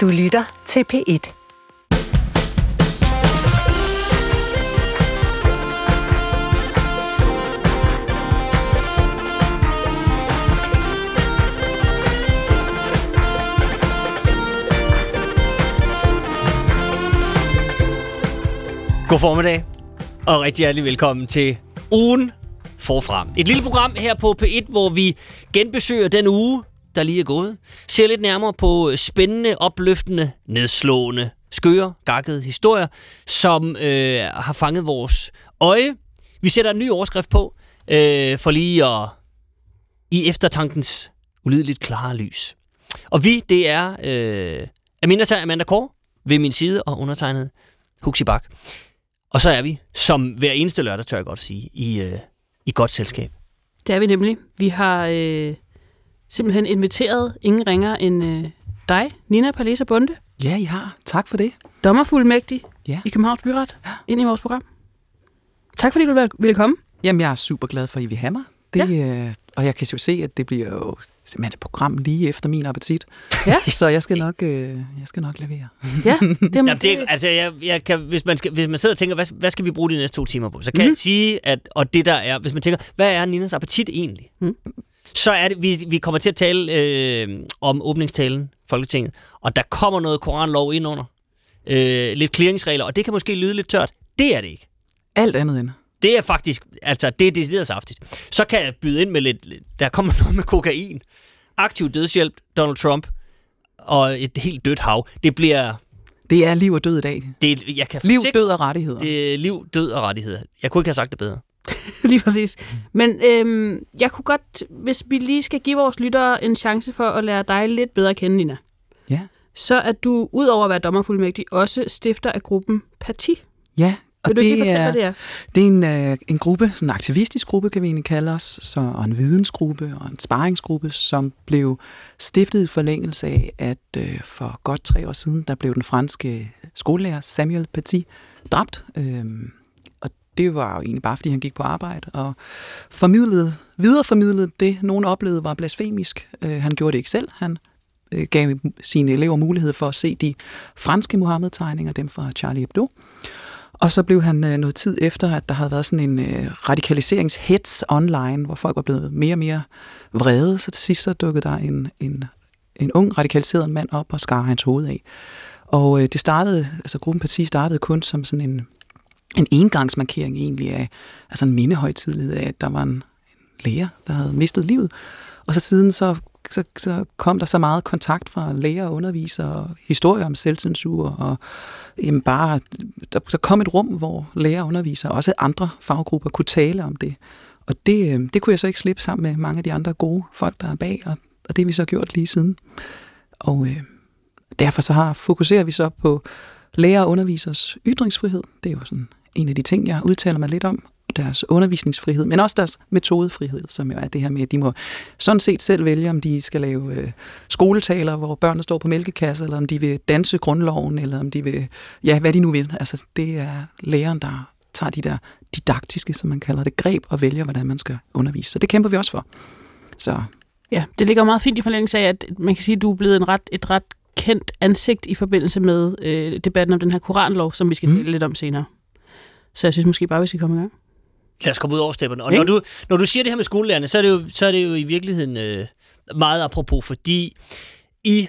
Du lytter til P1. God formiddag, og rigtig hjertelig velkommen til ugen forfra. Et lille program her på P1, hvor vi genbesøger den uge, der lige er gået. Ser lidt nærmere på øh, spændende, opløftende, nedslående, skøre, gakkede historier, som øh, har fanget vores øje. Vi sætter en ny overskrift på, øh, for lige at i eftertankens ulideligt klare lys. Og vi, det er øh, Aminata Amanda Kåre ved min side og undertegnet Huxi Bak. Og så er vi, som hver eneste lørdag, tør jeg godt sige, i, øh, i godt selskab. Det er vi nemlig. Vi har øh, simpelthen inviteret ingen ringer end øh, dig, Nina Palesa Bunde, Ja, I har. Tak for det. dommerfuldmægtig Ja. i Københavns Byret, Ja. ind i vores program. Tak fordi du vil- ville komme. Jamen, jeg er super glad for, at I vil have mig. Det, ja. øh, og jeg kan jo se, at det bliver jo simpelthen et program lige efter min appetit. Ja. Så jeg skal nok, øh, jeg skal nok levere. Ja, det, Jamen, det, er- altså, jeg, jeg kan, hvis, man skal, hvis man sidder og tænker, hvad, hvad skal vi bruge de næste to timer på, så kan mm. jeg sige, at og det der er, hvis man tænker, hvad er Ninas appetit egentlig? Mm. Så er det, vi, vi kommer til at tale øh, om åbningstalen, Folketinget, og der kommer noget koranlov ind under. Øh, lidt clearingsregler, og det kan måske lyde lidt tørt. Det er det ikke. Alt andet end. Det er faktisk, altså det er decideret saftigt. Så kan jeg byde ind med lidt, der kommer noget med kokain. Aktiv dødshjælp, Donald Trump, og et helt dødt hav. Det bliver, Det er liv og død i dag. det, jeg kan Liv, død og rettigheder. Det... det er liv, død og rettigheder. Jeg kunne ikke have sagt det bedre. lige præcis. Men øhm, jeg kunne godt, hvis vi lige skal give vores lyttere en chance for at lære dig lidt bedre at kende, Nina, Ja. så at du, ud over at være dommerfuldmægtig, også stifter af gruppen Parti. Ja, og Vil du ikke det lige fortælle, hvad det er? det er en, øh, en gruppe, sådan en aktivistisk gruppe, kan vi egentlig kalde os, så, og en vidensgruppe og en sparringsgruppe, som blev stiftet i forlængelse af, at øh, for godt tre år siden, der blev den franske skolelærer Samuel Paty dræbt. Øh, det var jo egentlig bare, fordi han gik på arbejde og formidlede, videreformidlede det, nogen oplevede var blasfemisk. Øh, han gjorde det ikke selv. Han øh, gav sine elever mulighed for at se de franske Mohammed-tegninger, dem fra Charlie Hebdo. Og så blev han øh, noget tid efter, at der havde været sådan en øh, radikaliseringshets online, hvor folk var blevet mere og mere vrede, så til sidst så dukkede der en, en, en ung radikaliseret mand op og skar hans hoved af. Og øh, det startede, altså gruppen parti startede kun som sådan en, en engangsmarkering egentlig af, altså en mindehøjtidlighed af, at der var en, en lærer, der havde mistet livet. Og så siden så, så, så kom der så meget kontakt fra læger og undervisere, og historier om selvcensur, og jamen bare, der, der kom et rum, hvor læger og undervisere, og også andre faggrupper, kunne tale om det. Og det, øh, det kunne jeg så ikke slippe sammen med mange af de andre gode folk, der er bag, og, og det har vi så gjort lige siden. Og øh, derfor så har, fokuserer vi så på lærer og undervisers ytringsfrihed. Det er jo sådan en af de ting, jeg udtaler mig lidt om. Deres undervisningsfrihed, men også deres metodefrihed, som jo er det her med, at de må sådan set selv vælge, om de skal lave øh, skoletaler, hvor børnene står på mælkekasser, eller om de vil danse grundloven, eller om de vil, ja, hvad de nu vil. Altså, det er læreren, der tager de der didaktiske, som man kalder det, greb, og vælger, hvordan man skal undervise. Så det kæmper vi også for. Så Ja, det ligger meget fint i forlængelse af, at man kan sige, at du er blevet en ret, et ret kendt ansigt i forbindelse med øh, debatten om den her koranlov, som vi skal Mm. tale lidt om senere. Så jeg synes måske bare, vi skal komme i gang. Lad os komme ud over stepperne. Og når du, når du siger det her med skolelærerne, så er det jo, så er det jo i virkeligheden øh, meget apropos, fordi i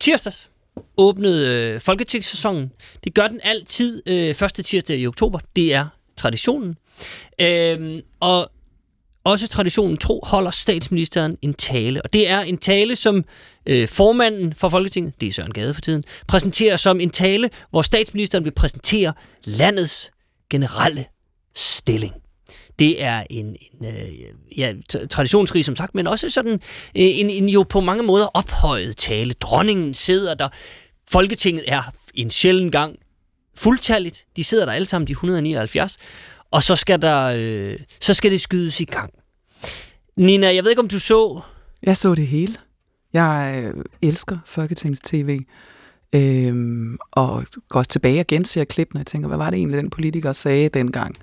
tirsdags åbnede øh, folketingssæsonen. Det gør den altid øh, første tirsdag i oktober. Det er traditionen. Øhm, og også traditionen tro holder statsministeren en tale. Og det er en tale, som øh, formanden for Folketinget, det er Søren Gade for tiden, præsenterer som en tale, hvor statsministeren vil præsentere landets generelle stilling. Det er en, en øh, ja, traditionsrig, som sagt, men også sådan øh, en, en jo på mange måder ophøjet tale. Dronningen sidder der. Folketinget er en sjælden gang fuldtalligt. De sidder der alle sammen, de 179. Og så skal, der, øh, så skal det skydes i gang. Nina, jeg ved ikke, om du så... Jeg så det hele. Jeg øh, elsker Folketings TV. Øhm, og går også tilbage og genser klippene og tænker, hvad var det egentlig, den politiker sagde dengang?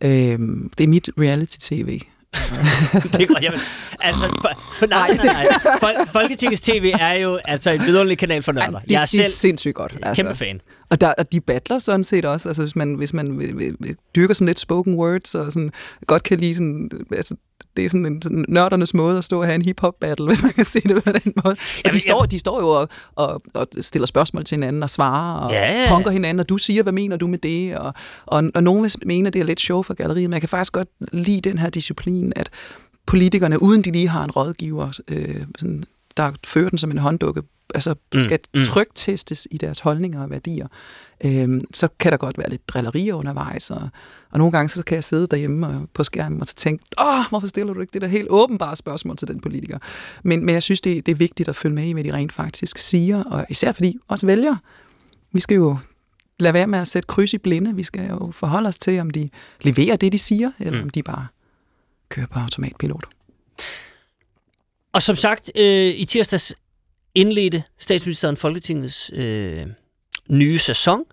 Øhm, det er mit reality-tv. det godt, jamen, altså, for, nej, nej, nej. Fol, Folketingets TV er jo altså en vidunderlig kanal for nørder. Det, Jeg er det selv er sindssygt godt. altså. kæmpe fan. Og, der, og de battler sådan set også, altså hvis man, hvis man vil, vil dyrker sådan lidt spoken words, og sådan, godt kan lide sådan, altså, det er sådan en sådan nørdernes måde at stå og have en hip-hop battle, hvis man kan se det på den måde. Og Jamen, de, står, de står jo og, og, og stiller spørgsmål til hinanden og svarer, og Ja, ja, ja. punker hinanden, og du siger, hvad mener du med det? Og, og, og nogen vil mene, at det er lidt show for galleriet, men jeg kan faktisk godt lide den her disciplin, at politikerne, uden de lige har en rådgiver, øh, sådan, der fører den som en hånddukke, altså Mm, skal mm. trygtestes i deres holdninger og værdier, øhm, så kan der godt være lidt drillerier undervejs, og, og nogle gange så kan jeg sidde derhjemme og, på skærmen og så tænke, åh, hvorfor stiller du ikke det der helt åbenbare spørgsmål til den politiker? Men, men jeg synes, det, det er vigtigt at følge med i, hvad de rent faktisk siger, og især fordi også vælger, vi skal jo lade være med at sætte kryds i blinde, vi skal jo forholde os til, om de leverer det, de siger, eller Mm. om de bare kører på automatpilot. Og som sagt, øh, i tirsdags indledte statsministeren Folketingets øh, nye sæson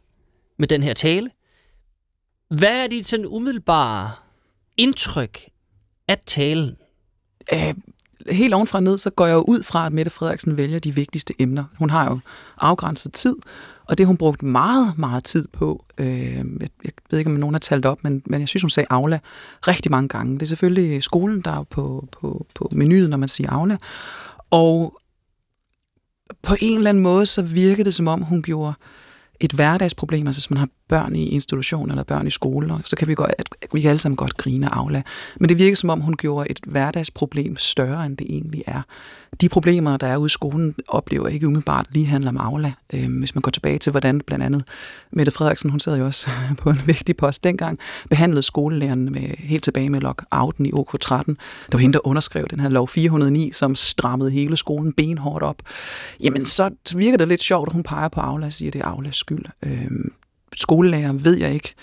med den her tale. Hvad er dit sådan umiddelbare indtryk af talen? Æh, helt ovenfra ned, så går jeg jo ud fra, at Mette Frederiksen vælger de vigtigste emner. Hun har jo afgrænset tid, og det hun brugt meget, meget tid på. Øh, jeg, jeg ved ikke, om nogen har talt op, men, men jeg synes, hun sagde Aula rigtig mange gange. Det er selvfølgelig skolen, der er på, på, på menuet, når man siger Aula. Og på en eller anden måde, så virkede det, som om hun gjorde et hverdagsproblem, altså hvis man har børn i institution eller børn i skoler, så kan vi, godt, at vi kan alle sammen godt grine og Aula. Men det virker som om, hun gjorde et hverdagsproblem større, end det egentlig er. De problemer, der er ude i skolen, oplever ikke umiddelbart lige handler om Aula. Øhm, hvis man går tilbage til, hvordan blandt andet Mette Frederiksen, hun sad jo også på en vigtig post dengang, behandlede skolelærerne med, helt tilbage med lockouten i OK13. Det var hende, der underskrev den her lov 409, som strammede hele skolen benhårdt op. Jamen, så virker det lidt sjovt, at hun peger på Aula og siger, at det er Aulas skyld. Øhm, skolelærer ved jeg ikke,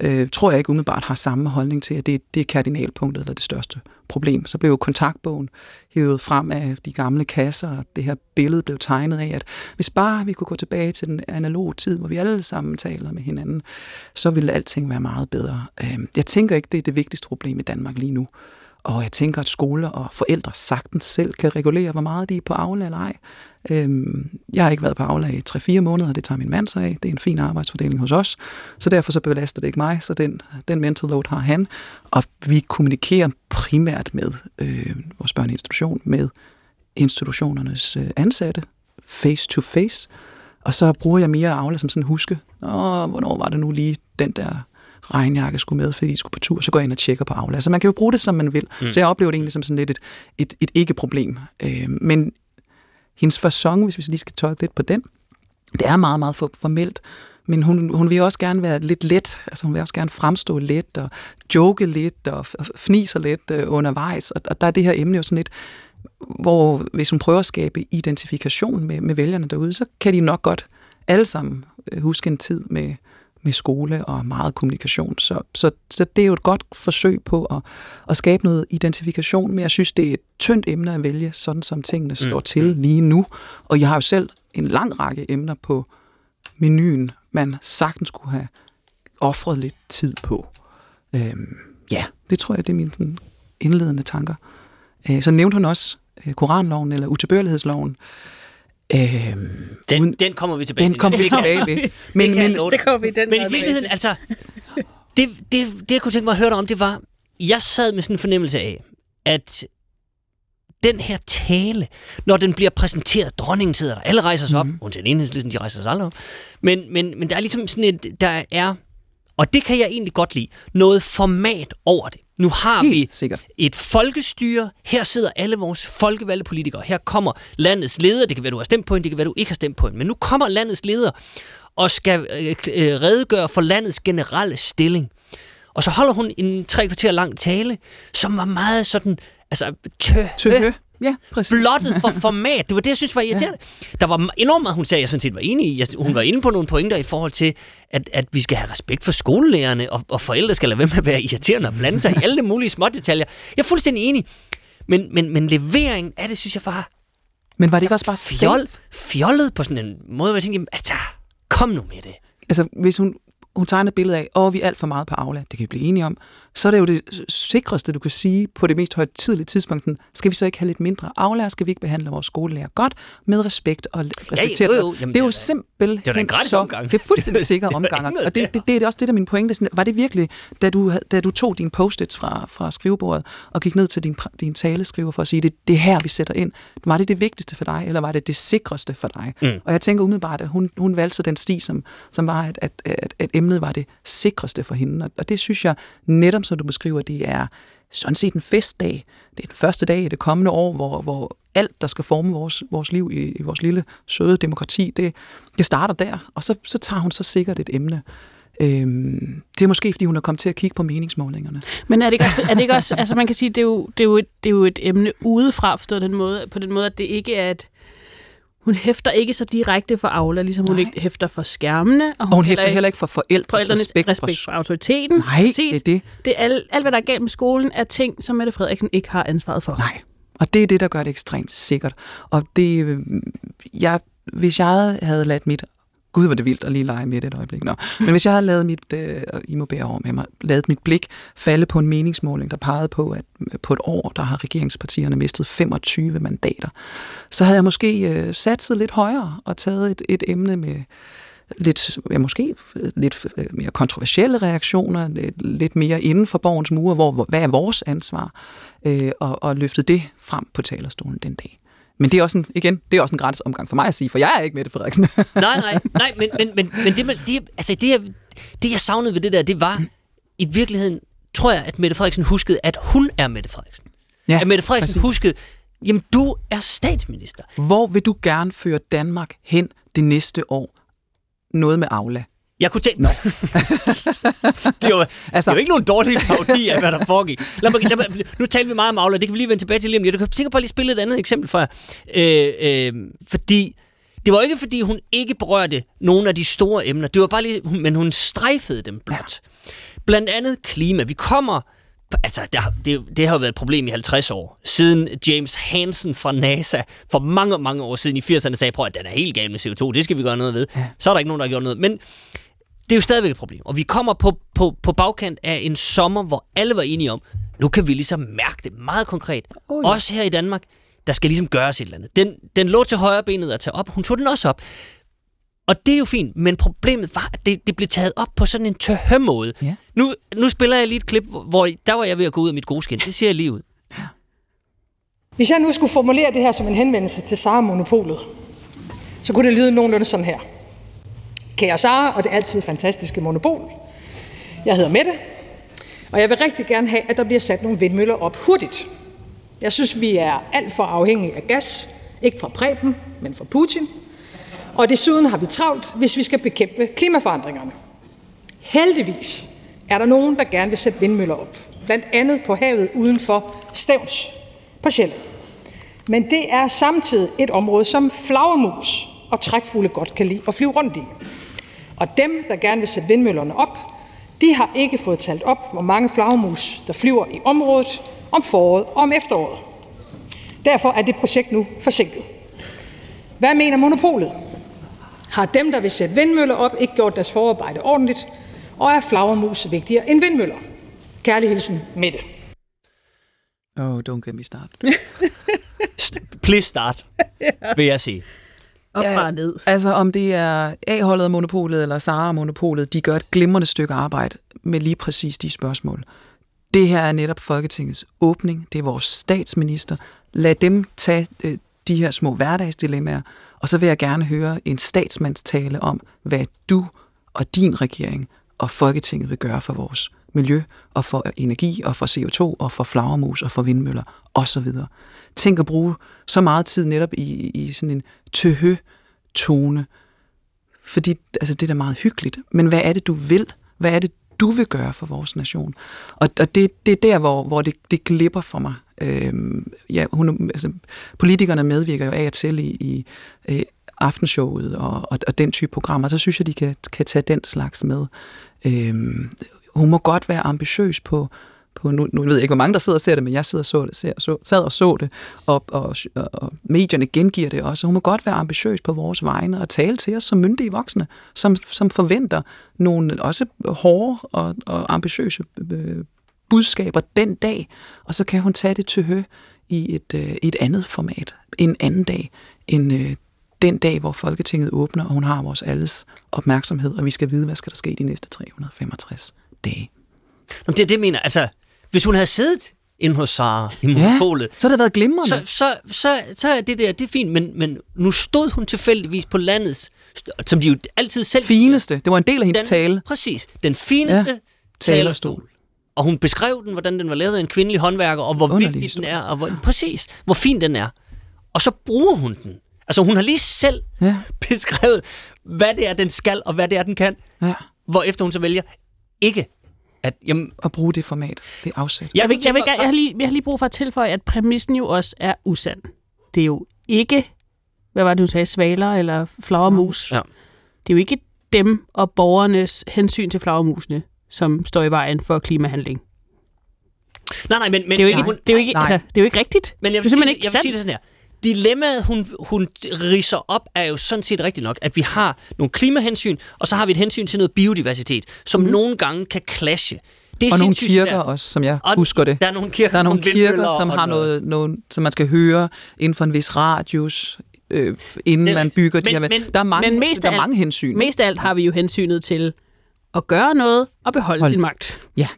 øh, tror jeg ikke umiddelbart har samme holdning til, at det, det er kardinalpunktet eller det største problem. Så blev jo kontaktbogen hævet frem af de gamle kasser, og det her billede blev tegnet af, at hvis bare vi kunne gå tilbage til den analoge tid, hvor vi alle sammen taler med hinanden, så ville alting være meget bedre. Øh, jeg tænker ikke, det er det vigtigste problem i Danmark lige nu. Og jeg tænker, at skoler og forældre sagtens selv kan regulere, hvor meget de er på Aula eller ej. Øhm, jeg har ikke været på Aula i 3-4 måneder, det tager min mand sig af. Det er en fin arbejdsfordeling hos os, så derfor så belaster det ikke mig, så den, den mental load har han. Og vi kommunikerer primært med øh, vores børneinstitution, med institutionernes øh, ansatte, face to face. Og så bruger jeg mere Aula som sådan en huske. Nå, hvornår var det nu lige den der regnjakke skulle med, fordi de skulle på tur, så går jeg ind og tjekker på Aula. Så man kan jo bruge det, som man vil. Mm. Så jeg oplever det egentlig som sådan lidt et, et, et ikke-problem. Øh, men hendes fasong, hvis vi lige skal tolke lidt på den, det er meget, meget for, formelt, men hun, hun vil også gerne være lidt let, altså hun vil også gerne fremstå let og joke lidt og f- fniser lidt øh, undervejs, og, og der er det her emne jo sådan lidt, hvor hvis hun prøver at skabe identifikation med, med vælgerne derude, så kan de nok godt alle sammen øh, huske en tid med, med skole og meget kommunikation. Så, så, så det er jo et godt forsøg på at, at skabe noget identifikation, men jeg synes, det er et tyndt emne at vælge, sådan som tingene mm. står til lige nu. Og jeg har jo selv en lang række emner på menuen, man sagtens kunne have offret lidt tid på. Øhm, ja, det tror jeg, det er mine sådan, indledende tanker. Øh, så nævnte hun også øh, Koranloven eller utilbørlighedsloven. Øhm, Den, uden- den kommer vi tilbage den til. kommer vi tilbage ved. Men, Men, det men, kommer vi den Men i virkeligheden, altså, det, det, det jeg kunne tænke mig at høre dig om, det var, jeg sad med sådan en fornemmelse af, at den her tale, når den bliver præsenteret, dronningen sidder der, alle rejser sig op, mm. undtagen enhedslisten, de rejser sig aldrig op, men, men, men der er ligesom sådan et, der er, og det kan jeg egentlig godt lide, noget format over det. Nu har vi helt sikkert. et folkestyre. Her sidder alle vores folkevalgte politikere. Her kommer landets leder. Det kan være, du har stemt på en, det kan være, du ikke har stemt på en. Men nu kommer landets leder og skal øh, øh, redegøre for landets generelle stilling. Og så holder hun en tre kvarter lang tale, som var meget sådan, altså tø, Tøhø. Ja, præcis. blottet for format. Det var det, jeg synes var irriterende. Ja. Der var enormt meget, hun sagde, jeg sådan set var enig i. Hun var inde på nogle pointer i forhold til, at, at vi skal have respekt for skolelærerne, og, og forældre skal lade være med at være irriterende og blande sig i alle mulige små detaljer. Jeg er fuldstændig enig. Men, men, men leveringen af det, synes jeg var Men var det ikke også bare fjol, safe? fjollet på sådan en måde, hvor jeg tænkte, altså, kom nu med det. Altså, hvis hun, hun tegner et billede af, at vi er alt for meget på Aula, det kan vi blive enige om, så er det jo det sikreste, du kan sige på det mest højtidlige tidspunkt, skal vi så ikke have lidt mindre Aula, skal vi ikke behandle vores skolelærer godt, med respekt og respektere. Ja, jo, jo. Jamen, det er jo simpelthen det er en så, omgang. det er fuldstændig sikker omgang, og det, det, det, er også det, der er min pointe. Sådan, var det virkelig, da du, da du tog dine post-its fra, fra skrivebordet og gik ned til din, din taleskriver for at sige, det, det er her, vi sætter ind, var det det vigtigste for dig, eller var det det sikreste for dig? Mm. Og jeg tænker umiddelbart, at hun, hun valgte så den sti, som, som var, at, at, at, at emnet var det sikreste for hende. Og det synes jeg netop, som du beskriver, det er sådan set en festdag. Det er den første dag i det kommende år, hvor, hvor alt, der skal forme vores, vores liv i, i vores lille, søde demokrati, det, det starter der. Og så, så tager hun så sikkert et emne. Øhm, det er måske, fordi hun er kommet til at kigge på meningsmålingerne. Men er det ikke også, er det ikke også altså man kan sige, det er jo, det er jo, et, det er jo et emne udefra, forstået den måde, på den måde, at det ikke er et, hun hæfter ikke så direkte for Aula, ligesom hun Nej. ikke hæfter for skærmene. Og hun, og hun hæfter heller ikke for forældres forældrenes respekt, respekt for autoriteten. Nej, Præcis. det er det. det er alt, alt, hvad der er galt med skolen, er ting, som Mette Frederiksen ikke har ansvaret for. Nej, og det er det, der gør det ekstremt sikkert. Og det, øh, jeg, hvis jeg havde ladt mit Gud, hvor det vildt at lige lege med det et øjeblik. Nå. Men hvis jeg havde lavet mit, øh, I må bære over med mig, lavet mit blik falde på en meningsmåling, der pegede på, at øh, på et år, der har regeringspartierne mistet 25 mandater, så havde jeg måske øh, satset lidt højere og taget et, et emne med lidt, ja, måske lidt øh, mere kontroversielle reaktioner, lidt, lidt mere inden for borgens mure, hvor, hvad er vores ansvar, øh, og, og løftet det frem på talerstolen den dag. Men det er også en, igen, det er også en gratis omgang for mig at sige, for jeg er ikke Mette Frederiksen. nej, nej, nej, men, men, men, men det, det, altså det, jeg, det, jeg savnede ved det der, det var, i virkeligheden, tror jeg, at Mette Frederiksen huskede, at hun er Mette Frederiksen. Ja, at Mette Frederiksen præcis. huskede, jamen du er statsminister. Hvor vil du gerne føre Danmark hen det næste år? Noget med Aula. Jeg kunne tænke... No. det, jo, altså, det jo ikke nogen dårlig parodi af, hvad der foregik. Lad mig, lad mig, nu taler vi meget om Aula, det kan vi lige vende tilbage til lige om lidt. Du kan sikkert bare lige spille et andet eksempel for jer. Øh, øh, fordi det var ikke, fordi hun ikke berørte nogle af de store emner. Det var bare lige, men hun strejfede dem blot. Ja. Blandt andet klima. Vi kommer... Altså, det, det, det har jo været et problem i 50 år. Siden James Hansen fra NASA for mange, mange år siden i 80'erne sagde, prøv at den er helt gal med CO2, det skal vi gøre noget ved. Ja. Så er der ikke nogen, der har gjort noget. Men det er jo stadigvæk et problem. Og vi kommer på, på, på bagkant af en sommer, hvor alle var enige om, nu kan vi ligesom mærke det meget konkret. Oh, ja. Også her i Danmark, der skal ligesom gøres et eller andet. Den, den lå til højre benet at tage op, hun tog den også op. Og det er jo fint, men problemet var, at det, det blev taget op på sådan en tøhø måde. Ja. Nu, nu spiller jeg lige et klip, hvor der var jeg ved at gå ud af mit gode skin. Det ser jeg lige ud. Ja. Hvis jeg nu skulle formulere det her som en henvendelse til Sara Monopolet, så kunne det lyde nogenlunde sådan her. Kære Sara og det altid fantastiske monopol. Jeg hedder Mette, og jeg vil rigtig gerne have, at der bliver sat nogle vindmøller op hurtigt. Jeg synes, vi er alt for afhængige af gas. Ikke fra Preben, men fra Putin. Og desuden har vi travlt, hvis vi skal bekæmpe klimaforandringerne. Heldigvis er der nogen, der gerne vil sætte vindmøller op. Blandt andet på havet uden for Stævns på Sjælland. Men det er samtidig et område, som flagermus og trækfugle godt kan lide at flyve rundt i. Og dem, der gerne vil sætte vindmøllerne op, de har ikke fået talt op, hvor mange flagmus, der flyver i området om foråret og om efteråret. Derfor er det projekt nu forsinket. Hvad mener monopolet? Har dem, der vil sætte vindmøller op, ikke gjort deres forarbejde ordentligt? Og er flagermus vigtigere end vindmøller? Kærlig hilsen, Mette. Oh, don't get me started. Please start, vil jeg sige. Op ja, bare ned. Altså om det er A-holdet monopolet eller Sara monopolet, de gør et glimrende stykke arbejde med lige præcis de spørgsmål. Det her er netop Folketingets åbning. Det er vores statsminister. Lad dem tage øh, de her små hverdagsdilemmaer, og så vil jeg gerne høre en statsmands tale om, hvad du og din regering og Folketinget vil gøre for vores miljø, og for energi, og for CO2, og for flagermus, og for vindmøller, osv. Tænk at bruge så meget tid netop i, i sådan en tøhø-tone, fordi altså, det er da meget hyggeligt. Men hvad er det, du vil? Hvad er det, du vil gøre for vores nation? Og, og det, det er der, hvor, hvor det, det glipper for mig. Øhm, ja, hun, altså, politikerne medvirker jo af og til i, i øh, aftenshowet og, og, og den type programmer, så synes jeg, de kan, kan tage den slags med. Øhm, hun må godt være ambitiøs på, på nu, nu ved jeg ikke, hvor mange der sidder og ser det, men jeg sidder og så det, ser, så, sad og så det, og, og, og, medierne gengiver det også. Hun må godt være ambitiøs på vores vegne og tale til os som myndige voksne, som, som forventer nogle også hårde og, og ambitiøse øh, budskaber den dag, og så kan hun tage det til hø i et, øh, et andet format, en anden dag, end øh, den dag, hvor Folketinget åbner, og hun har vores alles opmærksomhed, og vi skal vide, hvad skal der ske de næste 365 dage. Nå, det er det, jeg mener. Altså, hvis hun havde siddet inde hos Sara i monopolet, så har det været glimrende. så, så, så, så er det der, det er fint, men, men nu stod hun tilfældigvis på landets, som de jo altid selv... Fineste. Det var en del af hendes den, tale. Præcis. Den fineste ja, talerstol. Og hun beskrev den, hvordan den var lavet af en kvindelig håndværker, og hvor Underlig vigtig historie. den er, og hvor, præcis, hvor fin den er. Og så bruger hun den. Altså hun har lige selv Ja. beskrevet, hvad det er, den skal, og hvad det er, den kan. Ja. Hvor efter hun så vælger ikke at... Jamen, At bruge det format, det afsæt. Jeg, vil, jeg, vil, jeg, har lige, jeg har lige brug for at tilføje, at præmissen jo også er usand. Det er jo ikke, hvad var det, du sagde, svaler eller flagermus. Ja. Det er jo ikke dem og borgernes hensyn til flagermusene, som står i vejen for klimahandling. Nej, nej, men... men Det er jo ikke, det er jo ikke, nej. altså, det er jo ikke rigtigt. Men jeg det vil, er sige, simpelthen det, ikke jeg vil sige det sådan her. Dilemmaet, hun, hun riser op, er jo sådan set rigtigt nok, at vi har nogle klimahensyn, og så har vi et hensyn til noget biodiversitet, som mm. nogle gange kan clashe. Det er Og nogle kirker svært. også, som jeg Og husker det. Der er nogle kirker, Der er nogle kirker, som har noget, noget, som man skal høre inden for en vis radius, øh, inden man bygger de Men- her... men- der er mange, men mest der er alt- mange hensyn. Mest af alt har vi jo hensynet til at gøre noget og beholde Hold. sin magt. Ja,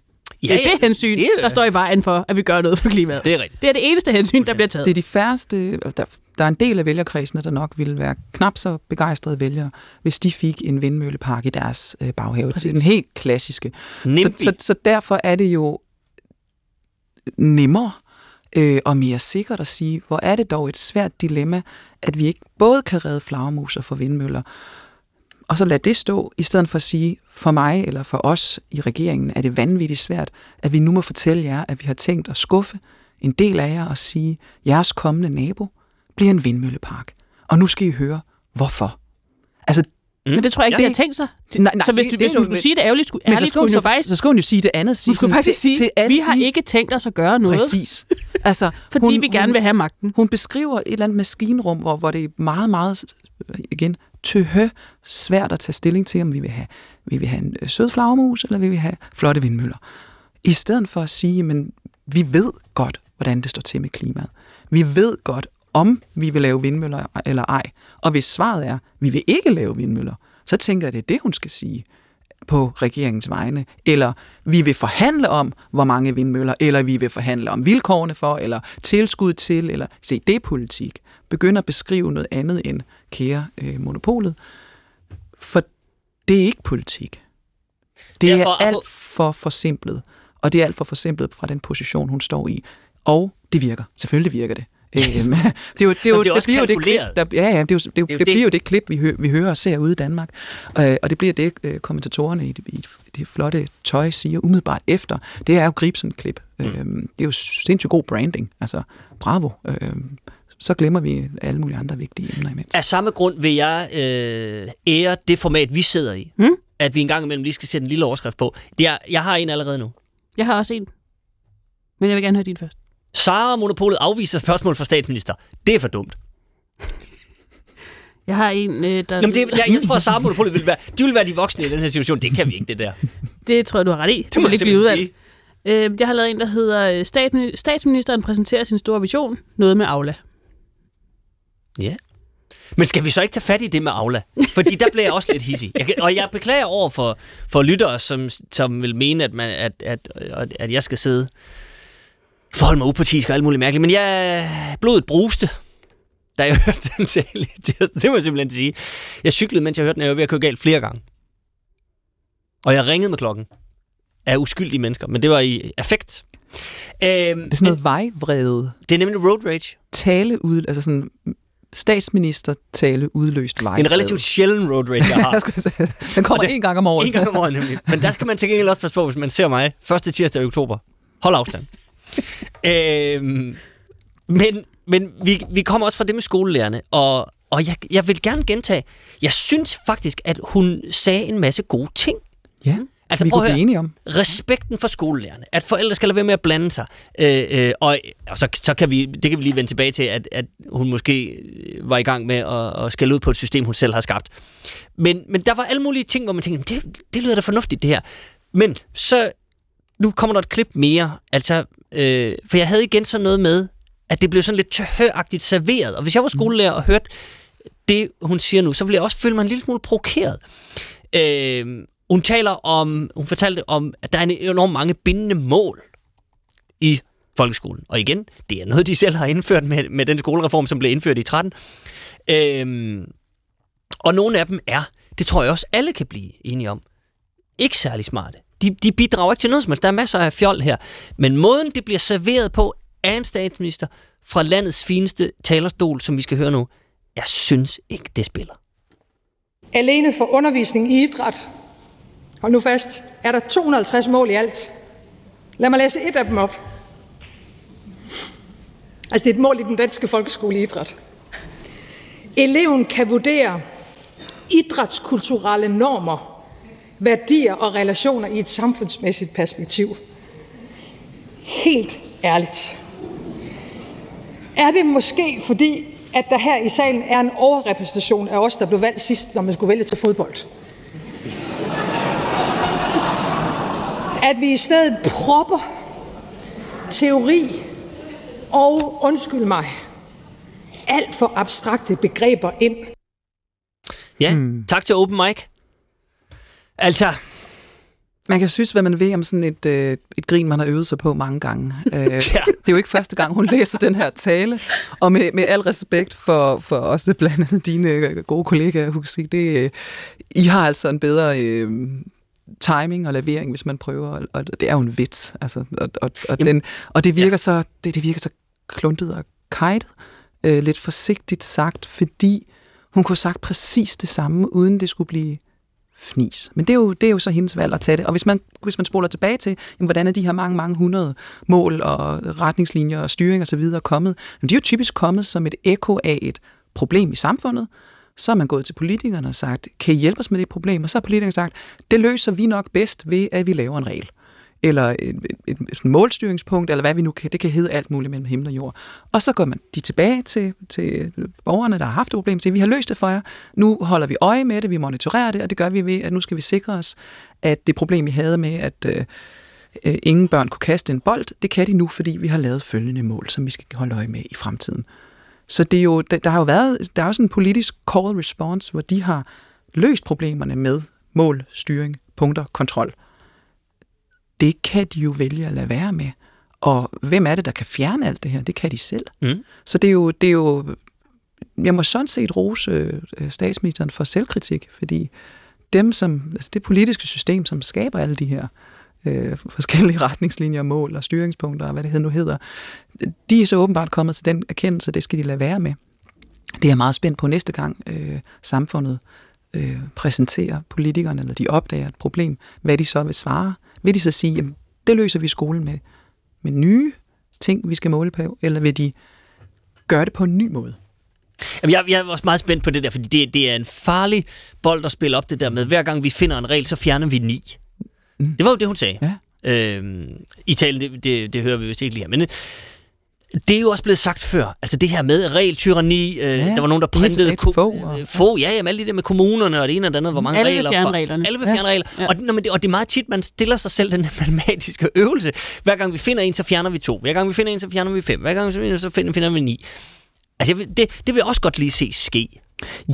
Ja, det er det hensyn, det er- der står i vejen for, at vi gør noget for klimaet. Det er rigtigt. Det er det eneste hensyn, der bliver taget. det er de færreste... Der, der er en del af vælgerkredsene, der nok ville være knap så begejstrede vælgere, hvis de fik en vindmøllepark i deres øh, baghave. Det er den helt klassiske. Så, så, så derfor er det jo nemmere øh, og mere sikkert at sige, hvor er det dog et svært dilemma, at vi ikke både kan redde flagermus og få vindmøller, og så lad det stå, i stedet for at sige, for mig eller for os i regeringen, er det vanvittigt svært, at vi nu må fortælle jer, at vi har tænkt at skuffe en del af jer og sige, jeres kommende nabo bliver en vindmøllepark. Og nu skal I høre, hvorfor. Altså, Men det tror jeg ikke, Ja. de har tænkt sig. Nej, nej, så hvis, det- du, det hvis hun nu- skulle sige det ærligt, skulle, men så ærligt, skulle, hun jo hun, faktisk, så skulle hun jo sige det andet. Sige hun skulle faktisk sige, til alle vi har de- ikke tænkt os at gøre noget, Præcis. Altså, fordi hun, vi gerne vil have magten. Hun beskriver et eller andet maskinrum, hvor, hvor det er meget, meget, igen, tøhø svært at tage stilling til, om vi vil have, vi vil have en øh, sød flagermus, eller vi vil have flotte vindmøller. I stedet for at sige, men vi ved godt, hvordan det står til med klimaet. Vi ved godt, om vi vil lave vindmøller eller ej. Og hvis svaret er, vi vil ikke lave vindmøller, så tænker jeg, det er det, hun skal sige på regeringens vegne, eller vi vil forhandle om, hvor mange vindmøller, eller vi vil forhandle om vilkårene for, eller tilskud til, eller se, det er politik. Begynd at beskrive noget andet end kære øh, monopolet, for det er ikke politik. Det Derfor- er alt for forsimplet, og det er alt for forsimplet fra den position, hun står i. Og det virker. Selvfølgelig virker det. Øhm, det er jo, det, er jo, det det, også bliver jo det klip, der, ja, ja, det, er jo, det, jo, jo det, det. bliver jo det klip, vi, hø, vi hører og ser ude i Danmark. Øh, og det bliver det, øh, kommentatorerne i det, i det flotte tøj siger umiddelbart efter. Det er jo Gribsen klip. Mm. Øhm, det er jo sindssygt god branding. Altså, bravo. Øhm, så glemmer vi alle mulige andre vigtige emner imens. Af samme grund vil jeg øh, ære det format, vi sidder i. Mm. At vi en gang imellem lige skal sætte en lille overskrift på. Det er, jeg har en allerede nu. Jeg har også en. Men jeg vil gerne høre din først. Sara Monopolet afviser spørgsmål fra statsminister. Det er for dumt. Jeg har en, øh, der... Jamen, det, jeg, jeg tror, at Sara Monopolet vil være, de vil være de voksne i den her situation. Det kan vi ikke, det der. det tror jeg, du har ret i. Det, må må ikke blive udvalgt. Øh, jeg har lavet en, der hedder øh, Statsmi- Statsministeren præsenterer sin store vision. Noget med Aula. Ja. Men skal vi så ikke tage fat i det med Aula? Fordi der bliver jeg også lidt hissig. Jeg, kan- og jeg beklager over for, for lyttere, som, som vil mene, at, man, at, at, at, at jeg skal sidde forholde mig upartisk og alt muligt mærkeligt. Men jeg blodet bruste, da jeg hørte den tale. Det må jeg simpelthen sige. Jeg cyklede, mens jeg hørte den, og jeg var ved at køre galt flere gange. Og jeg ringede med klokken af uskyldige mennesker, men det var i affekt. Øhm, Det er sådan noget vejvrede det er nemlig road rage. tale ud, altså sådan statsminister tale udløst vejvrede. En relativt sjælden road rage, jeg har. Den kommer det- en gang om året. En gang om året nemlig. Men der skal man til gengæld også passe på, hvis man ser mig første tirsdag i oktober. Hold afstand. øhm, men men vi, vi kommer også fra det med skolelærerne, og, og jeg, jeg vil gerne gentage, jeg synes faktisk, at hun sagde en masse gode ting. Ja. Altså, vi prøv kunne at blive enige om. respekten for skolelærerne, at forældre skal lade være med at blande sig, øh, øh, og, og så, så kan vi, det kan vi lige vende tilbage til, at, at hun måske øh, var i gang med at, at skælde ud på et system, hun selv har skabt. Men, men der var alle mulige ting, hvor man tænkte, det, det lyder da fornuftigt, det her. Men så, nu kommer der et klip mere, altså, øh, for jeg havde igen sådan noget med, at det blev sådan lidt tørhøragtigt serveret, og hvis jeg var skolelærer og hørte det, hun siger nu, så ville jeg også føle mig en lille smule provokeret. Øh, hun taler om, hun fortalte om, at der er enormt mange bindende mål i folkeskolen. Og igen, det er noget, de selv har indført med, med den skolereform, som blev indført i 13. Øhm, og nogle af dem er, det tror jeg også alle kan blive enige om, ikke særlig smarte. De, de bidrager ikke til noget som helst. Der er masser af fjol her. Men måden, det bliver serveret på af en statsminister fra landets fineste talerstol, som vi skal høre nu, jeg synes ikke, det spiller. Alene for undervisning i idræt, hold nu fast, er der 250 mål i alt. Lad mig læse et af dem op. Altså det er et mål i den danske folkeskole idræt. Eleven kan vurdere idrætskulturelle normer, værdier og relationer i et samfundsmæssigt perspektiv. Helt ærligt. Er det måske fordi, at der her i salen er en overrepræsentation af os, der blev valgt sidst, når man skulle vælge til fodbold? At vi i stedet propper teori og, undskyld mig, alt for abstrakte begreber ind. Ja, hmm. tak til Open Mic. Altså, Man kan synes, hvad man vil om sådan et, øh, et grin, man har øvet sig på mange gange. Øh, Det er jo ikke første gang, hun læser den her tale. Og med, med al respekt for, for også blandt andet dine øh, gode kollegaer, Huxi, det, øh, I har altså en bedre øh, timing og lavering, hvis man prøver. Og, og det er jo en vits. Altså, og, og, og, den, og det virker så det, det virker så kluntet og kajtet. Øh, lidt forsigtigt sagt, fordi hun kunne sagt præcis det samme, uden det skulle blive fnis. Men det er, jo, det er jo så hendes valg at tage det. Og hvis man, hvis man spoler tilbage til, jamen, hvordan er de her mange, mange hundrede mål og retningslinjer og styring osv. kommet, jamen, de er jo typisk kommet som et ekko af et problem i samfundet. Så er man gået til politikerne og sagt, kan I hjælpe os med det problem? Og så har politikerne sagt, det løser vi nok bedst ved, at vi laver en regel eller et, et, et, et målstyringspunkt, eller hvad vi nu kan. Det kan hedde alt muligt mellem himmel og jord. Og så går man de tilbage til, til borgerne, der har haft et problem, til, vi har løst det for jer. Nu holder vi øje med det, vi monitorerer det, og det gør vi ved, at nu skal vi sikre os, at det problem, vi havde med, at øh, øh, ingen børn kunne kaste en bold, det kan de nu, fordi vi har lavet følgende mål, som vi skal holde øje med i fremtiden. Så det er jo, der, har jo været, der er jo sådan en politisk call response, hvor de har løst problemerne med mål, styring, punkter, kontrol det kan de jo vælge at lade være med. Og hvem er det, der kan fjerne alt det her? Det kan de selv. Mm. Så det er, jo, det er jo... Jeg må sådan set rose øh, statsministeren for selvkritik, fordi dem, som, altså det politiske system, som skaber alle de her øh, Øh, forskellige retningslinjer, mål og styringspunkter, og hvad det nu hedder, de er så åbenbart kommet til den erkendelse, det skal de lade være med. Det er jeg meget spændt på næste gang øh, samfundet øh, præsenterer politikerne, eller de opdager et problem, hvad de så vil svare. Vil de så sige, jamen, det løser vi i skolen med, med nye ting, vi skal måle på, eller vil de gøre det på en ny måde? Jamen, jeg, jeg er også meget spændt på det der, fordi det, det er en farlig bold at spille op det der med, hver gang vi finder en regel, så fjerner vi ni. Mm. Det var jo det, hun sagde. Ja. Øhm, I talen, det, det, det hører vi vist ikke lige her. Men øh, det er jo også blevet sagt før. Altså det her med regeltyranni, øh, ja, der var nogen, der printede til Fogh, og- øh, Fogh, ja, jamen, alle de der med kommunerne og det ene og det andet, hvor mange Alle regler. for- reglerne. Alle vil Ja. fjerne regler. Ja. Og, nå, men det, og det er meget tit, man stiller sig selv den matematiske øvelse. Hver gang vi finder en, så fjerner vi to. Hver gang vi finder en, så fjerner vi fem. Hver gang vi finder en, så finder, finder vi ni. Altså, det, det vil jeg også godt lige se ske.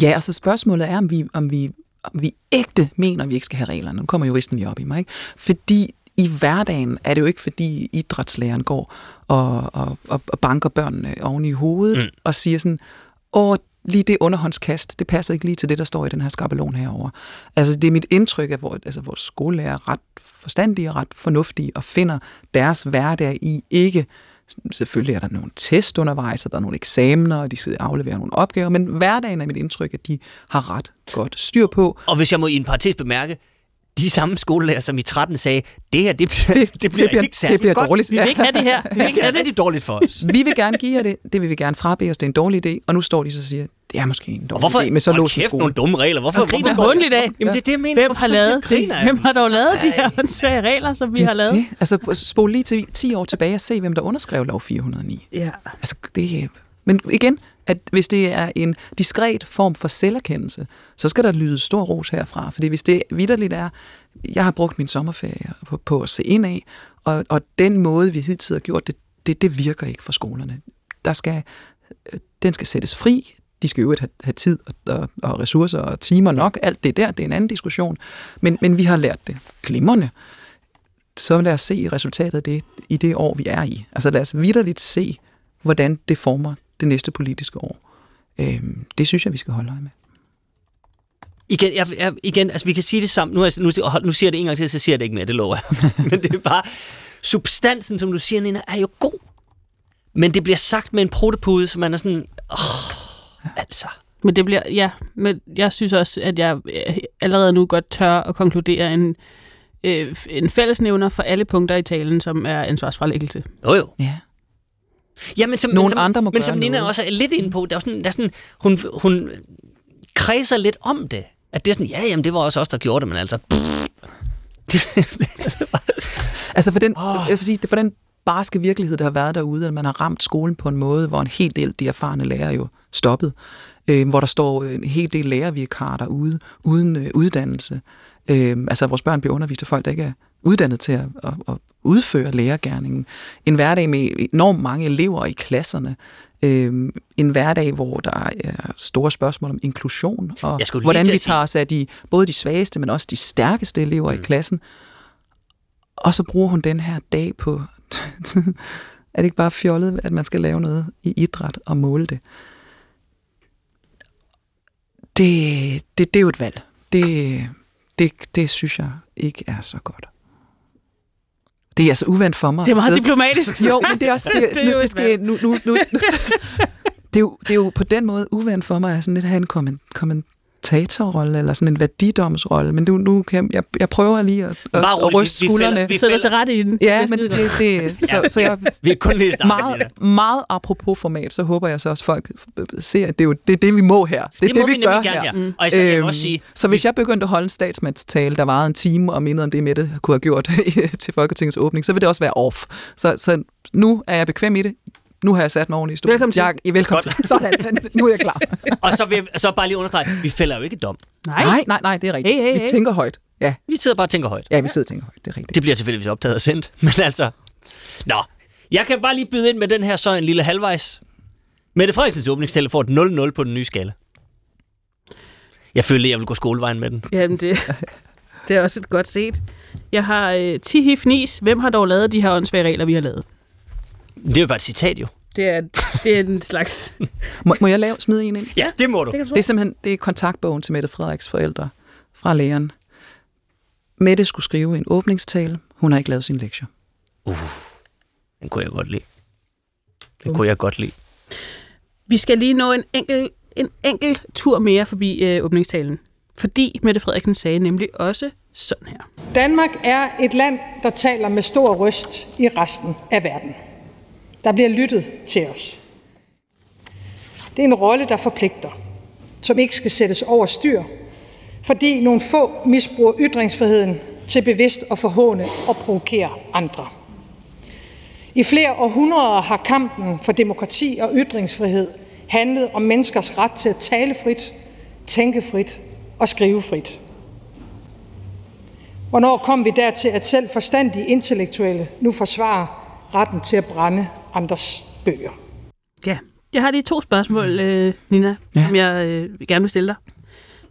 Ja, og så spørgsmålet er, om vi, om vi, vi ægte mener, at vi ikke skal have reglerne. Nu kommer juristen lige op i mig, ikke? Fordi i hverdagen er det jo ikke, fordi idrætslæreren går og, og, og, banker børnene oven i hovedet mm. og siger sådan, åh, lige det underhåndskast, det passer ikke lige til det, der står i den her skabelon herover. Altså, det er mit indtryk, at vores, altså, vores skolelærer er ret forstandige og ret fornuftige og finder deres hverdag i ikke Selvfølgelig er der nogle test undervejs, og der er nogle eksamener, og de skal aflevere nogle opgaver, men hverdagen er mit indtryk, at de har ret godt styr på. Og hvis jeg må i en parentes bemærke, de samme skolelærer, som i 13 sagde, det her, det bliver, det, det bliver, bliver- ikke særlig det bliver godt. dårligt. Vi vil ikke have det her. Vi vil Det ikke have er det. rigtig dårligt for os. Vi vil gerne give jer det, det vil vi gerne frabede os, det er en dårlig idé, og nu står de så og siger, det er måske en dårlig hvorfor? idé med så låst skole. nogle dumme regler. Hvorfor? Og griner hvorfor- håndligt af. Jamen, det er det, jeg mener. Hvem Hvorfor har skal lavet vi grine det? af Hvem har dog lavet de her åndssvage regler, som vi det, har lavet? Det, altså, spol lige til 10 år tilbage og se, hvem der underskrev lov 409. Ja. Altså, det er... Men igen, at hvis det er en diskret form for selverkendelse, så skal der lyde stor ros herfra. Fordi hvis det vidderligt er, jeg har brugt min sommerferie på, på at se ind af, og, og den måde, vi hidtil har gjort det, det, det virker ikke for skolerne. Der skal, øh, den skal sættes fri. De skal jo have, have tid og, og, og ressourcer og timer nok. Alt det der, det er en anden diskussion. Men, men vi har lært det glimrende. Så lad os se resultatet af det i det år, vi er i. Altså lad os vidderligt se, hvordan det former det næste politiske år. Øhm, det synes jeg, vi skal holde øje med. Igen, jeg, jeg, igen, altså vi kan sige det sammen. Nu, nu, nu siger jeg det en gang til, så siger jeg det ikke mere, det lover jeg. Men det er bare, substansen, som du siger, Nina, er jo god. Men det bliver sagt med en protepude, så man er sådan, åh, altså. Men det bliver, ja, men jeg synes også, at jeg øh, allerede nu godt tør at konkludere en, øh, en fællesnævner for alle punkter i talen, som er ansvarsfralæggelse. Jo jo. Ja. Ja, men som, Nogle men som, andre må men som Nina noget. også er lidt inde på, der er sådan, der er sådan, hun, hun kredser lidt om det. At det er sådan, ja, jamen, det var også os, der gjorde det, men altså... Altså for den, oh. jeg vil sige, for den barske virkelighed, der har været derude, at man har ramt skolen på en måde, hvor en hel del af de erfarne lærere jo stoppet. Øh, hvor der står en hel del lærervikarer derude, uden øh, uddannelse. Øh, altså vores børn bliver undervist af folk, der ikke er uddannet til at, at, at udføre lærergærningen. En hverdag med enormt mange elever i klasserne. Øh, en hverdag, hvor der er store spørgsmål om inklusion, og hvordan vi tager os af de, både de svageste, men også de stærkeste elever mm. i klassen. Og så bruger hun den her dag på... er det ikke bare fjollet, at man skal lave noget i idræt og måle det? Det, det, det er jo et valg. Det, det, det synes jeg ikke er så godt. Det er altså uvandt for mig. Det er meget sidde- diplomatisk. jo, men det er også... Det, Det er nu, det skal, nu, nu, nu, nu, det, er jo, det er jo på den måde uvandt for mig at sådan lidt have en komment, kommentatorrolle, eller sådan en værdidomsrolle, men nu, nu kan jeg, jeg, jeg prøver lige at, at, Bare at ryste vi- skuldrene. vi- sidder til rette i den. Ja, men det, det, så, så jeg, Vi er kun lidt meget, meget apropos format, så håber jeg så også, folk ser, at det er jo det, er det vi må her. Det er det, må vi, vi gør her. gerne, ja. Og vil Øhm, også sige, så hvis jeg begyndte at holde en statsmandstale, der varede en time, og mindede om det, Mette kunne have gjort til Folketingets åbning, så vil det også være off. Så, så nu er jeg bekvem i det. Nu har jeg sat mig ordentligt i stolen. Velkommen til. Jeg, ja, velkommen til. Sådan, nu er jeg klar. og så, vil, så bare lige understrege, vi fælder jo ikke dom. Nej. Nej, nej, nej, det er rigtigt. Hey, hey, Vi hey. tænker højt. Ja, Vi sidder bare og tænker højt. ja vi sidder og tænker højt. Det er rigtigt. Det bliver tilfældigvis optaget og sendt. Men altså... Nå, jeg kan bare lige byde ind med den her så en lille halvvejs. Mette Frederiksens åbningstale får et 0-0 på den nye skala. Jeg følte, jeg vil gå skolevejen med den. Jamen, det, det er også et godt set. Jeg har øh, Tihi Fnis. Hvem har dog lavet de her åndssvage regler, vi har lavet? Det er jo bare et citat, jo. Det er, det er en slags... Må, må jeg lave, smide en ind? Ja, det må du. Det Det er simpelthen det er kontaktbogen til Mette Frederiks forældre fra læreren. Mette skulle skrive en åbningstale. Hun har ikke lavet sin lektie. Den kunne jeg godt lide. Den kunne jeg godt lide. Vi skal lige nå en enkelt, en enkelt tur mere forbi øh, åbningstalen. Fordi Mette Frederiksen sagde nemlig også sådan her. Danmark er et land, der taler med stor røst i resten af verden. Der bliver lyttet til os. Det er en rolle, der forpligter, som ikke skal sættes over styr, fordi nogle få misbruger ytringsfriheden til bevidst at forhåne og provokere andre. I flere århundreder har kampen for demokrati og ytringsfrihed handlet om menneskers ret til at tale frit, tænke frit og skrive frit. Hvornår kom vi dertil, at selv forstandige intellektuelle nu forsvarer retten til at brænde andres bøger? Ja, jeg har lige to spørgsmål, øh, Nina, Ja. som jeg øh, gerne vil stille dig.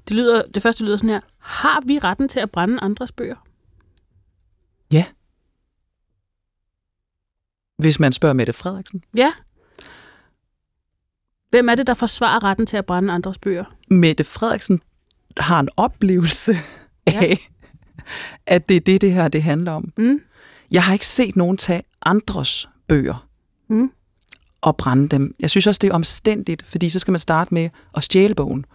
Det, lyder, det første lyder sådan her. Har vi retten til at brænde andres bøger? Ja. Hvis man spørger Mette Frederiksen. Ja. Hvem er det, der forsvarer retten til at brænde andres bøger? Mette Frederiksen har en oplevelse Ja. af, at det er det, det her det handler om. Mm. Jeg har ikke set nogen tage andres bøger Mm. og brænde dem. Jeg synes også, det er omstændigt, fordi så skal man starte med at stjæle bogen.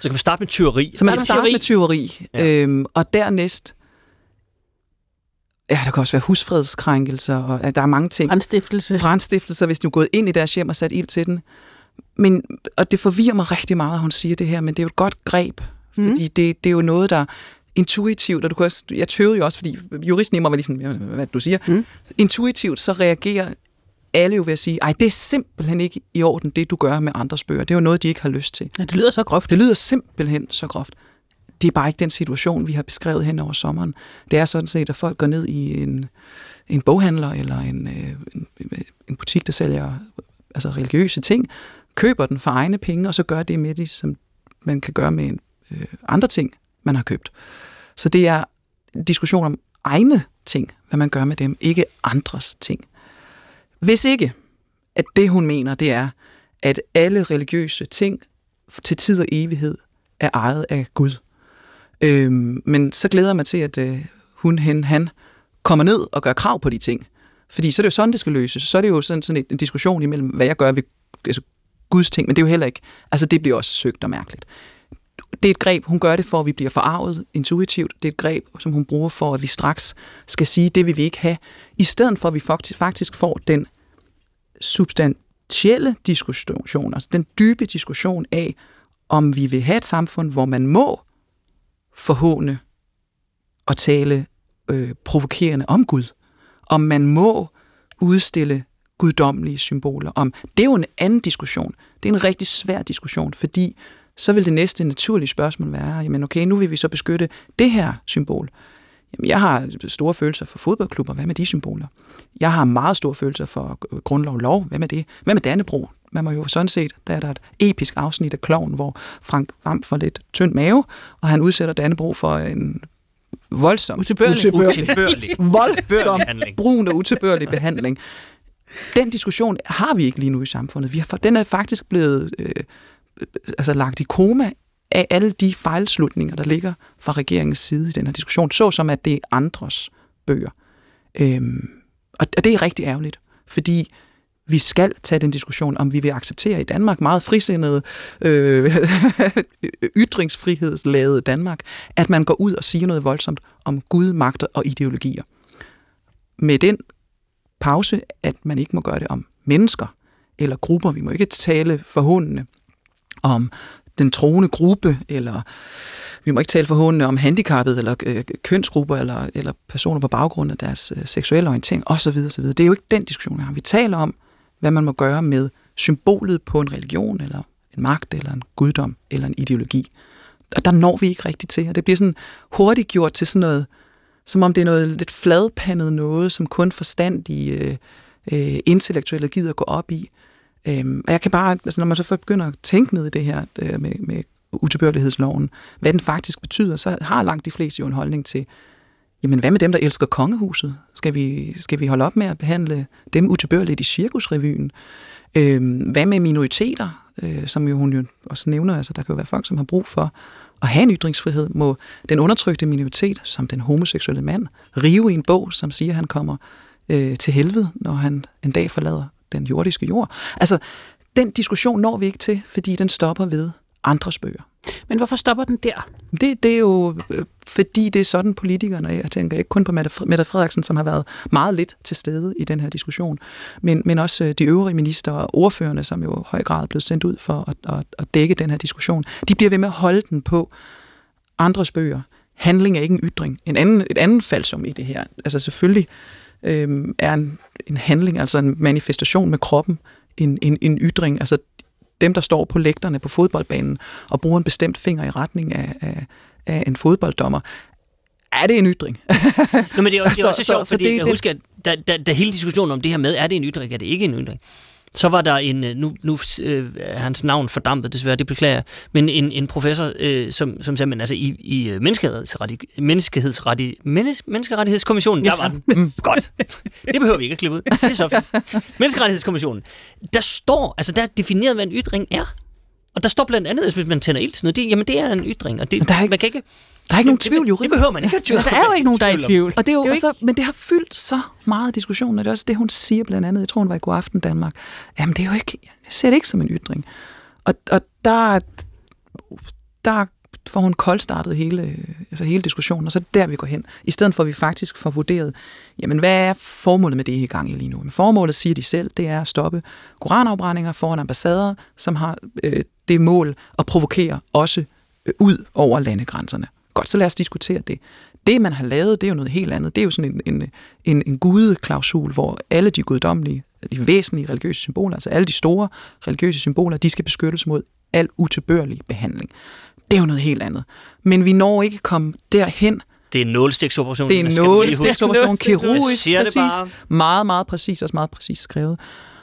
Så kan vi starte med tyveri. Så man Start skal med starte med tyveri, Ja. øhm, og dernæst ja, der kan også være husfredskrænkelser, og ja, der er mange ting. Brandstiftelse. Brandstiftelser, hvis du er gået ind i deres hjem og sat ild til den. Men, og det forvirrer mig rigtig meget, at hun siger det her, men det er jo et godt greb, mm. fordi det, det er jo noget, der intuitivt, og du kan også, jeg tøvede jo også, fordi juristen i mig var lige sådan, hvad du siger, mm. intuitivt så reagerer alle jo ved at sige, ej, det er simpelthen ikke i orden, det du gør med andres bøger. Det er jo noget, de ikke har lyst til. Ja, det lyder så groft. Det lyder simpelthen så groft. Det er bare ikke den situation, vi har beskrevet hen over sommeren. Det er sådan set, at folk går ned i en, en boghandler eller en, øh, en, en butik, der sælger altså religiøse ting, køber den for egne penge, og så gør det med det, som man kan gøre med en, øh, andre ting, man har købt. Så det er en diskussion om egne ting, hvad man gør med dem, ikke andres ting. Hvis ikke, at det hun mener, det er, at alle religiøse ting til tid og evighed er ejet af Gud. Øhm, men så glæder jeg mig til, at øh, hun, hen, han kommer ned og gør krav på de ting. Fordi så er det jo sådan, det skal løses. Så er det jo sådan, sådan en diskussion imellem, hvad jeg gør ved altså, Guds ting, men det er jo heller ikke, altså det bliver også søgt og mærkeligt. Det er et greb, hun gør det for, at vi bliver forarvet intuitivt. Det er et greb, som hun bruger for, at vi straks skal sige, det vil vi ikke have. I stedet for, at vi faktisk får den substantielle diskussion, altså den dybe diskussion af, om vi vil have et samfund, hvor man må forhåne og tale øh, provokerende om Gud. Om man må udstille guddommelige symboler. Om det er jo en anden diskussion. Det er en rigtig svær diskussion, fordi så vil det næste naturlige spørgsmål være, jamen okay, nu vil vi så beskytte det her symbol. Jamen, jeg har store følelser for fodboldklubber. Hvad med de symboler? Jeg har meget store følelser for grundlov og lov. Hvad med det? Hvad med Dannebro? Man må jo sådan set, der er der et episk afsnit af Kloven, hvor Frank Vam får lidt tynd mave, og han udsætter Dannebro for en voldsom, utilbørlig, utilbørlig, utilbørlig, voldsom, brun og utilbørlig behandling. Den diskussion har vi ikke lige nu i samfundet. Vi har, den er faktisk blevet øh, altså lagt i koma af alle de fejlslutninger, der ligger fra regeringens side i den her diskussion, såsom at det er andres bøger. Øhm, og det er rigtig ærgerligt, fordi vi skal tage den diskussion, om vi vil acceptere i Danmark, meget frisindede, øh, ytringsfrihedsladet Danmark, at man går ud og siger noget voldsomt om Gud, magter og ideologier. Med den pause, at man ikke må gøre det om mennesker eller grupper. Vi må ikke tale forhåndende om den troende gruppe, eller vi må ikke tale forhåndende om handicappede, eller øh, kønsgrupper, eller, eller personer på baggrund af deres øh, seksuelle orientering, osv. osv. Det er jo ikke den diskussion, vi har. Vi taler om, hvad man må gøre med symbolet på en religion, eller en magt, eller en guddom, eller en ideologi. Og der når vi ikke rigtigt til, og det bliver sådan hurtigt gjort til sådan noget, som om det er noget lidt fladpandet noget, som kun forstandige øh, øh, intellektuelle gider gå op i. Øhm, og jeg kan bare, altså når man så begynder at tænke ned i det her øh, med, med utilbørlighedsloven, hvad den faktisk betyder, så har langt de fleste jo en holdning til, jamen hvad med dem, der elsker kongehuset? Skal vi, skal vi holde op med at behandle dem utilbørligt i cirkusrevyen? Øhm, hvad med minoriteter, øh, som jo hun jo også nævner, altså der kan jo være folk, som har brug for at have en ytringsfrihed, må den undertrykte minoritet, som den homoseksuelle mand, rive i en bog, som siger, at han kommer øh, til helvede, når han en dag forlader den jordiske jord. Altså, den diskussion når vi ikke til, fordi den stopper ved andres bøger. Men hvorfor stopper den der? Det, det er jo, øh, fordi det er sådan politikerne, jeg tænker ikke kun på Mette Frederiksen, som har været meget lidt til stede i den her diskussion, men, men også øh, de øvrige minister og ordførende, som jo i høj grad er blevet sendt ud for at, at, at dække den her diskussion. De bliver ved med at holde den på andres bøger. Handling er ikke en ytring. En anden, et andet faldsum i det her. Altså selvfølgelig øh, er en, en handling, altså en manifestation med kroppen, en, en, en ytring. Altså dem, der står på lægterne på fodboldbanen og bruger en bestemt finger i retning af, af, af en fodbolddommer, er det en ytring? Nå, men det er, også, det er også så, sjovt, så, fordi så det, jeg kan huske, at da, da, da hele diskussionen om det her med, er det en ytring, er det ikke en ytring, så var der en, øh, nu, nu øh, hans navn fordampet desværre, det beklager jeg, men en, en professor, øh, som, som sagde, men altså i, i øh, menneskehedsrettig, menneskehedsrettig, menneske, menneskerettighedskommissionen, yes. der var den. Mm, godt. Det behøver vi ikke at klippe ud. Det er så fint. Menneskerettighedskommissionen, der står, altså der er defineret, hvad en ytring er. Og der står blandt andet, hvis man tænder ild til noget, det, jamen det er en ytring. Og det, der er ikke, man kan ikke, der er ikke nogen tvivl, jo. Det behøver man ikke at tvivl. Der er jo ikke nogen, der er i tvivl. Og det er jo, det er jo ikke... Men det har fyldt så meget diskussion, og det er også det, hun siger blandt andet, jeg tror, hun var i God Aften Danmark. Jamen det er jo ikke, jeg ser det ikke som en ytring. Og, og der, der får hun koldstartet hele, altså hele diskussionen, og så er det der, vi går hen. I stedet for, at vi faktisk får vurderet, jamen hvad er formålet med det, I gang i lige nu? Men formålet, siger de selv, det er at stoppe koranafbrændinger foran ambassader, som har øh, det mål at provokere også øh, ud over landegrænserne. Godt, så lad os diskutere det. Det, man har lavet, det er jo noget helt andet. Det er jo sådan en, en, en, en gudeklausul, hvor alle de guddommelige, de væsentlige religiøse symboler, altså alle de store religiøse symboler, de skal beskyttes mod al utilbørlig behandling. Det er jo noget helt andet. Men vi når ikke at komme derhen. Det er en nålstiksoperation. Det er en nålstiksoperation, kirurgisk, siger det præcis. bare. Meget, meget præcis, også meget præcis skrevet.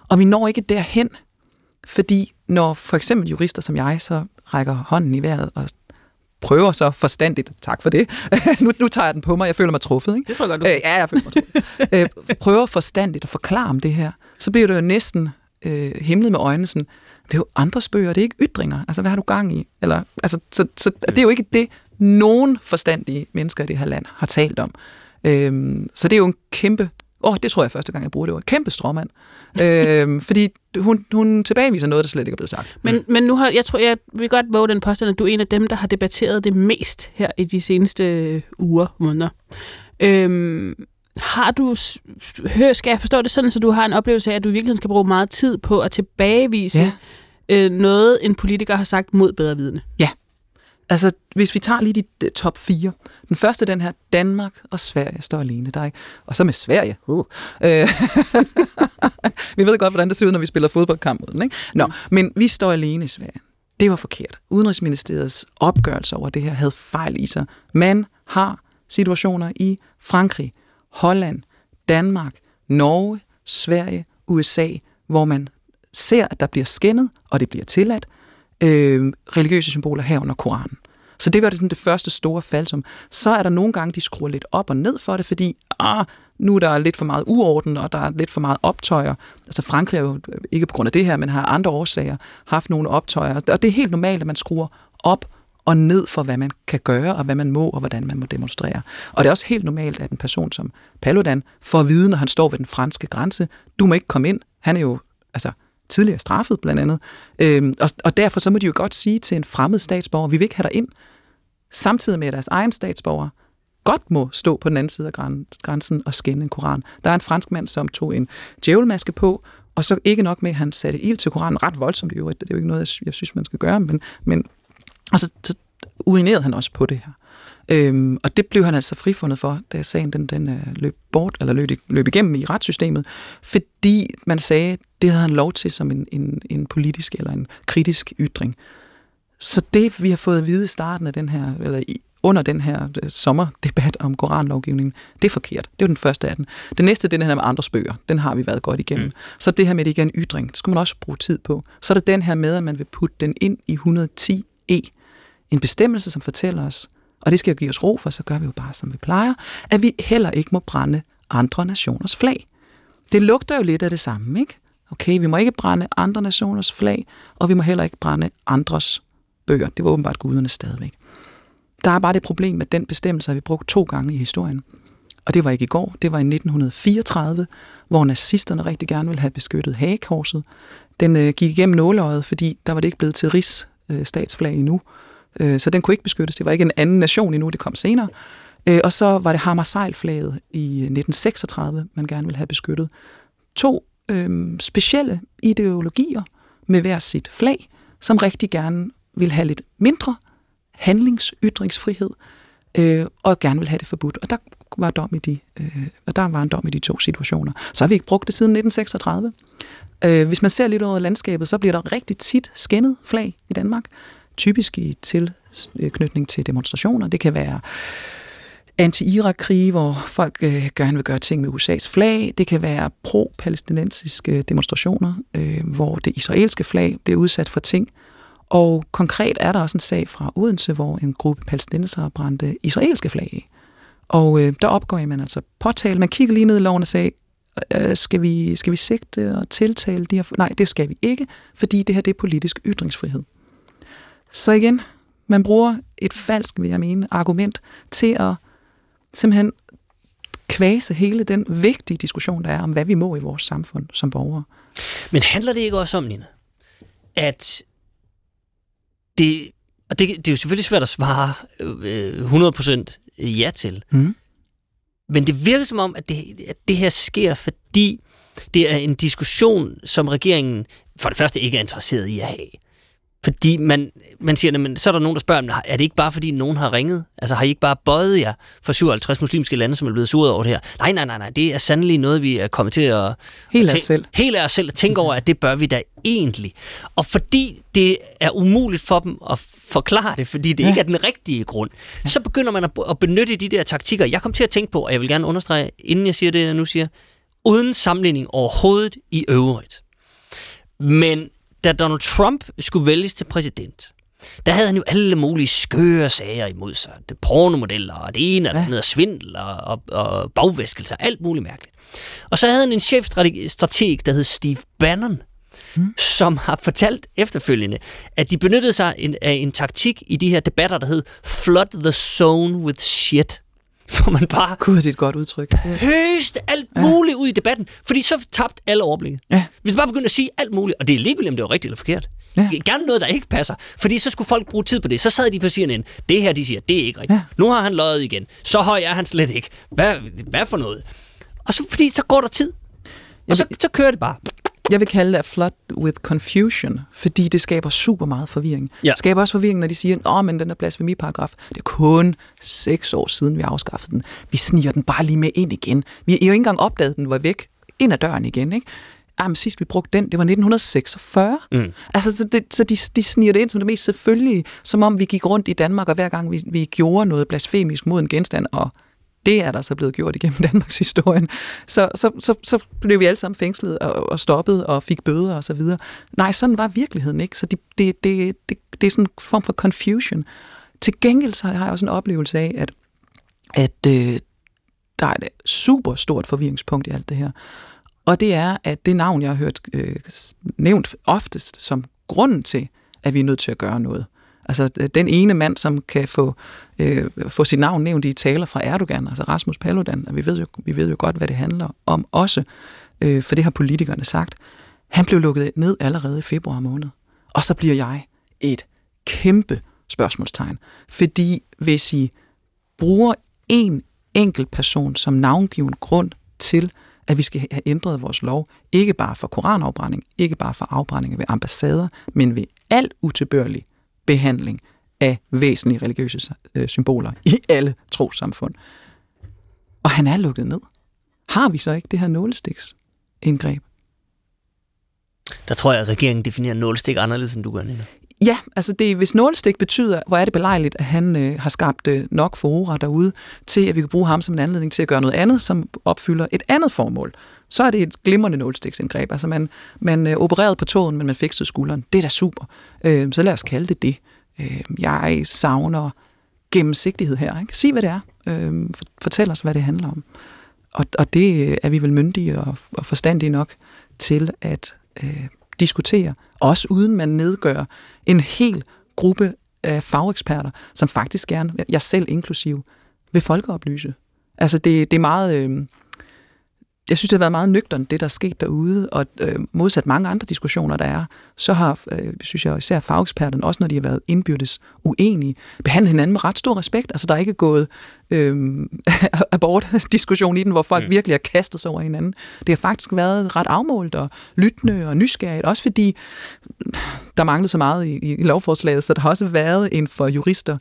Og vi når ikke derhen, fordi når for eksempel jurister som jeg så rækker hånden i vejret og prøver så forstandigt, tak for det, nu, nu tager jeg den på mig, jeg føler mig truffet, ikke? Det tror jeg godt, du Øh, ja, jeg føler mig truffet. øh, prøver forstandigt at forklare om det her, så bliver det jo næsten øh, himlet med øjnene sådan, det er jo andres bøger, det er ikke ytringer. Altså, hvad har du gang i? Eller, altså, så, så det er jo ikke det, nogen forstandige mennesker i det her land har talt om. Øhm, så det er jo en kæmpe... Åh, oh, det tror jeg første gang, jeg bruger det ord. Kæmpe stråmand. øhm, fordi hun, hun tilbageviser noget, der slet ikke er blevet sagt. Men, men nu har, jeg tror, jeg vil godt våge den påstand, at du er en af dem, der har debatteret det mest her i de seneste uger, måneder. Øhm, har du, skal jeg forstå det sådan, så du har en oplevelse af, at du i virkeligheden skal bruge meget tid på at tilbagevise Ja. øh, noget, en politiker har sagt mod bedre vidne? Altså, hvis vi tager lige de top 4. Den første, den her, Danmark og Sverige står alene. Der er ikke, og så med Sverige. Øh, vi ved godt, hvordan det ser ud, når vi spiller fodboldkamp mod den. Ikke? Nå, men vi står alene i Sverige. Det var forkert. Udenrigsministeriets opgørelse over det her havde fejl i sig. Man har situationer i Frankrig, Holland, Danmark, Norge, Sverige, USA, hvor man ser, at der bliver skændet, og det bliver tilladt, øh, religiøse symboler herunder Koranen. Så det var det, sådan det første store fald, som så er der nogle gange, de skruer lidt op og ned for det, fordi ah, nu er der lidt for meget uorden, og der er lidt for meget optøjer. Altså Frankrig er jo øh, ikke på grund af det her, men har andre årsager haft nogle optøjer. Og det er helt normalt, at man skruer op og ned for, hvad man kan gøre, og hvad man må, og hvordan man må demonstrere. Og det er også helt normalt, at en person som Paludan får at vide, når han står ved den franske grænse, du må ikke komme ind. Han er jo altså, tidligere straffet blandt andet. Øhm, og, og derfor så må de jo godt sige til en fremmed statsborger, vi vil ikke have dig ind, samtidig med at deres egen statsborger godt må stå på den anden side af grænsen og skænde en koran. Der er en fransk mand, som tog en djævelmaske på, og så ikke nok med, at han satte ild til koranen, ret voldsomt i øvrigt, det er jo ikke noget, jeg jeg synes, man skal gøre, men, men og så, så urinerede han også på det her. Øhm, og det blev han altså frifundet for, da sagen den, den øh, løb bort, eller løb, løb igennem i retssystemet, fordi man sagde, det havde han lov til som en, en, en politisk eller en kritisk ytring. Så det, vi har fået at vide i starten af den her, eller i, under den her øh, sommerdebat om koranlovgivningen, det er forkert. Det er jo den første af den. Det næste, det er den her med andres bøger. Den har vi været godt igennem. Mm. Så det her med, at det ikke er en ytring, det skal man også bruge tid på. Så er der den her med, at man vil putte den ind i 110e. En bestemmelse, som fortæller os, og det skal jo give os ro for, så gør vi jo bare, som vi plejer, at vi heller ikke må brænde andre nationers flag. Det lugter jo lidt af det samme, ikke? Okay, vi må ikke brænde andre nationers flag, og vi må heller ikke brænde andres bøger. Det var åbenbart guderne stadigvæk. Der er bare det problem, med den bestemmelse har vi brugt to gange i historien. Og det var ikke i går, det var i 1934, hvor nazisterne rigtig gerne ville have beskyttet hagekorset. Den øh, gik igennem nåleøjet, fordi der var det ikke blevet til rigs øh, statsflag endnu. Øh, så den kunne ikke beskyttes. Det var ikke en anden nation endnu, det kom senere. Øh, og så var det Hammersejl-flaget i øh, 1936, man gerne ville have beskyttet. To øh, specielle ideologier med hver sit flag, som rigtig gerne ville have lidt mindre handlingsytringsfrihed, øh, og gerne vil have det forbudt. Og der var, dom i de, øh, og der var en dom i de to situationer. Så har vi ikke brugt det siden 1936. Øh, hvis man ser lidt over landskabet, så bliver der rigtig tit skændet flag i Danmark. Typisk i tilknytning til demonstrationer. Det kan være anti-Irak-krige, hvor folk øh, gerne vil gøre ting med USA's flag. Det kan være pro-palæstinensiske demonstrationer, øh, hvor det israelske flag bliver udsat for ting. Og konkret er der også en sag fra Odense, hvor en gruppe palæstinensere brændte israelske flag af. Og øh, der opgår man altså påtale. Man kigger lige ned i loven og sagde, øh, skal, vi, skal vi sigte og tiltale de her? Nej, det skal vi ikke, fordi det her det er politisk ytringsfrihed. Så igen, man bruger et falsk, vil jeg mene, argument til at simpelthen kvæse hele den vigtige diskussion, der er om, hvad vi må i vores samfund som borgere. Men handler det ikke også om, Nina, at det og det, det er jo selvfølgelig svært at svare øh, 100% ja til. Mm. Men det virker som om, at det, at det her sker, fordi det er en diskussion, som regeringen for det første ikke er interesseret i at have. Fordi man, man siger, men så er der nogen, der spørger, er det ikke bare fordi nogen har ringet? Altså har I ikke bare bøjet jer for 57 muslimske lande, som er blevet suret over det her? Nej, nej, nej, nej, det er sandelig noget, vi er kommet til at... Helt af os selv. Helt af os selv at tænke over, at det bør vi da egentlig. Og fordi det er umuligt for dem at forklare det, fordi det ja. ikke er den rigtige grund, ja. så begynder man at, at benytte de der taktikker. Jeg kom til at tænke på, og jeg vil gerne understrege, inden jeg siger det, jeg nu siger, uden sammenligning overhovedet i øvrigt. Men da Donald Trump skulle vælges til præsident, der havde han jo alle mulige skøre sager imod sig. Det pornomodeller, og det ene og det andet, og svindel og, og, og bagvæskelse, alt muligt mærkeligt. Og så havde han en chefstrateg, der hed Steve Bannon, hmm. som har fortalt efterfølgende, at de benyttede sig en, af en taktik i de her debatter, der hed Flood the zone with shit. Hvor man bare Gud, det er et godt udtryk. Ja. høste alt muligt ud i debatten, fordi så tabte alle overblikket. Ja. Hvis man bare begyndte at sige alt muligt, og det er ligegyldigt, om det var rigtigt eller forkert. Ja. Gerne noget, der ikke passer. Fordi så skulle folk bruge tid på det. Så sad de partierne ind. Det her, de siger, det er ikke rigtigt. Ja. Nu har han løjet igen. Så høj er han slet ikke. Hvad, hvad for noget? Og så, fordi så går der tid. Og så, så kører det bare. Jeg vil kalde det a flood with confusion, fordi det skaber super meget forvirring. Ja. Det skaber også forvirring, når de siger, åh, men den er blasfemiparagraf, det er kun seks år siden, vi afskaffede den. Vi sniger den bare lige med ind igen. Vi har jo ikke engang opdaget, den var væk. Ind ad døren igen, ikke? Jamen, sidst vi brugte den, det var 1946. Mm. Altså, så, det, så de, de sniger det ind som det mest selvfølgelige, som om vi gik rundt i Danmark, og hver gang vi, vi gjorde noget blasfemisk mod en genstand, og det er der så blevet gjort igennem Danmarks historien, så, så, så, så blev vi alle sammen fængslet og, og stoppet og fik bøder og så videre. Nej, sådan var virkeligheden ikke, så det, det, det, det, det er sådan en form for confusion. Til gengæld så har jeg også en oplevelse af, at, at øh, der er et super stort forvirringspunkt i alt det her. Og det er, at det navn, jeg har hørt øh, nævnt oftest som grunden til, at vi er nødt til at gøre noget. Altså øh, den ene mand, som kan få, øh, få sit navn nævnt i taler fra Erdogan, altså Rasmus Paludan, og vi ved jo, vi ved jo godt, hvad det handler om også, øh, for det har politikerne sagt. Han blev lukket ned allerede i februar måned. Og så bliver jeg et kæmpe spørgsmålstegn. Fordi hvis I bruger en enkelt person som navngiven grund til, at vi skal have ændret vores lov, ikke bare for koranafbrænding, ikke bare for afbrænding ved ambassader, men ved al utilbørlig behandling af væsentlige religiøse øh, symboler i alle trosamfund. Og han er lukket ned. Har vi så ikke det her nålestiks indgreb? Der tror jeg, at regeringen definerer nålstik anderledes, end du gør, Nina. Ja, altså det, hvis nålestik betyder, hvor er det belejligt, at han øh, har skabt øh, nok forora derude, til at vi kan bruge ham som en anledning til at gøre noget andet, som opfylder et andet formål, så er det et glimrende nålstiksindgreb. Altså man, man øh, opererede på tåen, men man fikset skulderen. Det er da super. Øh, så lad os kalde det det. Øh, jeg savner gennemsigtighed her. Ikke? Sig, hvad det er. Øh, fortæl os, hvad det handler om. Og, og det øh, er vi vel myndige og, og forstandige nok til at øh, diskutere, også uden man nedgør en hel gruppe af fageksperter, som faktisk gerne, jeg selv inklusiv, vil folkeoplyse. Altså det, det er meget... Øh, jeg synes, det har været meget nøgtern, det der er sket derude, og øh, modsat mange andre diskussioner, der er, så har, øh, synes jeg især fageksperterne, også når de har været indbyrdes uenige, behandlet hinanden med ret stor respekt. Altså, der er ikke gået øh, abort-diskussion i den, hvor folk mm. virkelig har kastet sig over hinanden. Det har faktisk været ret afmålt og lyttende og nysgerrigt, også fordi der manglede så meget i, i lovforslaget, så der har også været en for jurister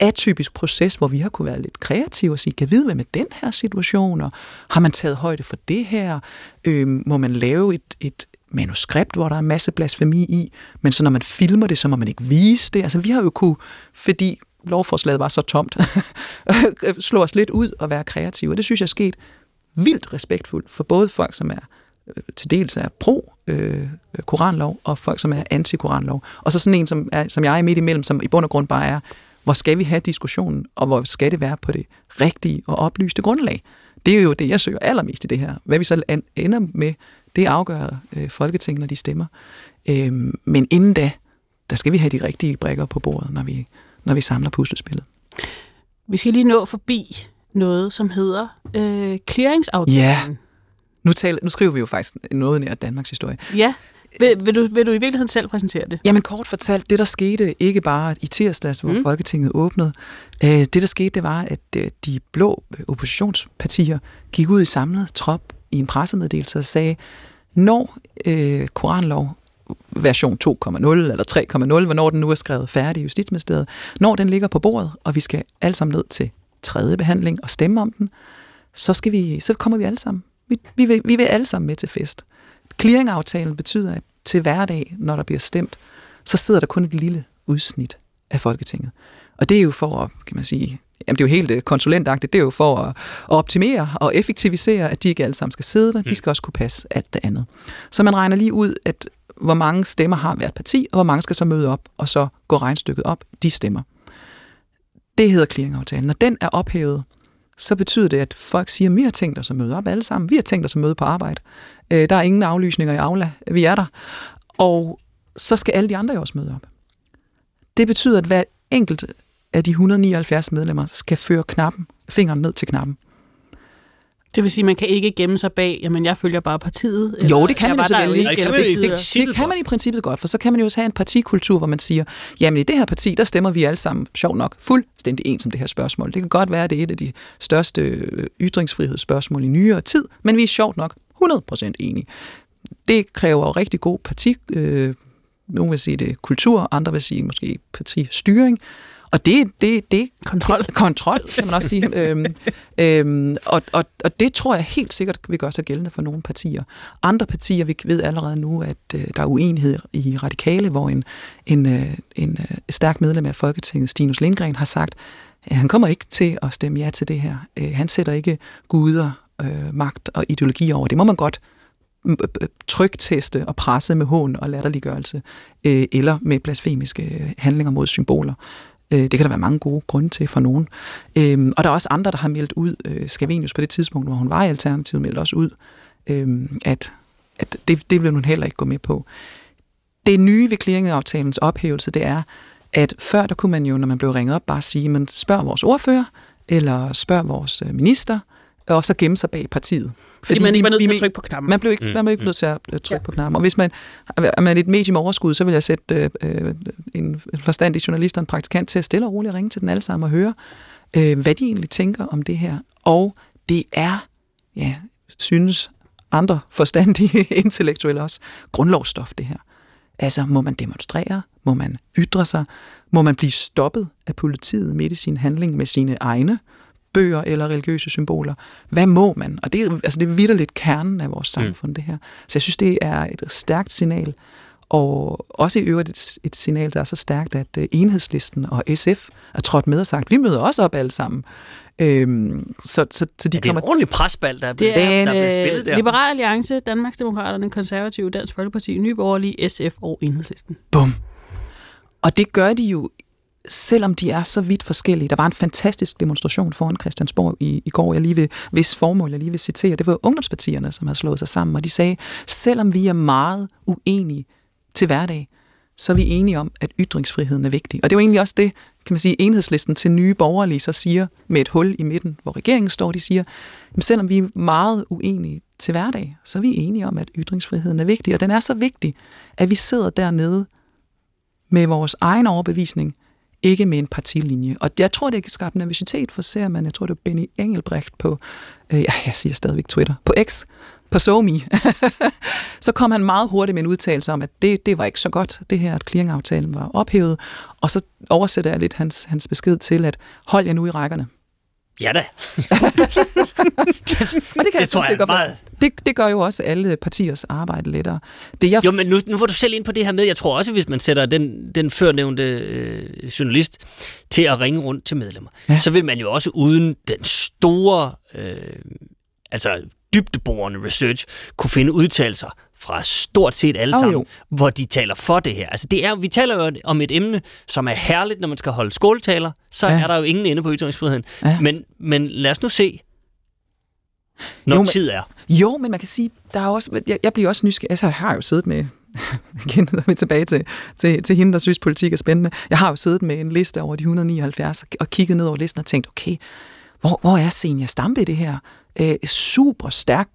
atypisk proces, hvor vi har kunne være lidt kreative og sige, kan vide, hvad med den her situation, og har man taget højde for det her? Øh, må man lave et, et manuskript, hvor der er en masse blasfemi i, men så når man filmer det, så må man ikke vise det. Altså vi har jo kunne, fordi lovforslaget var så tomt, slå os lidt ud og være kreative, og det synes jeg er sket vildt respektfuldt for både folk, som er øh, til dels er pro øh, koranlov, og folk, som er anti-koranlov. Og så sådan en, som, er, som jeg er midt imellem, som i bund og grund bare er, hvor skal vi have diskussionen, og hvor skal det være på det rigtige og oplyste grundlag. Det er jo det, jeg søger allermest i det her. Hvad vi så ender med, det afgør øh, Folketinget, når de stemmer. Øh, men inden da, der skal vi have de rigtige brækker på bordet, når vi, når vi samler puslespillet. Vi skal lige nå forbi noget, som hedder øh, clearingsaftalen. Ja. Nu, taler, nu skriver vi jo faktisk noget nær Danmarks historie. Ja. Vil, vil, du, vil du i virkeligheden selv præsentere det? Jamen kort fortalt, det der skete ikke bare i tirsdags, hvor mm. Folketinget åbnede, øh, det der skete, det var, at øh, de blå oppositionspartier gik ud i samlet trop i en pressemeddelelse og sagde, når øh, Koranlov version 2.0 eller 3.0, hvornår den nu er skrevet færdig i Justitsministeriet, når den ligger på bordet, og vi skal alle sammen ned til tredje behandling og stemme om den, så, skal vi, så kommer vi alle sammen. Vi, vi, vil, vi vil alle sammen med til fest. Clearingaftalen betyder, at til hverdag, når der bliver stemt, så sidder der kun et lille udsnit af Folketinget. Og det er jo for at, kan man sige, jamen det er jo helt øh, konsulentagtigt, det er jo for at, optimere og effektivisere, at de ikke alle sammen skal sidde der, de mm. skal også kunne passe alt det andet. Så man regner lige ud, at hvor mange stemmer har hvert parti, og hvor mange skal så møde op, og så gå regnstykket op, de stemmer. Det hedder clearingaftalen. Når den er ophævet, så betyder det, at folk siger, at vi har tænkt os at møde op alle sammen. Vi har tænkt os at møde på arbejde. Øh, der er ingen aflysninger i Aula. Vi er der. Og så skal alle de andre jo også møde op. Det betyder, at hver enkelt af de 179 medlemmer skal føre knappen, fingeren ned til knappen. Det vil sige, at man kan ikke gemme sig bag, jamen jeg følger bare partiet. Eller, jo, det kan man jo selvfølgelig ikke. Det det, det kan man i princippet godt, for så kan man jo have en partikultur, hvor man siger, jamen i det her parti, der stemmer vi alle sammen, sjov nok, fuldstændig ens om det her spørgsmål. Det kan godt være, at det er et af de største øh, ytringsfrihedsspørgsmål i nyere tid, men vi er sjovt nok 100% enige. Det kræver jo rigtig god parti, øh, nogen vil sige det kultur, andre vil sige måske partistyring, og det, det, det kontrol. kontrol, kan man også sige. øhm, øhm, og, og, og det tror jeg helt sikkert vil gøre sig gældende for nogle partier. Andre partier, vi ved allerede nu, at øh, der er uenighed i Radikale, hvor en, en, øh, en øh, stærk medlem af Folketinget, Stinus Lindgren, har sagt, at han kommer ikke til at stemme ja til det her. Øh, han sætter ikke guder, øh, magt og ideologi over. Det må man godt trygteste og presse med hån og latterliggørelse, øh, eller med blasfemiske øh, handlinger mod symboler. Øh, det kan der være mange gode grunde til for nogen. Øh, og der er også andre, der har meldt ud, øh, Skavenius på det tidspunkt, hvor hun var i Alternativet, meldte også ud, øh, at, at det, det vil hun heller ikke gå med på. Det nye ved clearingaftalens ophævelse, det er, at før der kunne man jo, når man blev ringet op, bare sige, man spørg vores ordfører, eller spørg vores øh, minister, og så gemme sig bag partiet. Fordi, Fordi man ikke var nødt til at trykke på knappen. Man blev ikke, mm. man blev ikke nødt til at trykke ja. på knappen. Og hvis man er man et medium overskud, så vil jeg sætte øh, en forstandig journalist og en praktikant til at stille og roligt ringe til den alle sammen og høre, øh, hvad de egentlig tænker om det her. Og det er, ja, synes andre forstandige intellektuelle også, grundlovsstof det her. Altså, må man demonstrere? Må man ytre sig? Må man blive stoppet af politiet midt i sin handling med sine egne bøger eller religiøse symboler. Hvad må man? Og det er, altså det er vidderligt kernen af vores mm. samfund, mm. det her. Så jeg synes, det er et stærkt signal, og også i øvrigt et, et signal, der er så stærkt, at uh, enhedslisten og SF er trådt med og sagt, vi møder også op alle sammen. Øhm, så, så, så de ja, det er kommer... en ordentlig presbald, der er blevet, det er, der er spillet der. Liberal Alliance, Danmarksdemokraterne, Konservative, Dansk Folkeparti, Nye Borgerlige, SF og Enhedslisten. Bum. Og det gør de jo selvom de er så vidt forskellige. Der var en fantastisk demonstration foran Christiansborg i, i går, jeg lige vil, hvis formål jeg lige vil citere. Det var ungdomspartierne, som har slået sig sammen, og de sagde, selvom vi er meget uenige til hverdag, så er vi enige om, at ytringsfriheden er vigtig. Og det var egentlig også det, kan man sige, enhedslisten til nye borgerlige så siger, med et hul i midten, hvor regeringen står, de siger, Men selvom vi er meget uenige til hverdag, så er vi enige om, at ytringsfriheden er vigtig. Og den er så vigtig, at vi sidder dernede med vores egen overbevisning, ikke med en partilinje. Og jeg tror, det kan skabe nervøsitet for ser man, jeg tror, det er Benny Engelbrecht på, øh, ja, jeg siger stadigvæk Twitter, på X, på SoMe, så kom han meget hurtigt med en udtalelse om, at det, det var ikke så godt, det her, at clearingaftalen var ophævet, og så oversætter jeg lidt hans, hans besked til, at hold jer nu i rækkerne. Ja da. det, og det kan det, jeg tror jeg meget. Det, det gør jo også alle partiers arbejde lettere. Det, jeg... Jo, men nu, nu får du selv ind på det her med, jeg tror også, hvis man sætter den, den førnævnte øh, journalist til at ringe rundt til medlemmer, ja. så vil man jo også uden den store, øh, altså dybdeborende research, kunne finde udtalelser fra stort set alle oh, sammen, jo. hvor de taler for det her. Altså det er, vi taler jo om et emne, som er herligt, når man skal holde skoletaler, så ja. er der jo ingen ende på ytringsfriheden. Ja. Men, men lad os nu se, når jo, tid er. Jo, men man kan sige, der er også, jeg, jeg bliver også nysgerrig, altså jeg har jo siddet med, igen er vi tilbage til, til, til hende, der synes politik er spændende. Jeg har jo siddet med en liste over de 179 og kigget ned over listen og tænkt, okay, hvor, hvor er Senior Stampe i det her? øh, super stærk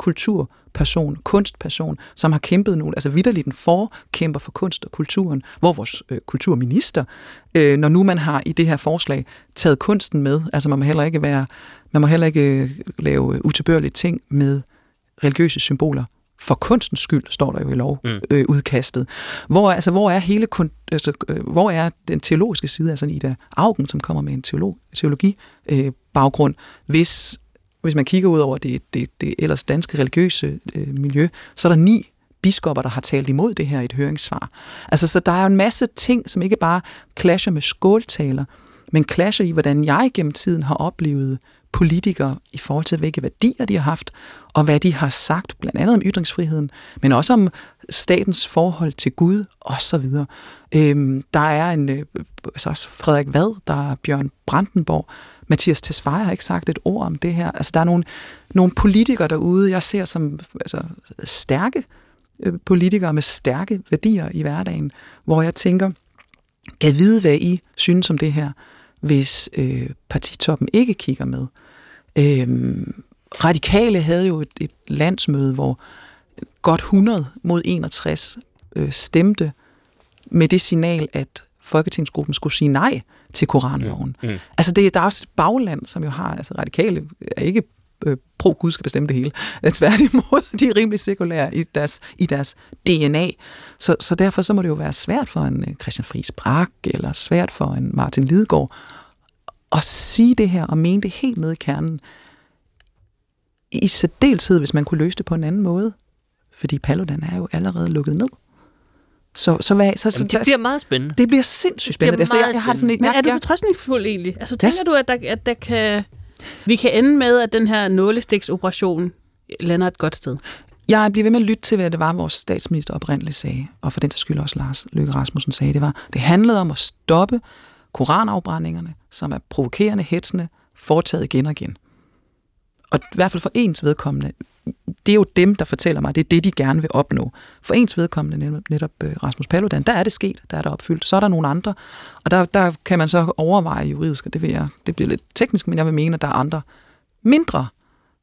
kulturperson, kunstperson, som har kæmpet nogle, altså vidderligt en forkæmper for kunst og kulturen, hvor vores øh, kulturminister, øh, når nu man har i det her forslag taget kunsten med, altså man må heller ikke være, man må heller ikke øh, lave utilbørlige ting med religiøse symboler, for kunstens skyld, står der jo i lovudkastet. Øh, udkastet. hvor, altså, hvor er hele kun, altså, øh, hvor er den teologiske side, altså Ida Augen, som kommer med en teolog, teologi øh, baggrund, hvis, hvis man kigger ud over det, det, det ellers danske religiøse øh, miljø, så er der ni biskopper, der har talt imod det her i et høringssvar. Altså, så der er jo en masse ting, som ikke bare clasher med skåltaler, men clasher i, hvordan jeg gennem tiden har oplevet politikere i forhold til, hvilke værdier de har haft, og hvad de har sagt, blandt andet om ytringsfriheden, men også om statens forhold til Gud, osv. Øhm, der er en, øh, altså også Frederik Vad, der er Bjørn Brandenborg, Mathias Tesfaye har ikke sagt et ord om det her. Altså, der er nogle, nogle politikere derude, jeg ser som altså, stærke øh, politikere med stærke værdier i hverdagen, hvor jeg tænker, kan vide, hvad I synes om det her, hvis øh, partitoppen ikke kigger med. Øh, Radikale havde jo et, et landsmøde, hvor godt 100 mod 61 øh, stemte med det signal, at Folketingsgruppen skulle sige nej til koranloven. Mm. Mm. Altså det, der er også bagland, som jo har, altså radikale er ikke øh, pro-Gud skal bestemme det hele. Tværtimod, de er rimelig sekulære i deres, i deres DNA. Så, så derfor så må det jo være svært for en øh, Christian Friis Brak, eller svært for en Martin Lidegaard, at sige det her og mene det helt ned i kernen. I særdeleshed, hvis man kunne løse det på en anden måde. Fordi Paludan er jo allerede lukket ned. Så, så, hvad, så, Jamen, det bliver meget spændende. Det bliver sindssygt spændende. Det bliver altså, jeg, jeg har sådan et, Men er du fortrøstningsfuld egentlig? Altså, tænker du, at der, at der kan... Vi kan ende med, at den her nålestiksoperation lander et godt sted? Jeg bliver ved med at lytte til, hvad det var, vores statsminister oprindeligt sagde, og for den til skyld også Lars Løkke Rasmussen sagde, det var, det handlede om at stoppe koranafbrændingerne, som er provokerende, hetsende, foretaget igen og igen. Og i hvert fald for ens vedkommende, det er jo dem, der fortæller mig, det er det, de gerne vil opnå. For ens vedkommende, netop, øh, Rasmus Paludan, der er det sket, der er det opfyldt. Så er der nogle andre, og der, der kan man så overveje juridisk, og det, vil jeg, det bliver lidt teknisk, men jeg vil mene, at der er andre mindre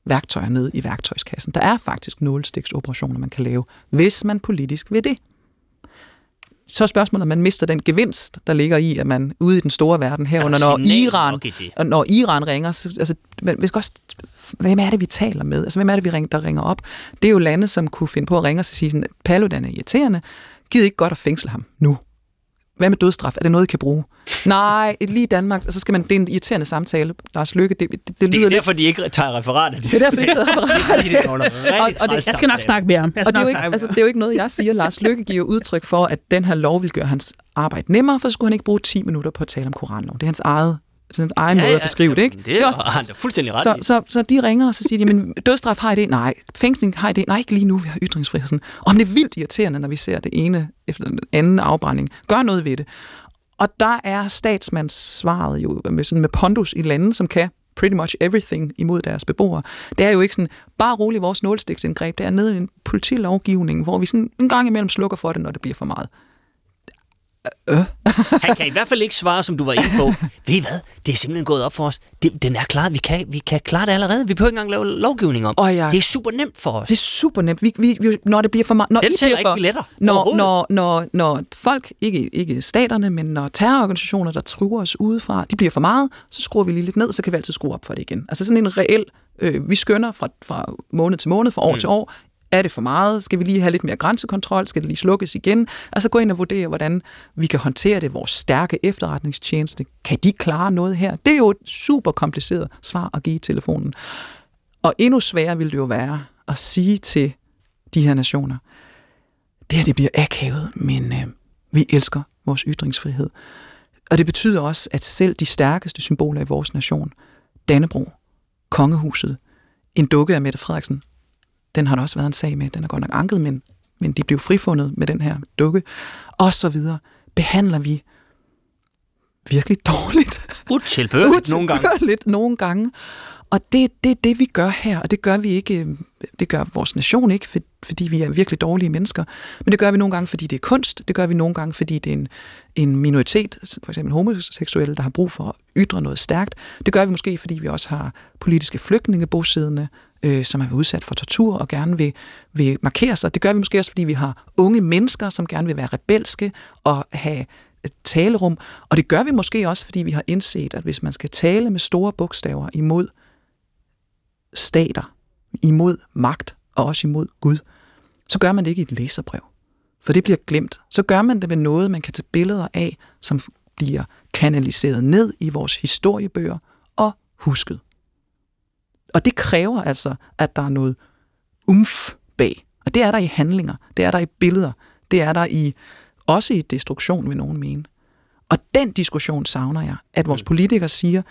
værktøjer nede i værktøjskassen. Der er faktisk nålestiksoperationer, man kan lave, hvis man politisk vil det så er spørgsmålet, om man mister den gevinst, der ligger i, at man ude i den store verden herunder, når Iran, og når Iran ringer, så, altså, men vi skal også, hvem er det, vi taler med? Altså, hvem er det, vi ringer, der ringer op? Det er jo lande, som kunne finde på at ringe og sige sådan, Paludan er irriterende, giv ikke godt at fængsle ham nu. Hvad med dødstraf? Er det noget, I kan bruge? Nej, lige i Danmark, så skal man, det er en irriterende samtale. Lars Lykke, det, det, det, det er derfor, de ikke tager referater. Det er derfor, de ikke tager referater. og, og det, jeg skal nok snakke mere om. og det er, jo ikke, altså, det er jo ikke noget, jeg siger. Lars Lykke giver udtryk for, at den her lov vil gøre hans arbejde nemmere, for så skulle han ikke bruge 10 minutter på at tale om koranlov. Det er hans eget sin egen ja, måde at beskrive ja, det, ikke? Det er, også han er fuldstændig ret så, så, så de ringer, og så siger de, men dødstraf har I det? Nej. Fængsling har I det? Nej, ikke lige nu, vi har ytringsfrihed. Og det er vildt irriterende, når vi ser det ene efter den anden afbrænding. Gør noget ved det. Og der er statsmandssvaret jo med, sådan med pondus i lande, som kan pretty much everything imod deres beboere. Det er jo ikke sådan, bare roligt vores nålestiksindgreb, det er nede i en politilovgivning, hvor vi sådan en gang imellem slukker for det, når det bliver for meget. Øh. Han kan i hvert fald ikke svare, som du var inde på. Ved I hvad? Det er simpelthen gået op for os. Det, den er klar. Vi kan, vi kan klare det allerede. Vi behøver ikke engang lave lovgivning om. Oh, ja. Det er super nemt for os. Det er super nemt. Vi, vi, når det bliver for meget... Når den I sælger bliver for, ikke billetter når, når, når, når folk, ikke, ikke staterne, men når terrororganisationer, der truer os udefra, de bliver for meget, så skruer vi lige lidt ned, så kan vi altid skrue op for det igen. Altså sådan en reel... Øh, vi skønner fra, fra måned til måned, fra år mm. til år, er det for meget? Skal vi lige have lidt mere grænsekontrol? Skal det lige slukkes igen? Altså gå ind og vurdere, hvordan vi kan håndtere det. Vores stærke efterretningstjeneste. Kan de klare noget her? Det er jo et super kompliceret svar at give i telefonen. Og endnu sværere vil det jo være at sige til de her nationer, det her det bliver akavet, men øh, vi elsker vores ytringsfrihed. Og det betyder også, at selv de stærkeste symboler i vores nation, Dannebro, kongehuset, en dukke af Mette Frederiksen, den har der også været en sag med. Den er godt nok anket, men, men de blev frifundet med den her dukke. Og så videre. Behandler vi virkelig dårligt. Utilbørligt nogle gange. Utilbørligt nogle gange. Og det er det, det, vi gør her, og det gør vi ikke, det gør vores nation ikke, fordi vi er virkelig dårlige mennesker, men det gør vi nogle gange, fordi det er kunst, det gør vi nogle gange, fordi det er en, en minoritet, for eksempel homoseksuelle, der har brug for at ytre noget stærkt. Det gør vi måske, fordi vi også har politiske flygtninge bosiddende øh, som er udsat for tortur og gerne vil, vil markere sig. Det gør vi måske også, fordi vi har unge mennesker, som gerne vil være rebelske og have talerum. Og det gør vi måske også, fordi vi har indset, at hvis man skal tale med store bogstaver imod stater, imod magt og også imod Gud, så gør man det ikke i et læserbrev. For det bliver glemt. Så gør man det med noget, man kan tage billeder af, som bliver kanaliseret ned i vores historiebøger og husket. Og det kræver altså, at der er noget umf bag. Og det er der i handlinger, det er der i billeder, det er der i også i destruktion, vil nogen mene. Og den diskussion savner jeg, at vores politikere siger,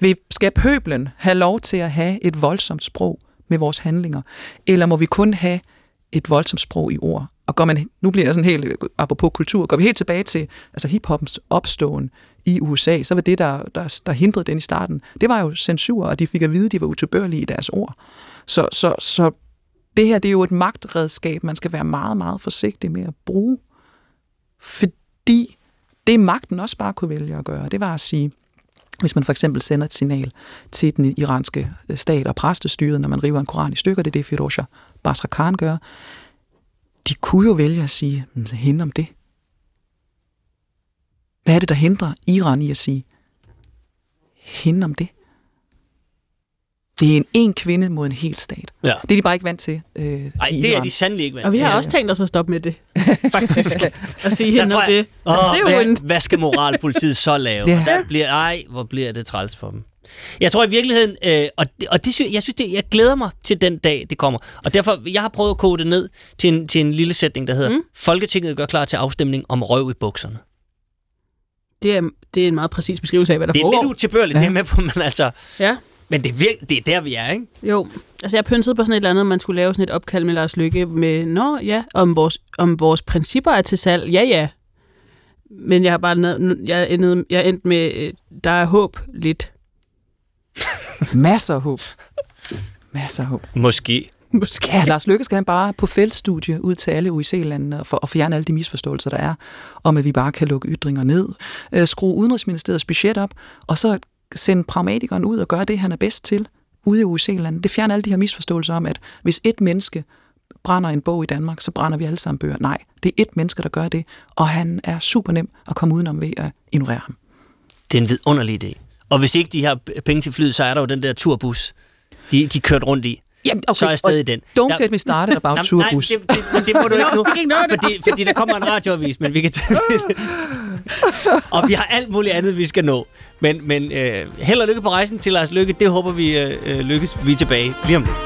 vi skal pøblen have lov til at have et voldsomt sprog med vores handlinger, eller må vi kun have et voldsomt sprog i ord? Og går man, nu bliver jeg sådan helt, apropos kultur, går vi helt tilbage til altså hiphoppens opståen i USA, så var det, der, der, der hindrede den i starten, det var jo censur, og de fik at vide, at de var utilbørlige i deres ord. Så, så, så det her, det er jo et magtredskab, man skal være meget, meget forsigtig med at bruge. Fordi det magten også bare kunne vælge at gøre, det var at sige, hvis man for eksempel sender et signal til den iranske øh, stat og præstestyret, når man river en koran i stykker, det er det Firouzja Basra Khan gør, de kunne jo vælge at sige, hende om det. Hvad er det, der hindrer Iran i at sige, hende om det? Det er en en kvinde mod en hel stat. Ja. Det er de bare ikke vant til. Øh, Nej, i det er de sandelig ikke vant Og vi til. har Ja, også ja. tænkt os at stoppe med det, faktisk. at sige hende om det. Åh, Altså, det er jo hvad, en... hvad skal moralpolitiet så lave? Ja. Der bliver, ej, hvor bliver det træls for dem. Jeg tror i virkeligheden, øh, og, det- og det, jeg synes, det, jeg glæder mig til den dag, det kommer. Og derfor, jeg har prøvet at kode det ned til en, til en lille sætning, der hedder, mm. Folketinget gør klar til afstemning om røv i bukserne. Det er, det er en meget præcis beskrivelse af, hvad der Det er foregår. lidt utilbørligt, ja. det er med på, men altså, Ja, men det er, virke, det er der, vi er, ikke? jo. Altså, jeg pyntede på sådan et eller andet, man skulle lave sådan et opkald med Lars Lykke med, nå ja, om vores, om vores principper er til salg. Ja, ja. Men jeg har bare ned, jeg endte, jeg endte med, øh, der er håb lidt. Masser af håb. Masser af håb. Måske. Måske. Ja, Lars Løkke skal han bare på feltstudie ud til alle UIC-landene for at fjerne alle de misforståelser, der er, om at vi bare kan lukke ytringer ned, øh, skrue Udenrigsministeriets budget op, og så sende pragmatikeren ud og gøre det, han er bedst til ude i UIC-landet. Det fjerner alle de her misforståelser om, at hvis et menneske brænder en bog i Danmark, så brænder vi alle sammen bøger. Nej, det er et menneske, der gør det, og han er super nem at komme udenom ved at ignorere ham. Det er en vidunderlig idé. Og hvis ikke de har penge til flyet, så er der jo den der turbus, de, de kørte rundt i. Jamen, Så er jeg stadig i den. Don't Der- get me started about Jamen, turbus. Nej, det, det, men det må du ikke nu, fordi, fordi der kommer en radioavis, men vi kan tage Og vi har alt muligt andet, vi skal nå. Men, men øh, held og lykke på rejsen til Lars Lykke. Det håber vi øh, øh, lykkes. Vi er tilbage lige om lidt.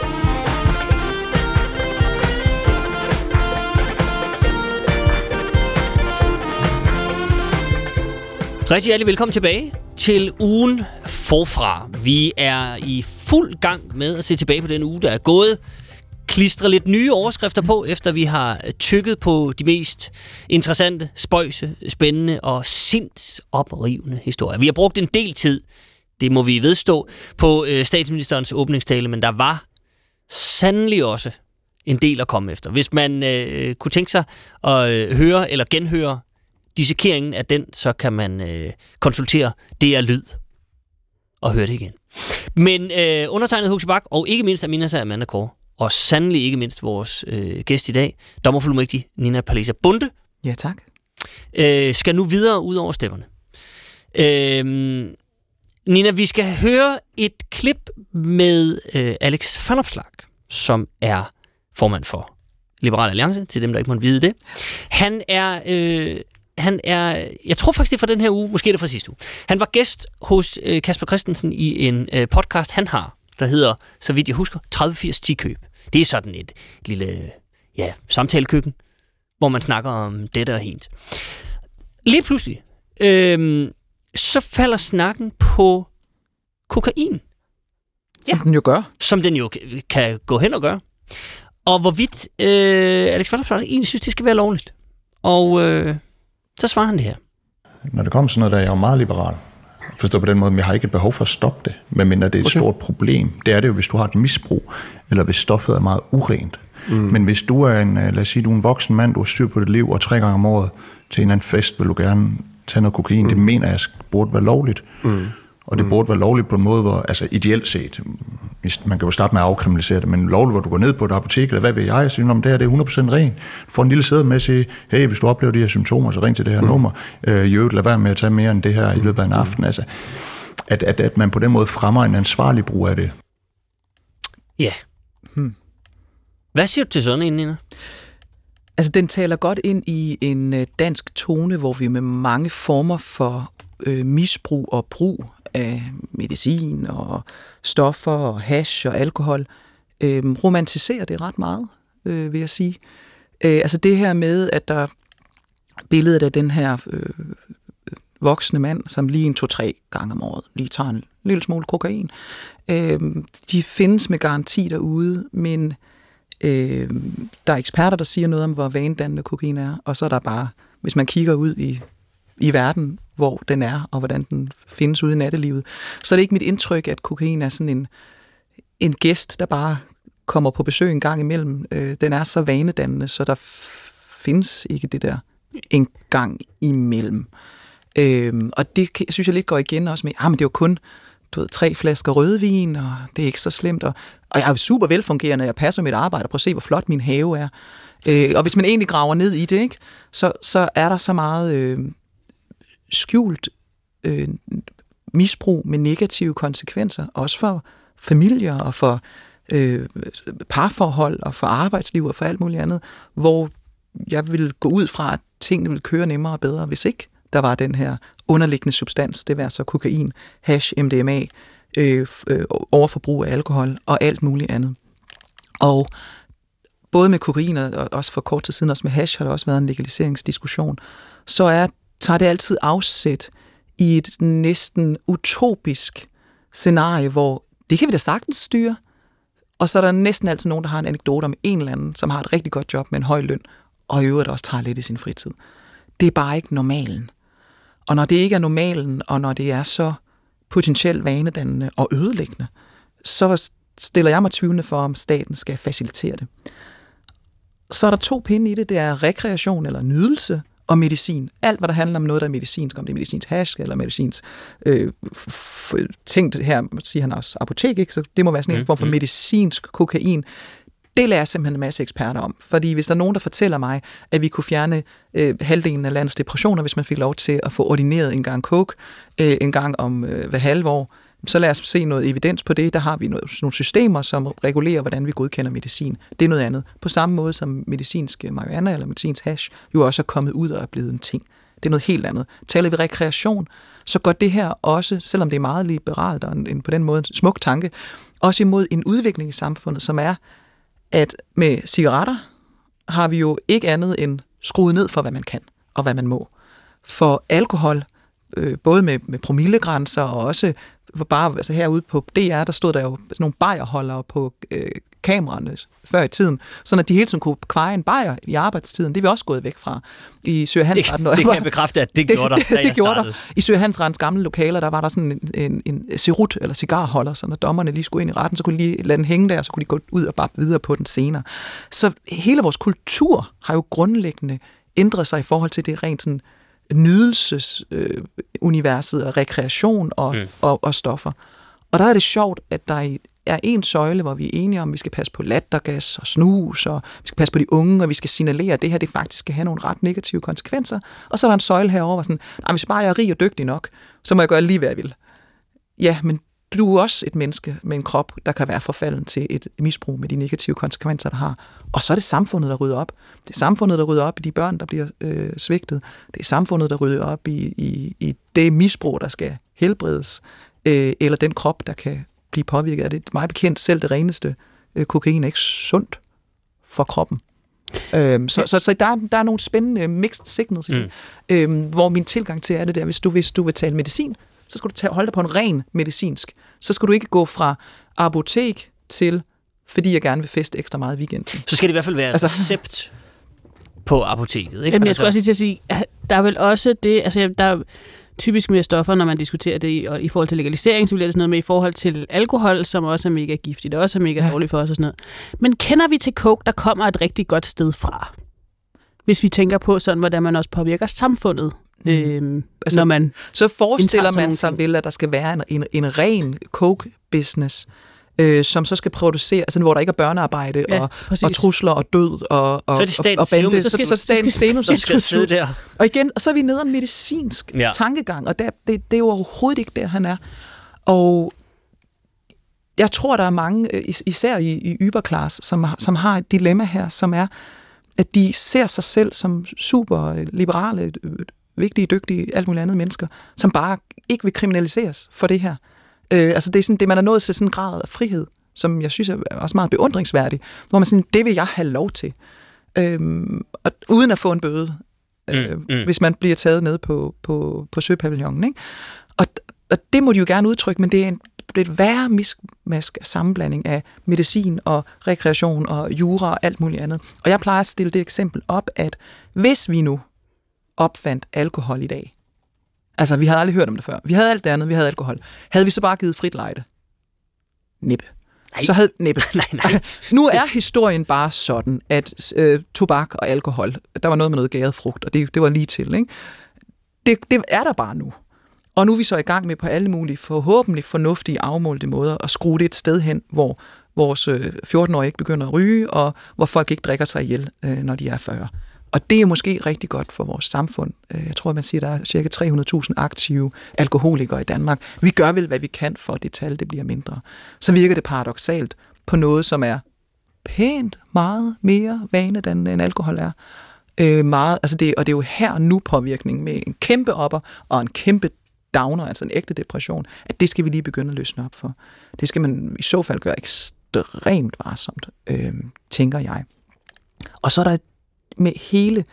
Rigtig hjertelig velkommen tilbage til ugen forfra. Vi er i fuld gang med at se tilbage på den uge, der er gået. Klistre lidt nye overskrifter på, efter vi har tykket på de mest interessante, spøjse, spændende og sindsoprivende historier. Vi har brugt en del tid, det må vi vedstå, på øh, statsministerens åbningstale, men der var sandelig også en del at komme efter. Hvis man øh, kunne tænke sig at øh, høre eller genhøre dissekeringen af den, så kan man øh, konsultere DR Lyd og høre det igen. Men øh, undertegnet Huxi Bak, og ikke mindst Amina Sager Amanda Kåre, og sandelig ikke mindst vores øh, gæst i dag, dommerfuldmægtig Nina Palesa Bunde, Ja, tak. øh, skal nu videre ud over stepperne. Øh, Nina, vi skal høre et klip med øh, Alex Van Opslark, som er formand for Liberal Alliance, til dem, der ikke må vide det. Han er, øh, han er, jeg tror faktisk, det er fra den her uge, måske er det fra sidste uge. Han var gæst hos øh, Kasper Christensen i en øh, podcast, han har, der hedder, så vidt jeg husker, 3080 10 køb. Det er sådan et lille ja, samtalekøkken, hvor man snakker om dette og hent. Lige pludselig, øh, så falder snakken på kokain, Som den jo gør. som den jo kan- gå hen og gøre. Og hvorvidt øh, Alex Vanderplat egentlig synes, det skal være lovligt. Og øh, så svarer han det her. Når det kommer sådan noget, der er jeg jo meget liberal. Forstå på den måde, men jeg har ikke et behov for at stoppe det, medmindre det er et okay. stort problem. Det er det jo, hvis du har et misbrug, eller hvis stoffet er meget urent. Mm. Men hvis du er en, øh, lad os sige, du er en voksen mand, du har styr på dit liv, og tre gange om året til en eller anden fest, vil du gerne tage noget kokain, mm. det mener jeg burde være lovligt. Mm. Og det mm. burde være lovligt på en måde, hvor, altså ideelt set, man kan jo starte med at afkriminalisere det, men lovligt, hvor du går ned på et apotek, eller hvad ved jeg, og siger, om det her det er 100% ren. Du får en lille sæde med at sige, hey, hvis du oplever de her symptomer, så ring til det her mm. nummer. Øh, I øvrigt, lad være med at tage mere end det her i løbet af en aften. Altså, at, at, at man på den måde fremmer en ansvarlig brug af det. Ja. Hmm. Hvad siger du til sådan en, Nina? Altså, den taler godt ind i en øh, dansk tone, hvor vi med mange former for øh, misbrug og brug af medicin og stoffer og hash og alkohol øh, romantiserer det ret meget, øh, vil jeg sige. Øh, altså det her med, at der billedet af den her øh, voksne mand, som lige en to-tre gange om året lige tager en lille smule kokain. Øh, de findes med garanti derude, men øh, der er eksperter, der siger noget om, hvor vanedannende kokain er, og så er der bare, hvis man kigger ud i, i verden, hvor den er, og hvordan den findes ude i nattelivet, så er det ikke mit indtryk, at kokain er sådan en, en gæst, der bare kommer på besøg en gang imellem. Øh, den er så vanedannende, så der findes ikke det der en gang imellem. Øhm, og det synes jeg lidt går igen også med, ah, men det er jo kun du ved, tre flasker rødvin, og det er ikke så slemt. Og, og jeg er super velfungerende, jeg passer mit arbejde, prøv at se, hvor flot min have er. Øh, og hvis man egentlig graver ned i det, ikke, så, så er der så meget øh, skjult øh, misbrug med negative konsekvenser, også for familier og for øh, parforhold og for arbejdsliv og for alt muligt andet, hvor jeg vil gå ud fra, at tingene vil køre nemmere og bedre, hvis ikke der var den her underliggende substans, det var så kokain, hash, MDMA, øh, øh, overforbrug af alkohol og alt muligt andet. Og både med kokain og også for kort tid siden, også med hash, har der også været en legaliseringsdiskussion, så er, tager det altid afsæt i et næsten utopisk scenarie, hvor det kan vi da sagtens styre, og så er der næsten altid nogen, der har en anekdote om en eller anden, som har et rigtig godt job med en høj løn, og i øvrigt også tager lidt i sin fritid. Det er bare ikke normalen. Og når det ikke er normalen, og når det er så potentielt vanedannende og ødelæggende, så stiller jeg mig tvivlende for, om staten skal facilitere det. Så er der to pinde i det. Det er rekreation eller nydelse og medicin. Alt, hvad der handler om noget, der er medicinsk, om det er medicinsk hash eller medicinsk øh, tænkt her, siger han også apotek, ikke? så det må være sådan en mm, form for mm. medicinsk kokain. Det lærer jeg simpelthen en masse eksperter om. Fordi hvis der er nogen, der fortæller mig, at vi kunne fjerne øh, halvdelen af landets depressioner, hvis man fik lov til at få ordineret en gang coke øh, en gang om øh, hver halve år, så lad os se noget evidens på det. Der har vi noget, nogle systemer, som regulerer, hvordan vi godkender medicin. Det er noget andet. På samme måde som medicinsk marihuana eller medicinsk hash jo også er kommet ud og er blevet en ting. Det er noget helt andet. Taler vi rekreation, så går det her også, selvom det er meget liberalt og en, en på den måde en smuk tanke, også imod en udvikling i samfundet, som er, at med cigaretter har vi jo ikke andet end skruet ned for, hvad man kan og hvad man må. For alkohol, øh, både med, med promillegrænser og også bare altså herude på DR, der stod der jo sådan nogle bajerholdere på øh, kameraerne før i tiden, så at de hele tiden kunne kveje en bajer i arbejdstiden. Det er vi også gået væk fra i Hans Det, det kan jeg bekræfte, at det, det gjorde der, det, det gjorde der. I Hans gamle lokaler, der var der sådan en, en, en serut eller cigarholder, så når dommerne lige skulle ind i retten, så kunne de lige lade den hænge der, så kunne de gå ud og bare videre på den senere. Så hele vores kultur har jo grundlæggende ændret sig i forhold til det rent sådan nydelsesuniverset øh, og rekreation og, mm. og, og stoffer. Og der er det sjovt, at der er, en søjle, hvor vi er enige om, at vi skal passe på lattergas og snus, og vi skal passe på de unge, og vi skal signalere, at det her det faktisk skal have nogle ret negative konsekvenser. Og så er der en søjle herover, hvor sådan, hvis bare jeg er rig og dygtig nok, så må jeg gøre lige, hvad jeg vil. Ja, men du er også et menneske med en krop, der kan være forfalden til et misbrug med de negative konsekvenser, der har. Og så er det samfundet, der rydder op. Det er samfundet, der rydder op i de børn, der bliver øh, svigtet. Det er samfundet, der rydder op i, i, i det misbrug, der skal helbredes, øh, eller den krop, der kan blive påvirket af det. Meget bekendt selv det reneste øh, kokain er ikke sundt for kroppen. Øhm, så, så, så der, der er nogle spændende mixed signals i det, mm. øhm, hvor min tilgang til er det der, hvis du, hvis du vil tale medicin, så skal du tage, holde dig på en ren medicinsk. Så skal du ikke gå fra apotek til, fordi jeg gerne vil feste ekstra meget i weekenden. Så skal det i hvert fald være altså, recept på apoteket, ikke? Jamen, jeg altså, skulle også lige til at sige, der er vel også det, altså der er typisk med stoffer, når man diskuterer det i, og i forhold til legalisering, så bliver det sådan noget med i forhold til alkohol, som også er mega giftigt, det også er mega ja. dårligt for os og sådan noget. Men kender vi til coke, der kommer et rigtig godt sted fra? Hvis vi tænker på sådan, hvordan man også påvirker samfundet. Øhm, altså, når man så forestiller man sig vel, at der skal være en, en, en ren coke-business, øh, som så skal producere, altså hvor der ikke er børnearbejde Ja, og, præcis. og trusler og død og, og, Så er det og, og bande. Så, så, Institut. så Statens Serum Der skal sidde der. Og igen, og så er vi nede af en medicinsk Ja. tankegang, og der, det, det er jo overhovedet ikke der, han er. Og jeg tror, der er mange, øh, is- især i, i yberklasse, som, har- som har et dilemma her, som er, at de ser sig selv som super øh, liberale, øh, vigtige, dygtige, alt muligt andet mennesker, som bare ikke vil kriminaliseres for det her. Øh, altså det er sådan, det, man er nået til sådan en grad af frihed, som jeg synes er også meget beundringsværdig, hvor man sådan, det vil jeg have lov til. Øhm, og, uden at få en bøde, øh, Mm, mm. hvis man bliver taget ned på, på, på søpavillonen. Ikke? Og, og det må de jo gerne udtrykke, men det er en det er et værre miskmask sammenblanding af medicin og rekreation og jura og alt muligt andet. Og jeg plejer at stille det eksempel op, at hvis vi nu opfandt alkohol i dag, altså vi havde aldrig hørt om det før, vi havde alt det andet, vi havde alkohol, havde vi så bare givet frit lejde? Nippe. Nej. Så havde nippe. Nej, nej. Nu er historien bare sådan, at øh, tobak og alkohol, der var noget med noget gæret frugt, og det, det var lige til. Ikke? Det, det er der bare nu. Og nu er vi så i gang med på alle mulige forhåbentlig fornuftige afmålte måder at skrue det et sted hen, hvor vores øh, 14-årige ikke begynder at ryge, og hvor folk ikke drikker sig ihjel, øh, når de er 40. Og det er måske rigtig godt for vores samfund. Øh, jeg tror, man siger, at der er cirka 300.000 aktive alkoholikere i Danmark. Vi gør vel, hvad vi kan for, at det tal det bliver mindre. Så virker det paradoxalt på noget, som er pænt meget mere vanedannende, end alkohol er. Øh, meget, altså det, og det er jo her nu påvirkning med en kæmpe opper og en kæmpe downer, altså en ægte depression, at det skal vi lige begynde at løsne op for. Det skal man i så fald gøre ekstremt varsomt, øh, tænker jeg. Og så er der med hele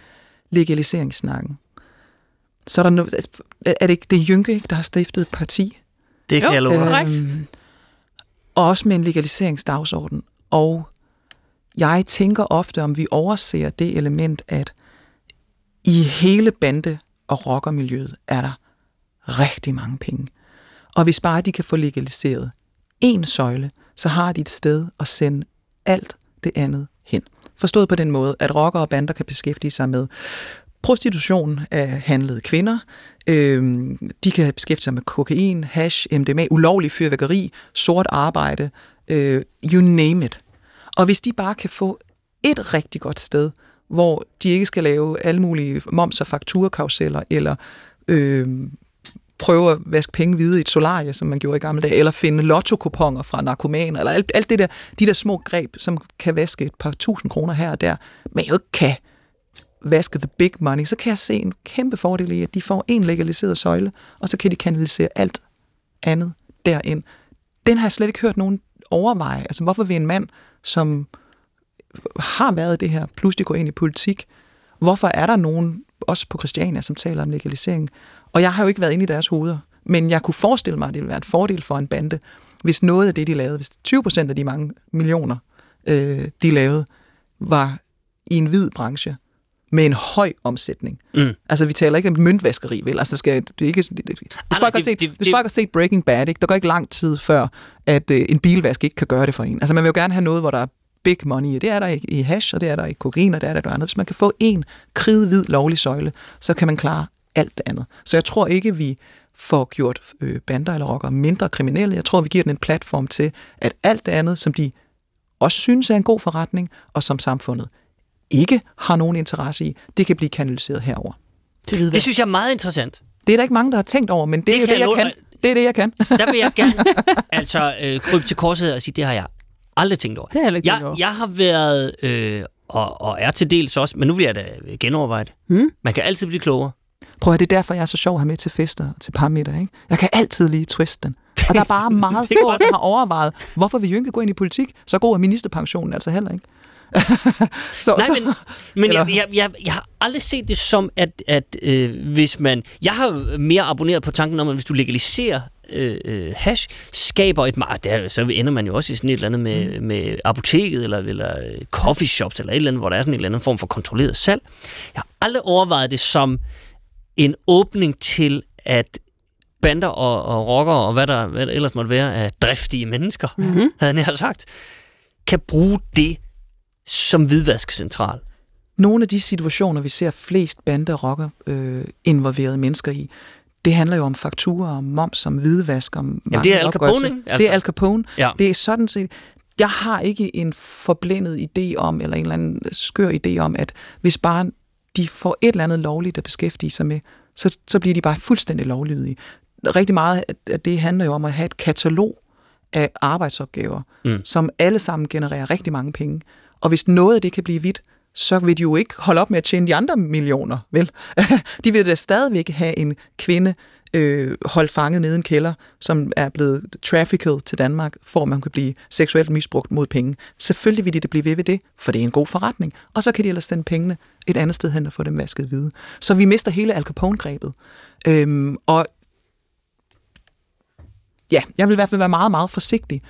legaliseringssnakken, så er der noget, er det ikke det Jynke, ikke, der har stiftet et parti? Det kan Jo, jeg love. Øhm, og også med en legaliseringsdagsorden. Og jeg tænker ofte, om vi overser det element, at i hele bande- og rockermiljøet er der rigtig mange penge. Og hvis bare de kan få legaliseret en søjle, så har de et sted at sende alt det andet hen. Forstået på den måde, at rockere og bander kan beskæftige sig med prostitution af handlede kvinder. Øhm, de kan beskæftige sig med kokain, hash, MDMA, ulovlig fyrværkeri, sort arbejde, øh, you name it. Og hvis de bare kan få et rigtig godt sted, hvor de ikke skal lave alle mulige moms- og fakturekauseller, eller øh, prøve at vaske penge hvide i et solarie, som man gjorde i gamle dage, eller finde lottokuponger fra narkomaner, eller alt, alt det der, de der små greb, som kan vaske et par tusind kroner her og der, men jo ikke kan vaske the big money, så kan jeg se en kæmpe fordel i, at de får en legaliseret søjle, og så kan de kanalisere alt andet derind. Den har jeg slet ikke hørt nogen overveje. Altså, hvorfor vil en mand, som har været det her, pludselig gå ind i politik? Hvorfor er der nogen, også på Christiania, som taler om legalisering? Og jeg har jo ikke været inde i deres hoveder, men jeg kunne forestille mig, at det ville være en fordel for en bande, hvis noget af det, de lavede, hvis 20 procent af de mange millioner, øh, de lavede, var i en hvid branche, med en høj omsætning. Mm. Altså, vi taler ikke om møntvaskeri, vel? Altså, skal, det ikke, det, det, hvis, folk har set, det- hvis folk har set Breaking Bad, ikke, der går ikke lang tid før, at øh, en bilvask ikke kan gøre det for en. Altså, man vil jo gerne have noget, hvor der er big money i. Det er der i, hash, og det er der i kokain, og det er der i andet. Hvis man kan få en kridhvid lovlig søjle, så kan man klare alt det andet. Så jeg tror ikke, vi får gjort øh, bander eller rockere mindre kriminelle. Jeg tror, vi giver den en platform til, at alt det andet, som de også synes er en god forretning, og som samfundet ikke har nogen interesse i, det kan blive kanaliseret herover. Hvidvask. Det synes jeg er meget interessant. Det er der ikke mange, der har tænkt over, men det, det er det, jeg kan. Det er det, jeg kan. Der vil jeg gerne altså øh, krybe til korset og sige, det har jeg aldrig tænkt over. Det har jeg ikke tænkt Jeg, over. jeg har været, øh, og, og er til dels også, men nu vil jeg da genoverveje det. Hmm? Man kan altid blive klogere. Prøv at det er derfor, jeg er så sjov at have med til fester og til parmiddag. Ikke? Jeg kan altid lige twiste den. Og der er bare meget få, der har overvejet, hvorfor vil Jynke gå ind i politik? Så god er ministerpensionen altså heller ikke. så, Nej, så, men, men Eller- jeg, jeg, jeg, jeg har aldrig set det som, at, at øh, hvis man... Jeg har mere abonneret på tanken om, at hvis du legaliserer øh, øh, hash, skaber et marked, så ender man jo også i sådan et eller andet med, mm. med apoteket, eller, eller øh, coffee shops, eller et eller andet, hvor der er sådan en eller anden form for kontrolleret salg. Jeg har aldrig overvejet det som en åbning til, at bander og, og rockere, og hvad der, hvad der ellers måtte være af driftige mennesker, mm-hmm. havde jeg nær sagt, kan bruge det som hvidvaskcentral. nogle af de situationer, vi ser flest bande- og rocker øh, involverede mennesker i, det handler jo om fakturer, om moms, om hvidvask, om Jamen, det er Al. Capone, ikke? Det Altså. er Al Capone. Ja. Det er sådan set... Jeg har ikke en forblændet idé om, eller en eller anden skør idé om, at hvis bare de får et eller andet lovligt at beskæftige sig med, så, så bliver de bare fuldstændig lovlydige. Rigtig meget af det handler jo om at have et katalog af arbejdsopgaver, Mm. som alle sammen genererer rigtig mange penge. Og hvis noget af det kan blive hvidt, så vil de jo ikke holde op med at tjene de andre millioner, vel? de vil da stadigvæk have en kvinde øh, holdt fanget nede i en kælder, som er blevet trafficked til Danmark, for at man kan blive seksuelt misbrugt mod penge. Selvfølgelig vil de det blive ved ved det, for det er en god forretning. Og så kan de ellers sende pengene et andet sted hen og få dem vasket hvide. Så vi mister hele Al Capone-grebet. Øhm, og ja, jeg vil i hvert fald være meget, meget forsigtig.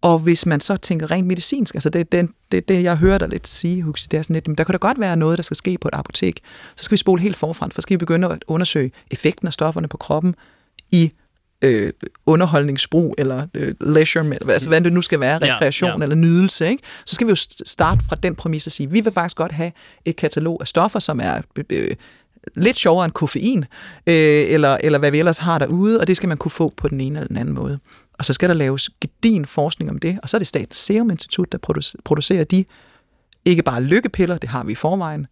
Og hvis man så tænker rent medicinsk, altså det, det, det, det jeg hører dig lidt sige, Huxi, det er sådan lidt, jamen, der kan da godt være noget, der skal ske på et apotek. Så skal vi spole helt forfra, for skal vi begynde at undersøge effekten af stofferne på kroppen i øh, underholdningsbrug, eller øh, leisure, altså hvad det nu skal være, Ja, rekreation ja. eller nydelse. Ikke? Så skal vi jo st- starte fra den præmis og sige, vi vil faktisk godt have et katalog af stoffer, som er øh, lidt sjovere end koffein, øh, eller, eller hvad vi ellers har derude, og det skal man kunne få på den ene eller den anden måde. Og så skal der laves gedin forskning om det, og så er det Statens Serum Institut, der produc- producerer de ikke bare lykkepiller, det har vi i forvejen,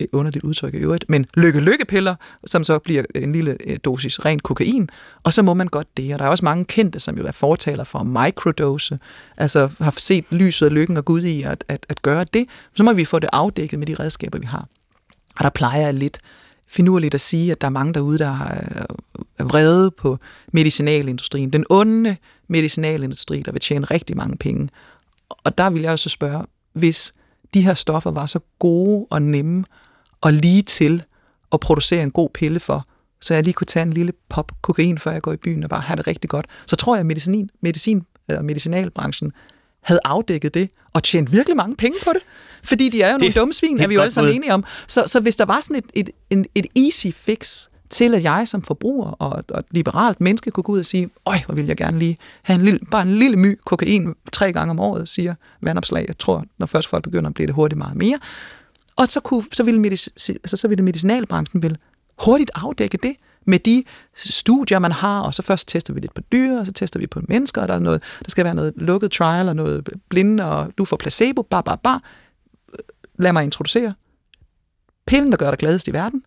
Øh, underligt udtryk i øvrigt, men lykke-lykkepiller, som så bliver en lille øh, dosis rent kokain, og så må man godt det. Og der er også mange kendte, som jo er fortaler for microdose, altså har set lyset og lykken og Gud i at, at, at gøre det. Så må vi få det afdækket med de redskaber, vi har. Og der plejer jeg lidt finurligt at sige, at der er mange derude, der øh, er vrede på medicinalindustrien. Den onde medicinalindustri, der vil tjene rigtig mange penge. Og der vil jeg også spørge, hvis de her stoffer var så gode og nemme og lige til at producere en god pille for, så jeg lige kunne tage en lille pop kokain, før jeg går i byen og bare have det rigtig godt, så tror jeg, at medicin, medicin, eller medicinalbranchen havde afdækket det og tjent virkelig mange penge på det. Fordi de er jo nogle Det- dumme svin, er vi jo alle sammen enige om. Så, så hvis der var sådan et, et, en, et easy fix til, at jeg som forbruger og, og liberalt menneske kunne gå ud og sige, øj, hvor vil jeg gerne lige have en lille, bare en lille my kokain tre gange om året, siger vandopslag. Jeg tror, når først folk begynder at blive det hurtigt meget mere. Og så, kunne, så, ville medici, altså, så ville medicinalbranchen vil hurtigt afdække det med de studier, man har, og så først tester vi lidt på dyr, og så tester vi på mennesker, og der, er noget, der skal være noget lukket trial, og noget blinde, og du får placebo, bare, bare, bare. Lad mig introducere. Pillen, der gør dig gladest i verden,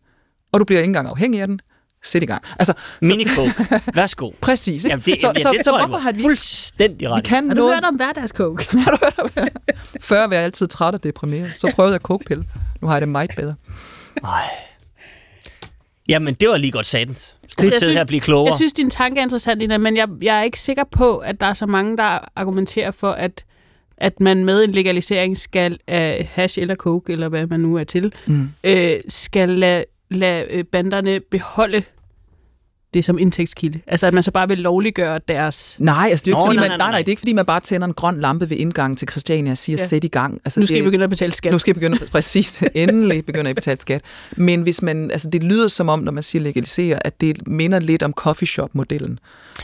og du bliver ikke engang afhængig af den. Sæt i gang. Altså, så, Mini-coke. Værsgo. præcis. Ikke? Jamen, det, så, jamen, så, det så tror jeg, hvorfor du har vi, fuldstændig vi ret. i. kan Har du noget... hørt om hverdagscoke? Før var jeg altid træt og deprimeret. Så prøvede jeg kokepille. Nu har jeg det meget bedre. Jamen, det var lige godt satans. Skulle Jeg du sidde synes- her blive klogere? Jeg synes, din tanke er interessant, Ina, men jeg, jeg er ikke sikker på, at der er så mange, der argumenterer for, at, at man med en legalisering skal af hash eller coke, eller hvad man nu er til, Mm. øh, skal lade, lade øh, banderne beholde det som indtægtskilde. Altså, at man så bare vil lovliggøre deres... Nej, altså det er jo ikke, Nå, fordi nej, man, nej, nej, nej. nej, det er ikke, fordi man bare tænder en grøn lampe ved indgangen til Christiania og siger, Ja. sæt i gang. Altså, Nu skal det, I begynde at betale skat. Nu skal I begynde at, præcis, endelig begynde at betale skat. Men hvis man, altså det lyder som om, når man siger legalisere, at det minder lidt om coffee shop-modellen.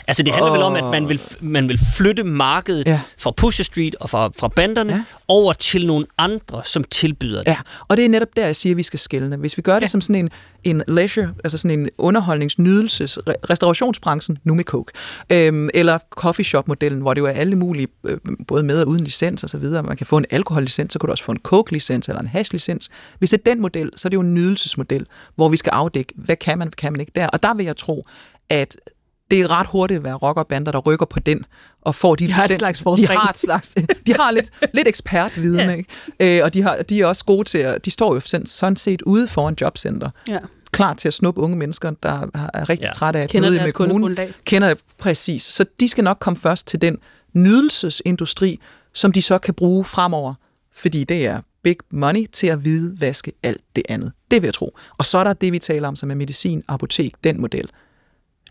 Altså, det handler vel om, at man vil, man vil flytte markedet ja. Fra Pusher Street og fra, fra banderne ja. Over til nogle andre, som tilbyder det. Ja, og det er netop der, jeg siger, at vi skal skælne. Hvis vi gør det Ja. som sådan en, en leisure, altså sådan en underholdningsnydelses, restaurationsbranchen, nu med coke, øhm, eller coffee shop-modellen, hvor det jo er alle mulige, øh, både med og uden licens og så videre. Man kan få en alkohollicens, så kan du også få en coke-licens eller en hash-licens. Hvis det er den model, så er det jo en nydelsesmodel, hvor vi skal afdække, hvad kan man, hvad kan man ikke der. Og der vil jeg tro, at det er ret hurtigt at være rocker og bander, der rykker på den og får de, De har et slags De forspring. har et slags, de har lidt, lidt ekspertviden, Ja. ikke? Øh, og de, har, de er også gode til at, de står jo sådan- set ude foran jobcenter, Ja. Klar til at snuppe unge mennesker, der er rigtig Ja. trætte af at Kender med kommunen. Kender det præcis. Så de skal nok komme først til den nydelsesindustri, som de så kan bruge fremover, fordi det er big money til at hvidvaske alt det andet. Det vil jeg tro. Og så er der det, vi taler om, som er medicin, apotek, den model.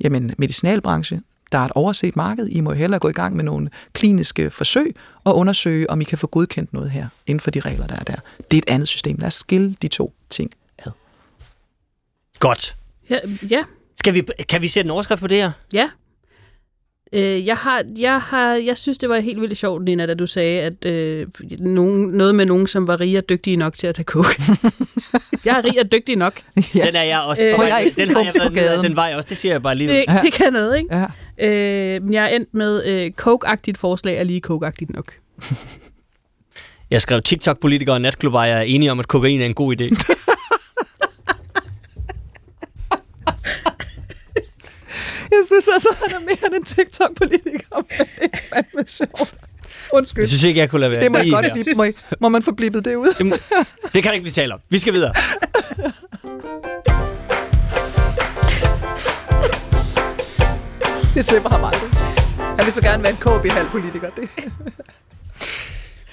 Jamen, medicinalbranche, der er et overset marked. I må jo hellere gå i gang med nogle kliniske forsøg og undersøge, om I kan få godkendt noget her inden for de regler, der er der. Det er et andet system. Lad os skille de to ting. Godt. Ja, ja. Skal vi, kan vi sætte en overskrift på det her? ja. Øh, jeg, har, jeg, har, jeg synes, det var helt vildt sjovt, Nina, da du sagde, at øh, nogen, noget med nogen, som var rige og dygtige nok til at tage coke. jeg er rig og dygtig nok. Ja. Den er jeg også. Øh, jeg er ikke den har jeg været gaden. den vej også, det siger jeg bare lige. Det, ud. det kan noget, ikke? Ja. Øh, men jeg er endt med øh, coke-agtigt forslag, er lige coke-agtigt nok. Jeg skrev TikTok-politikere og natklubber er enige om, at kokain er en god idé. Jeg synes altså, han er mere end en TikTok-politiker, men det er fandme sjovt. Undskyld. Jeg synes ikke, jeg kunne lade være. Det må jeg godt blive. Må, jeg- må man få blippet det ud? Det, må, det kan der ikke blive talt om. Vi skal videre. Det slipper ham aldrig. Han vil så gerne være en KB-halv-politiker. Det.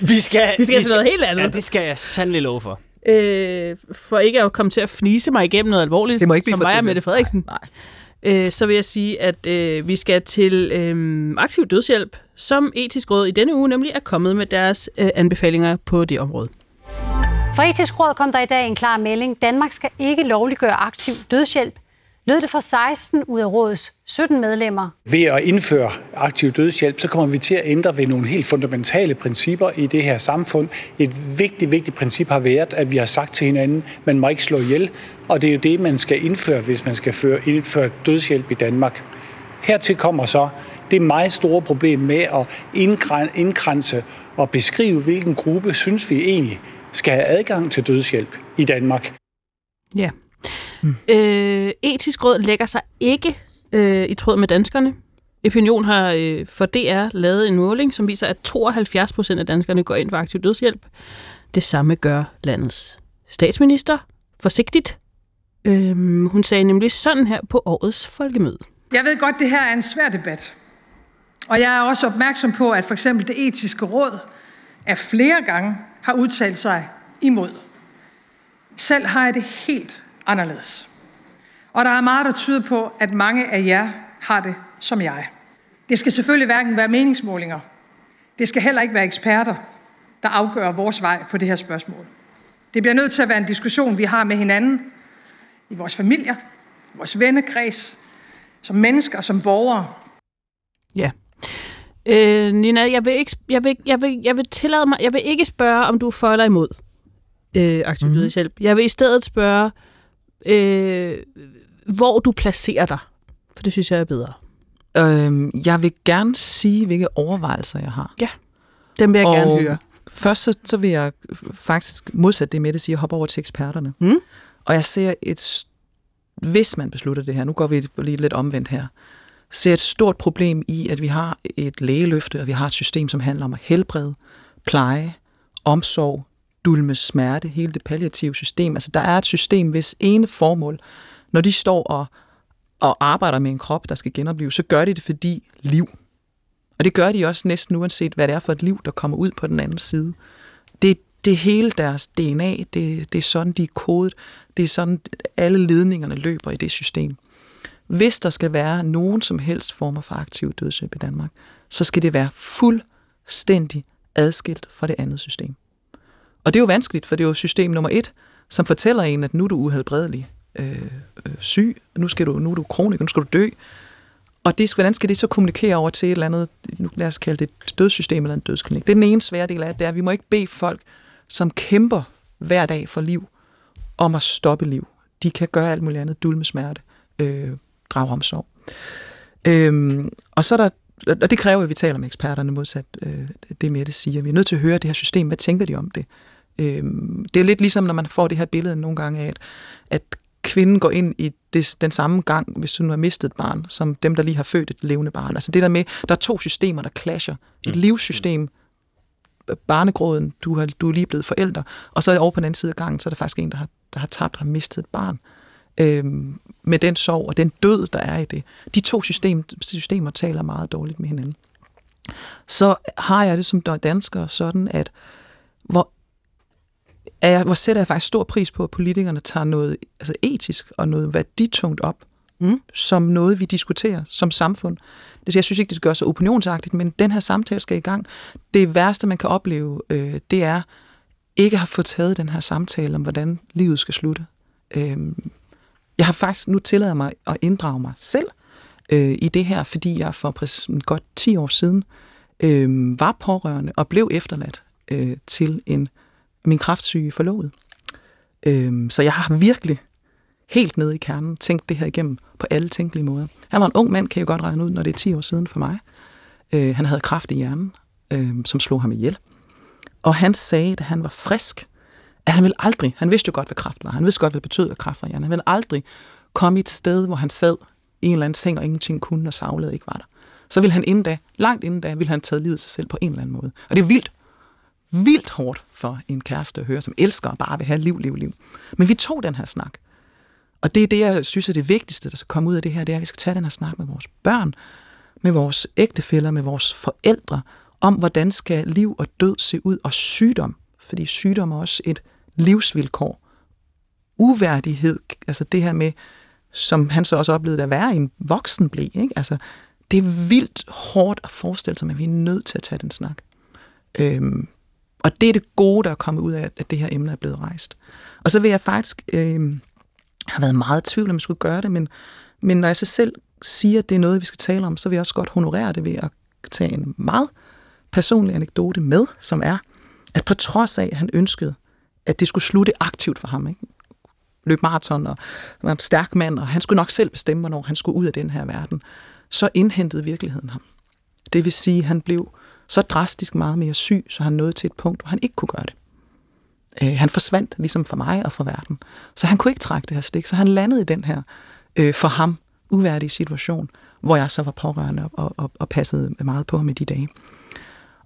Vi skal, Vi skal til noget helt andet. Ja, det skal jeg sandelig love for. Øh, for ikke at komme til at fnise mig igennem noget alvorligt, Det må ikke blive som og tidligt. Mette Frederiksen. Nej. Øh, så vil jeg sige, at øh, vi skal til øh, aktiv dødshjælp, som etisk råd i denne uge nemlig er kommet med deres øh, anbefalinger på det område. For etisk råd kom der i dag en klar melding. Danmark skal ikke lovliggøre aktiv dødshjælp. Lød det for 16 ud af rådets 17 medlemmer. Ved at indføre aktiv dødshjælp, så kommer vi til at ændre ved nogle helt fundamentale principper i det her samfund. Et vigtigt, vigtigt princip har været, at vi har sagt til hinanden, man må ikke slå ihjel, og det er jo det, man skal indføre, hvis man skal føre, indføre dødshjælp i Danmark. Hertil kommer så det meget store problem med at indgræn- indkranse og beskrive, hvilken gruppe synes vi egentlig skal have adgang til dødshjælp i Danmark. Ja. Mm. Øh, etisk råd lægger sig ikke øh, i tråd med danskerne. Opinion har øh, for DR lavet en måling, som viser, at 72 procent af danskerne går ind for aktiv dødshjælp. Det samme gør landets statsminister. Forsigtigt. Øh, hun sagde nemlig sådan her på årets folkemøde. Jeg ved godt, det her er en svær debat. Og jeg er også opmærksom på, at for eksempel det etiske råd er flere gange har udtalt sig imod. Selv har jeg det helt anderledes. Og der er meget, der tyder på, at mange af jer har det som jeg. Det skal selvfølgelig hverken være meningsmålinger. Det skal heller ikke være eksperter, der afgør vores vej på det her spørgsmål. Det bliver nødt til at være en diskussion, vi har med hinanden, i vores familier, i vores vennekreds, som mennesker, som borgere. Ja. Øh, Nina, jeg vil, ikke, jeg, vil, jeg, vil, jeg vil tillade mig, jeg vil ikke spørge, om du er for eller imod øh, aktiv mm-hmm. Jeg vil i stedet spørge, øh, hvor du placerer dig. For det synes jeg er bedre. Øhm, jeg vil gerne sige, hvilke overvejelser jeg har. Dem vil jeg Og gerne høre. Først så, så vil jeg faktisk modsat det med det sige, hoppe over til eksperterne. Mm. Og jeg ser et, hvis man beslutter det her, nu går vi lige lidt omvendt her, ser et stort problem i, at vi har et lægeløfte, og vi har et system, som handler om at helbrede, pleje, omsorg, dulme smerte, hele det palliative system. Altså der er et system, hvis ene formål, når de står og, og arbejder med en krop, der skal genopleve, så gør de det fordi liv. Og det gør de også næsten uanset, hvad det er for et liv, der kommer ud på den anden side. Det, det er hele deres DNA, det, det er sådan, de er kodet, det er sådan, alle ledningerne løber i det system. Hvis der skal være nogen som helst former for aktiv dødshjælp i Danmark, så skal det være fuldstændig adskilt fra det andet system. Og det er jo vanskeligt, for det er jo system nummer et, som fortæller en, at nu er du uhelbredelig øh, øh, syg, nu, skal du, nu er du kroniker, nu skal du dø. Og det, hvordan skal det så kommunikere over til et eller andet, nu lad os kalde det et dødssystem eller en dødsklinik. Det er den ene svære del af det, det er, at vi må ikke bede folk, som kæmper hver dag for liv, om at stoppe liv. De kan gøre alt muligt andet, dulme smerte, øh, drage omsorg. Øhm, og så er der, og det kræver, at vi taler med eksperterne modsat øh, det med det siger. Vi er nødt til at høre det her system, hvad tænker de om det? Øhm, det er lidt ligesom, når man får det her billede nogle gange af, at, at kvinden går ind i det, den samme gang, hvis hun har mistet et barn, som dem, der lige har født et levende barn. Altså det der med, der er to systemer, der clasher. Et livssystem, barnegråden, du, har, du er lige blevet forælder, og så over på den anden side af gangen, så er der faktisk en, der har, der har tabt og har mistet et barn. Øhm, med den sorg og den død, der er i det. De to system, systemer taler meget dårligt med hinanden. Så har jeg det som dansker sådan, at hvor, er jeg, hvor sætter jeg faktisk stor pris på, at politikerne tager noget altså etisk og noget værditungt op, Mm. som noget, vi diskuterer som samfund. Det, jeg synes ikke, det skal gøre så opinionsagtigt, men den her samtale skal i gang. Det værste, man kan opleve, øh, det er ikke at have fået taget den her samtale om, hvordan livet skal slutte. Øh, jeg har faktisk nu tilladet mig at inddrage mig selv, øh, i det her, fordi jeg for godt 10 år siden øh, var pårørende og blev efterladt øh, til en min kraftsyge forlovet. Øhm, så jeg har virkelig helt nede i kernen tænkt det her igennem på alle tænkelige måder. Han var en ung mand, kan jeg godt regne ud, når det er 10 år siden for mig. Øh, han havde kraft i hjernen, øh, som slog ham ihjel. Og han sagde, da han var frisk, at han ville aldrig, han vidste jo godt, hvad kraft var, han vidste godt, hvad det betød, at kraft var hjernen. Han ville aldrig komme i et sted, hvor han sad i en eller anden seng, og ingenting kunne, og savlede ikke var der. Så ville han inden da, langt inden da, ville han tage livet af sig selv på en eller anden måde. Og det er vildt, vildt hårdt for en kæreste at høre, som elsker og bare vil have liv, liv, liv. Men vi tog den her snak. Og det er det, jeg synes er det vigtigste, der skal komme ud af det her, det er, at vi skal tage den her snak med vores børn, med vores ægtefæller, med vores forældre, om hvordan skal liv og død se ud, og sygdom, fordi sygdom er også et livsvilkår. Uværdighed, altså det her med, som han så også oplevede at være i en voksen blæ, ikke? Altså, det er vildt hårdt at forestille sig, men vi er nødt til at tage den snak. Øhm, og det er det gode, der er kommet ud af, at det her emne er blevet rejst. Og så vil jeg faktisk Øh, have været meget i tvivl, om jeg skulle gøre det, men, men når jeg så selv siger, at det er noget, vi skal tale om, så vil jeg også godt honorere det ved at tage en meget personlig anekdote med, som er, at på trods af, at han ønskede, at det skulle slutte aktivt for ham, ikke? løb maraton og var en stærk mand, og han skulle nok selv bestemme, hvornår han skulle ud af den her verden, så indhentede virkeligheden ham. Det vil sige, at han blev så drastisk meget mere syg, så han nåede til et punkt, hvor han ikke kunne gøre det. Øh, han forsvandt, ligesom for mig og for verden. Så han kunne ikke trække det her stik, så han landede i den her, øh, for ham, uværdige situation, hvor jeg så var pårørende og, og, og passede meget på ham i de dage.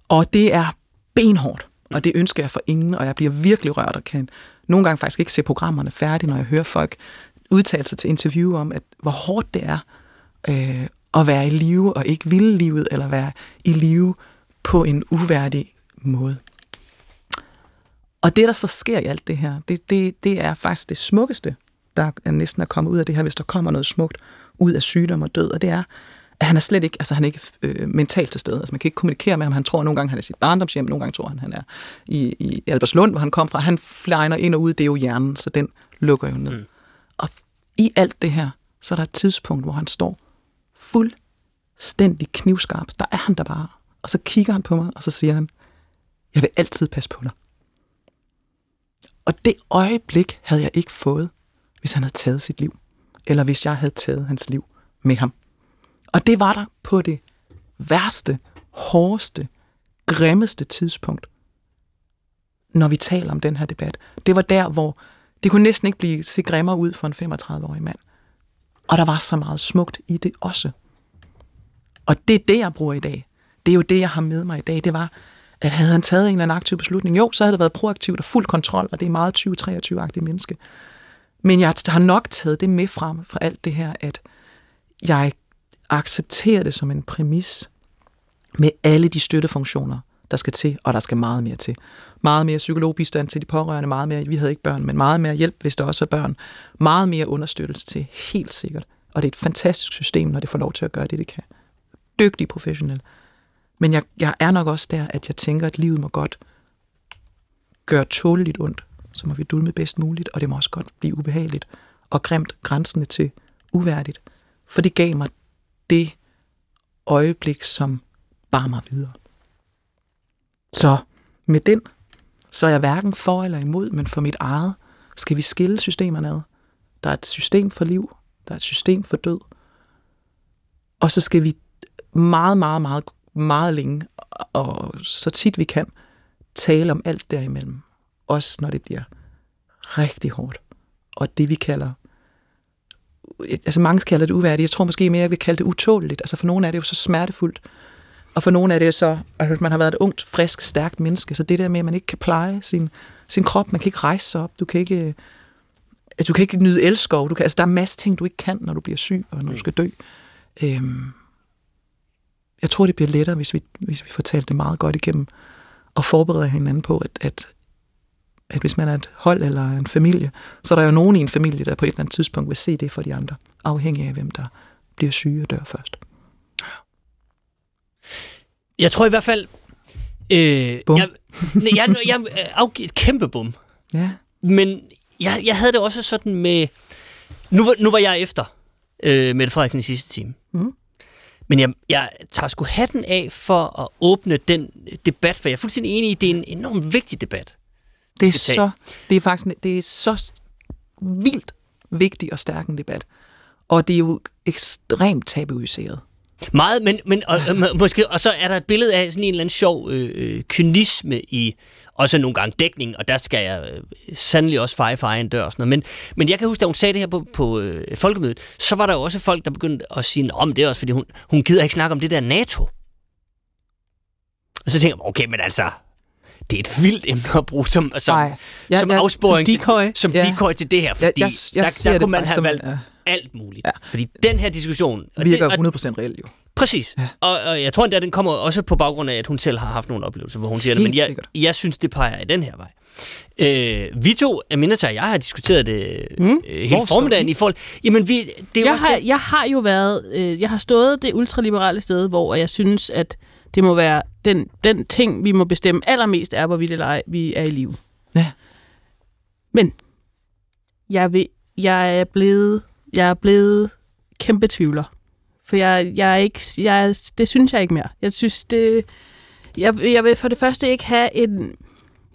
Og det er benhårdt, og det ønsker jeg for ingen, og jeg bliver virkelig rørt og kan nogle gange faktisk ikke se programmerne færdige, når jeg hører folk udtale sig til interview om, at hvor hårdt det er øh, at være i live og ikke ville livet, eller være i live på en uværdig måde. Og det, der så sker i alt det her, det, det, det er faktisk det smukkeste, der er næsten er kommet ud af det her, hvis der kommer noget smukt ud af sygdom og død, og det er, at han er slet ikke, altså han er ikke øh, mentalt til stede. Altså man kan ikke kommunikere med ham. Han tror nogle gange, han er i sit barndomshjem, nogle gange tror han, han er i, i Albertslund, hvor han kom fra. Han flyner ind og ud, det er jo hjernen, så den lukker jo ned. Mm. Og i alt det her, så er der et tidspunkt, hvor han står fuldstændig knivskarp. Der er han der bare. Og så kigger han på mig, og så siger han, jeg vil altid passe på dig. Og det øjeblik havde jeg ikke fået, hvis han havde taget sit liv. Eller hvis jeg havde taget hans liv med ham. Og det var der på det værste, hårdeste, grimmeste tidspunkt, når vi taler om den her debat. Det var der, hvor det kunne næsten ikke blive se grimmere ud for en 35-årig mand. Og der var så meget smukt i det også. Og det er det, jeg bruger i dag. Det er jo det, jeg har med mig i dag. Det var, at havde han taget en eller anden aktiv beslutning, jo, så havde det været proaktivt og fuld kontrol, og det er meget 20-23-agtigt menneske. Men jeg har nok taget det med frem fra alt det her, at jeg accepterer det som en præmis med alle de støttefunktioner, der skal til, og der skal meget mere til. Meget mere psykologbistand til de pårørende, meget mere, vi havde ikke børn, men meget mere hjælp, hvis der også er børn. Meget mere understøttelse til, helt sikkert. Og det er et fantastisk system, når det får lov til at gøre det, det kan. Dygtig professionel. Men jeg, jeg er nok også der, at jeg tænker, at livet må godt gøre tåleligt ondt. Så må vi dulme bedst muligt, og det må også godt blive ubehageligt og grimt grænsende til uværdigt. For det gav mig det øjeblik, som bar mig videre. Så med den, så er jeg hverken for eller imod, men for mit eget skal vi skille systemerne ad. Der er et system for liv, der er et system for død. Og så skal vi meget, meget, meget, meget længe, og så tit vi kan, tale om alt derimellem. Også når det bliver rigtig hårdt. Og det vi kalder altså mange kalder det uværdigt. Jeg tror måske mere, jeg vil kalde det utåligt. Altså for nogle er det jo så smertefuldt. Og for nogle er det så, at man har været et ungt, frisk, stærkt menneske. Så det der med, at man ikke kan pleje sin, sin krop, man kan ikke rejse sig op, du kan ikke, altså du kan ikke nyde elskov. Du kan, altså der er masser ting, du ikke kan, når du bliver syg og når du skal dø. Øhm, jeg tror, det bliver lettere, hvis vi, hvis vi får talt det meget godt igennem og forbereder hinanden på, at, at at hvis man er et hold eller en familie, så er der jo nogen i en familie, der på et eller andet tidspunkt vil se det for de andre, afhængig af hvem der bliver syge og dør først. Jeg tror i hvert fald... Øh, Bum. Jeg, jeg, jeg, jeg afgiver et kæmpe bum. Ja. Men jeg, jeg havde det også sådan med... Nu var, nu var jeg efter øh, Mette Frederiksen i sidste time. Mm. Men jeg, jeg tager sgu hatten af for at åbne den debat, for jeg er fuldstændig enig i, at det er en enormt vigtig debat. Det er, så, det er faktisk det er så vildt vigtig og stærk en debat. Og det er jo ekstremt tabuiseret. Meget, men, men og, og, måske, og så er der et billede af sådan en eller anden sjov øh, øh, kynisme i, også nogle gange dækning, og der skal jeg øh, sandelig også feje for egen dør og sådan noget. Men, men jeg kan huske, da hun sagde det her på, på øh, folkemødet, så var der jo også folk, der begyndte at sige, om det er også, fordi hun, hun gider ikke snakke om det der NATO. Og så tænker jeg, okay, men altså, det er et vildt emne at bruge som, som, Nej, jeg- som jeg- afsporing, som decoy. Til, som Ja. decoy til det her, fordi Jeg- jeg- jeg der, der kunne man have som- valgt ja. alt muligt. Ja. Fordi den her diskussion... Og Virker det, og, 100% reelt jo. Præcis. Ja. Og, og jeg tror endda, den kommer også på baggrund af, at hun selv har haft nogle oplevelser, hvor hun siger det. Helt Men jeg, sikkert. jeg synes, det peger i den her vej. Øh, vi to, Aminata og jeg, har diskuteret det mm. øh, Hvor hele står formiddagen I? forhold... Jamen, vi, det er Jeg også har, det- jeg har jo været, øh, jeg har stået det ultraliberale sted, hvor jeg synes, at det må være den, den ting, vi må bestemme allermest, er, hvorvidt eller ej vi er i live. Ja. Men jeg, vil, jeg er blevet, jeg er blevet kæmpe tvivler. For jeg, jeg er ikke, jeg, det synes jeg ikke mere. Jeg synes, det, jeg, jeg vil for det første ikke have en,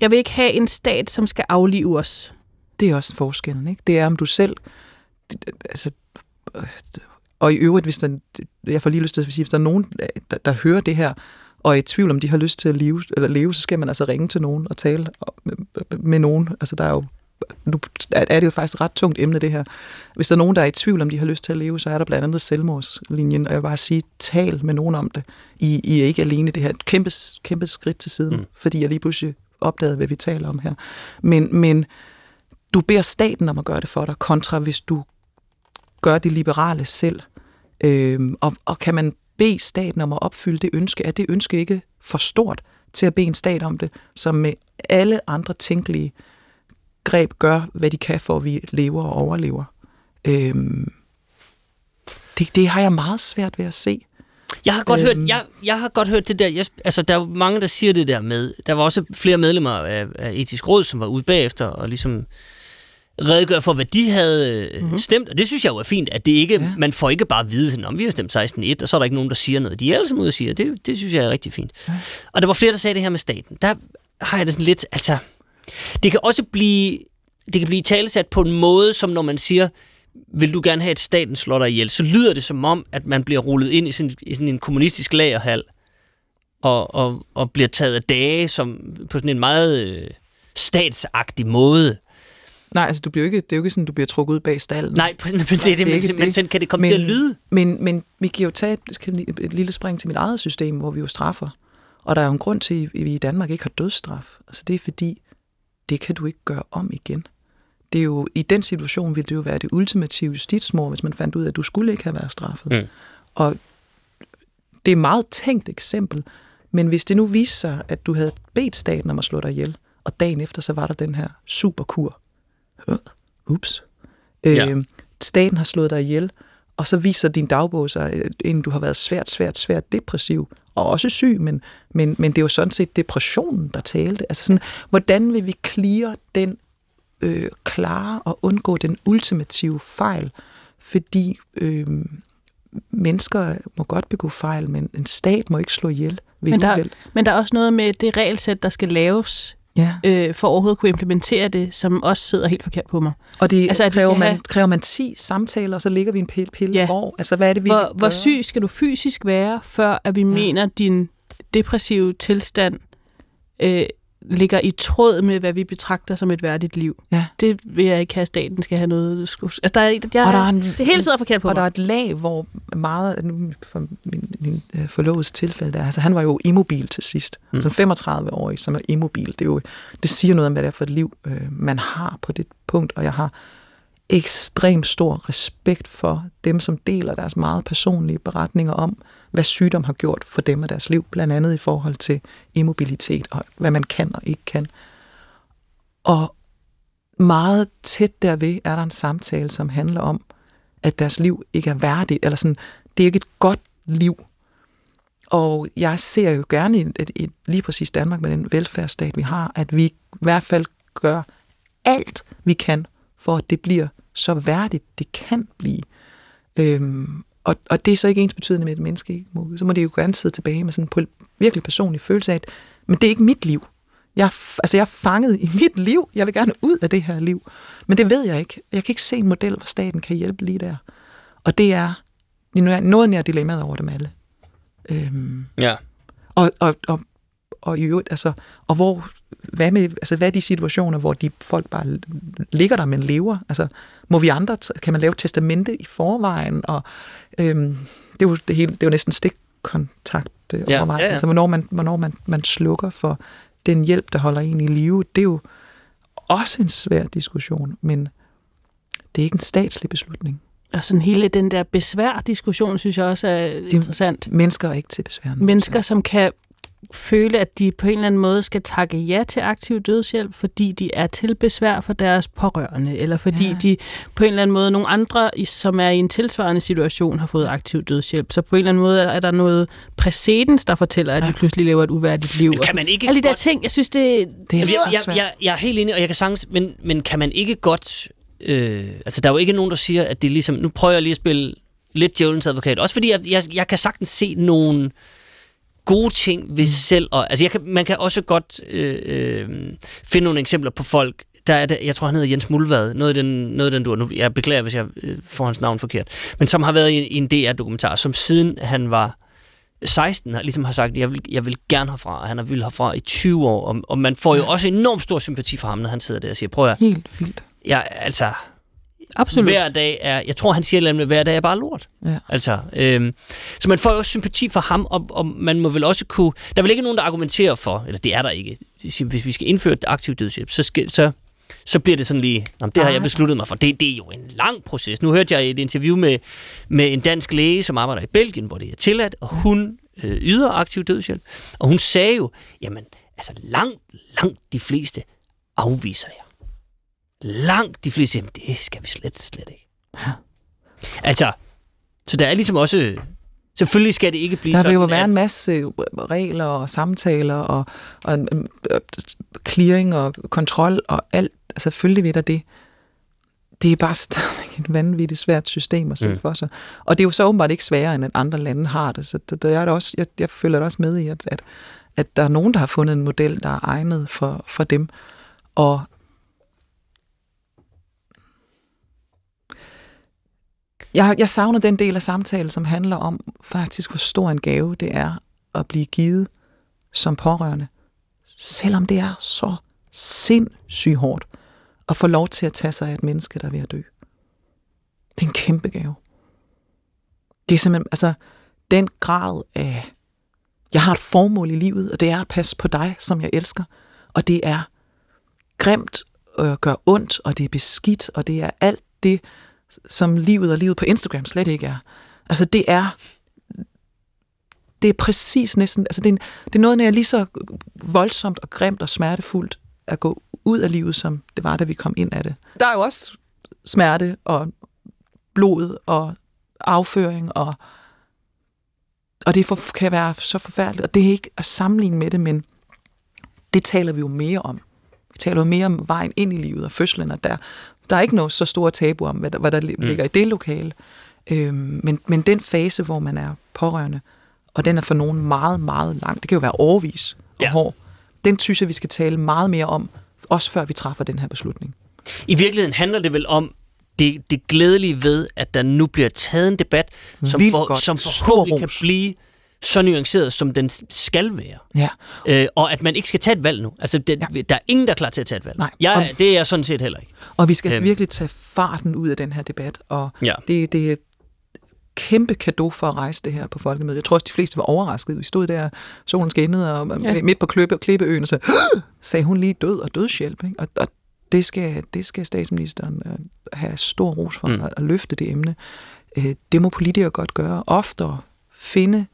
jeg vil ikke have en stat, som skal aflive os. Det er også forskellen, ikke? Det er, om du selv... Altså, øh, og i øvrigt, hvis der, jeg får lige lyst til at sige, hvis der er nogen, der, der hører det her, og er i tvivl om, de har lyst til at leve, eller leve, så skal man altså ringe til nogen og tale øh, med, med nogen. Altså, der er jo nu er det jo faktisk et ret tungt emne, det her. Hvis der er nogen, der er i tvivl om, de har lyst til at leve, så er der blandt andet selvmordslinjen, og jeg vil bare sige, tal med nogen om det. I, I er ikke alene det her kæmpe, kæmpe skridt til siden, mm. fordi jeg lige pludselig opdagede, hvad vi taler om her. Men, men du beder staten om at gøre det for dig, kontra hvis du gør det liberale selv. Øhm, og, og kan man bede staten om at opfylde det ønske, er det ønske ikke for stort til at bede en stat om det, som med alle andre tænkelige greb gør, hvad de kan for, at vi lever og overlever. Øhm, det, det har jeg meget svært ved at se. Jeg har godt Øhm. hørt, jeg, jeg har godt hørt det der. Jeg, altså, der er mange, der siger det der med. Der var også flere medlemmer af, af etisk råd, som var ude bagefter og ligesom redegøre for, hvad de havde mm-hmm. stemt. Og det synes jeg jo er fint, at det ikke, ja. man får ikke bare at vide, sådan, om vi har stemt 16-1, og så er der ikke nogen, der siger noget. De er alle sammen ude og siger, det, det synes jeg er rigtig fint. Ja. Og der var flere, der sagde det her med staten. Der har jeg det sådan lidt, altså, det kan også blive, det kan blive talesat på en måde, som når man siger, vil du gerne have, at staten slår dig ihjel, så lyder det som om, at man bliver rullet ind i sådan, i sådan en kommunistisk lagerhal, og, og, og bliver taget af dage som, på sådan en meget øh, statsagtig måde. Nej, altså du bliver ikke, det er jo ikke sådan, du bliver trukket ud bag stallen. Nej, men det er det, det men, ikke men sådan kan det komme men, til at lyde. Men, men vi kan jo tage et, et lille spring til mit eget system, hvor vi jo straffer. Og der er jo en grund til, at vi i Danmark ikke har dødsstraf. Altså det er fordi, det kan du ikke gøre om igen. Det er jo, I den situation ville det jo være det ultimative justitsmord, hvis man fandt ud af, at du skulle ikke have været straffet. Mm. Og det er et meget tænkt eksempel, men hvis det nu viste sig, at du havde bedt staten om at slå dig ihjel, og dagen efter, så var der den her superkur. Øh, ups. Ja. Øh, staten har slået dig ihjel, og så viser din dagbog sig, at inden du har været svært, svært, svært depressiv, og også syg, men, men, men det er jo sådan set depressionen, der talte. Altså sådan, hvordan vil vi clear den øh, klare og undgå den ultimative fejl? Fordi øh, mennesker må godt begå fejl, men en stat må ikke slå ihjel ved Men der, uheld. men der er også noget med det regelsæt, der skal laves, Ja. øh, for overhovedet at kunne implementere det, som også sidder helt forkert på mig. Og det Altså, kræver, man, have- kræver man 10 samtaler, og så ligger vi en pille, pille Ja. hvor? Altså, hvad er det, vi Hvor, hvor syg skal du fysisk være, før at vi ja. mener, din depressive tilstand øh, ligger i tråd med, hvad vi betragter som et værdigt liv. Ja. Det vil jeg ikke have, at staten skal have noget... sku- Altså, der er, jeg, Og der er en- det hele sidder forkert på Og der er mig. et lag, hvor meget, nu for min, min uh, forlovedes tilfælde, der, altså han var jo immobil til sidst. Mm. Som 35-årig, som er immobil. Det, er jo, det siger noget om, hvad det er for et liv, øh, man har på det punkt, og jeg har ekstremt stor respekt for dem, som deler deres meget personlige beretninger om, hvad sygdom har gjort for dem og deres liv, blandt andet i forhold til immobilitet og hvad man kan og ikke kan. Og meget tæt derved er der en samtale, som handler om, at deres liv ikke er værdigt, eller sådan, det er ikke et godt liv. Og jeg ser jo gerne i et, lige præcis Danmark med den velfærdsstat, vi har, at vi i hvert fald gør alt, vi kan, for at det bliver så værdigt, det kan blive. Øhm, og, og det er så ikke ens betydende med, et menneske ikke må. Så må det jo gerne sidde tilbage med sådan en virkelig personlig følelse af, at men det er ikke mit liv. Jeg, altså jeg er fanget i mit liv. Jeg vil gerne ud af det her liv. Men det ved jeg ikke. Jeg kan ikke se en model, hvor staten kan hjælpe lige der. Og det er noget nær dilemmaet over dem alle. Øhm, Ja. og, og, og, og i øvrigt, altså, og hvor, hvad, med, altså, hvad er de situationer, hvor de folk bare ligger der, men lever? Altså, må vi andre, kan man lave testamente i forvejen? Og, øhm, det, er jo det, hele, det er jo næsten stikkontakt øh, Ja, overvejelse. ja, ja. Altså, hvornår, man, hvornår man, man slukker for den hjælp, der holder en i live, det er jo også en svær diskussion, men det er ikke en statslig beslutning. Og sådan hele den der besvær-diskussion, synes jeg også er interessant. Mennesker er ikke til besværende. Mennesker, som kan føle, at de på en eller anden måde skal takke ja til aktiv dødshjælp, fordi de er til besvær for deres pårørende, eller fordi Ja. de på en eller anden måde, nogle andre, som er i en tilsvarende situation, har fået aktiv dødshjælp. Så på en eller anden måde er der noget præcedens, der fortæller, at de pludselig lever et uværdigt liv. Men kan man ikke Alle de der godt- ting, jeg synes, det, Det er jeg, jeg, svært. jeg, jeg er helt enig, og jeg kan sagtens, men, men kan man ikke godt... Øh, altså, der er jo ikke nogen, der siger, at det er ligesom... Nu prøver jeg lige at spille lidt djævelens advokat. Også fordi, jeg, jeg, jeg kan sagtens se nogle gode ting ved mm. selv. Og, altså, jeg kan, man kan også godt øh, øh, finde nogle eksempler på folk, der er det, jeg tror, han hedder Jens Mulvad, noget af den, noget af den du nu, jeg beklager, hvis jeg øh, får hans navn forkert, men som har været i, i en DR-dokumentar, som siden han var 16 har, ligesom har sagt, jeg vil, jeg vil gerne herfra, og han har vil herfra i 20 år, og, og man får jo også enormt stor sympati for ham, når han sidder der og siger, prøv at Helt vildt. jeg, altså, absolut. hver dag er, jeg tror, han siger et eller andet hver dag er bare lort. Ja. Altså, øhm, så man får jo også sympati for ham, og, og man må vel også kunne... Der er vel ikke nogen, der argumenterer for, eller det er der ikke, hvis vi skal indføre et aktivt dødshjælp, så, skal, så, så bliver det sådan lige, Nå, det har jeg besluttet mig for. Det, det er jo en lang proces. Nu hørte jeg et interview med, med en dansk læge, som arbejder i Belgien, hvor det er tilladt, og hun øh, yder aktiv dødshjælp. Og hun sagde jo, jamen, altså langt, langt de fleste afviser jeg. Langt de fleste siger, "Jamen, det skal vi slet, slet ikke. Ja. Altså, så der er ligesom også... Selvfølgelig skal det ikke blive Der sådan, vil jo være at, en masse regler og samtaler og, og en, øh, clearing og kontrol og alt. Altså, selvfølgelig ved der det. Det er bare stadigvæk et vanvittigt svært system at se Mm. for sig. Og det er jo så åbenbart ikke sværere, end at andre lande har det. Så der, der er det også, jeg, jeg følger det også med i, at, at, at der er nogen, der har fundet en model, der er egnet for, for dem. Og jeg, jeg savner den del af samtalen, som handler om faktisk, hvor stor en gave det er at blive givet som pårørende. Selvom det er så sindssygt hårdt at få lov til at tage sig af et menneske, der er ved at dø. Det er en kæmpe gave. Det er simpelthen, altså, den grad af, jeg har et formål i livet, og det er at passe på dig, som jeg elsker. Og det er grimt, og gør ondt, og det er beskidt, og det er alt det, som livet og livet på Instagram slet ikke er. Altså det er det er præcis næsten, altså det er, det er noget, der er lige så voldsomt og grimt og smertefuldt at gå ud af livet, som det var, da vi kom ind af det. Der er jo også smerte og blod og afføring, og, og det for, kan være så forfærdeligt, og det er ikke at sammenligne med det, men det taler vi jo mere om. Vi taler jo mere om vejen ind i livet og fødslen, og der, der er ikke noget så store tabu om, hvad der, hvad der mm. ligger i det lokale. Øhm, men, men den fase, hvor man er pårørende, og den er for nogen meget, meget lang, det kan jo være overvis og Ja. hård, den synes jeg, vi skal tale meget mere om, også før vi træffer den her beslutning. I virkeligheden handler det vel om det, det glædelige ved, at der nu bliver taget en debat, som, Vildt for, godt. som forhåbentlig kan blive så nuanceret, som den skal være. Ja. Øh, og at man ikke skal tage et valg nu. Altså, det, ja. Der er ingen, der er klar til at tage et valg. Nej. Jeg, Og- det er jeg sådan set heller ikke. Og vi skal Øhm. virkelig tage farten ud af den her debat, og Ja. det, det er et kæmpe kado for at rejse det her på folkemødet. Jeg tror også, de fleste var overrasket. Vi stod der, solen skinnede, og ja. midt på Klippe, Klippeøen, og så sagde hun lige død og dødshjælp. Ikke? Og, og det, skal, det skal statsministeren øh, have stor ros for, Mm. mm. at, at løfte det emne. Øh, det må politikere godt gøre. Oftere finde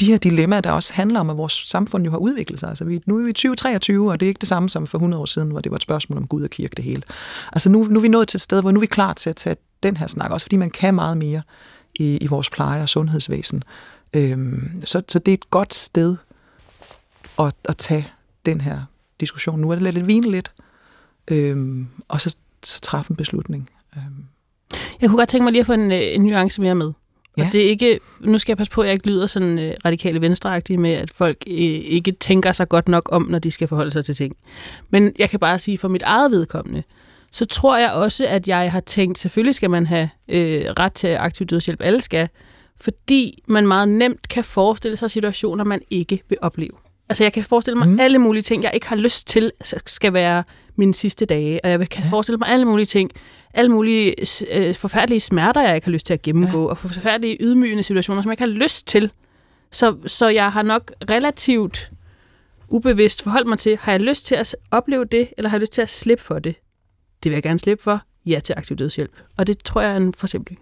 de her dilemmaer, der også handler om, at vores samfund jo har udviklet sig. Altså, vi, nu er vi i 2023, og det er ikke det samme som for 100 år siden, hvor det var et spørgsmål om Gud og kirke det hele. Altså nu, nu er vi nået til et sted, hvor nu er vi klar til at tage den her snak, også fordi man kan meget mere i, i vores pleje- og sundhedsvæsen. Øhm, så, så det er et godt sted at, at tage den her diskussion. Nu er det lidt, lidt vine lidt, øhm, og så, så træffe en beslutning. Øhm. Jeg kunne godt tænke mig lige at få en, øh, en nuance mere med. Ja. Og det er ikke, nu skal jeg passe på, at jeg ikke lyder sådan øh, radikale venstreagtige med, at folk øh, ikke tænker sig godt nok om, når de skal forholde sig til ting. Men jeg kan bare sige, for mit eget vedkommende, så tror jeg også, at jeg har tænkt, selvfølgelig skal man have øh, ret til aktiv dødshjælp, alle skal, fordi man meget nemt kan forestille sig situationer, man ikke vil opleve. Altså jeg kan forestille mig mm. alle mulige ting, jeg ikke har lyst til, skal være mine sidste dage. Og jeg kan ja. forestille mig alle mulige ting, alle mulige øh, forfærdelige smerter, jeg ikke har lyst til at gennemgå, ja. og forfærdelige ydmygende situationer, som jeg ikke har lyst til. Så, så jeg har nok relativt ubevidst forholdt mig til, har jeg lyst til at opleve det, eller har jeg lyst til at slippe for det? Det vil jeg gerne slippe for. Ja til aktiv dødshjælp. Og det tror jeg er en forsimpling.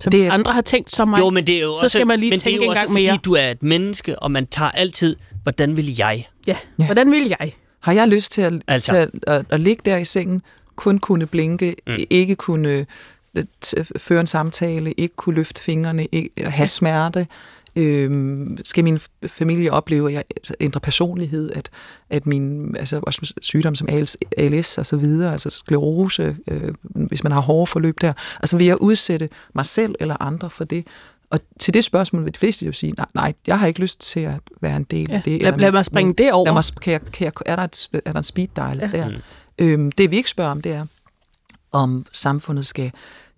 Så Det hvis andre har tænkt som mig, Jo, men det er jo så også, skal man lige men det er tænke jo en også, gang fordi mere. du er et menneske, og man tager altid, hvordan vil jeg? ja, Ja. hvordan vil jeg? Har jeg lyst til at, altså. til at, at, at ligge der i sengen, kun kunne blinke, mm. ikke kunne øh, t- føre en samtale, ikke kunne løfte fingrene, ikke, have smerte? Øhm, skal min familie opleve, at jeg altså, ændrer personlighed, at, at min altså, også sygdom som ALS, ALS og så videre, altså sklerose, øh, hvis man har hårde forløb der, altså vil jeg udsætte mig selv eller andre for det? Og til det spørgsmål vil de fleste jo sige, nej, nej, jeg har ikke lyst til at være en del Ja. af det. Lad, eller lad mig springe det over. Lad mig, kan jeg, kan jeg, er, der et, er der en speed dial ja. der? Øhm, det vi ikke spørger om, det er, om samfundet skal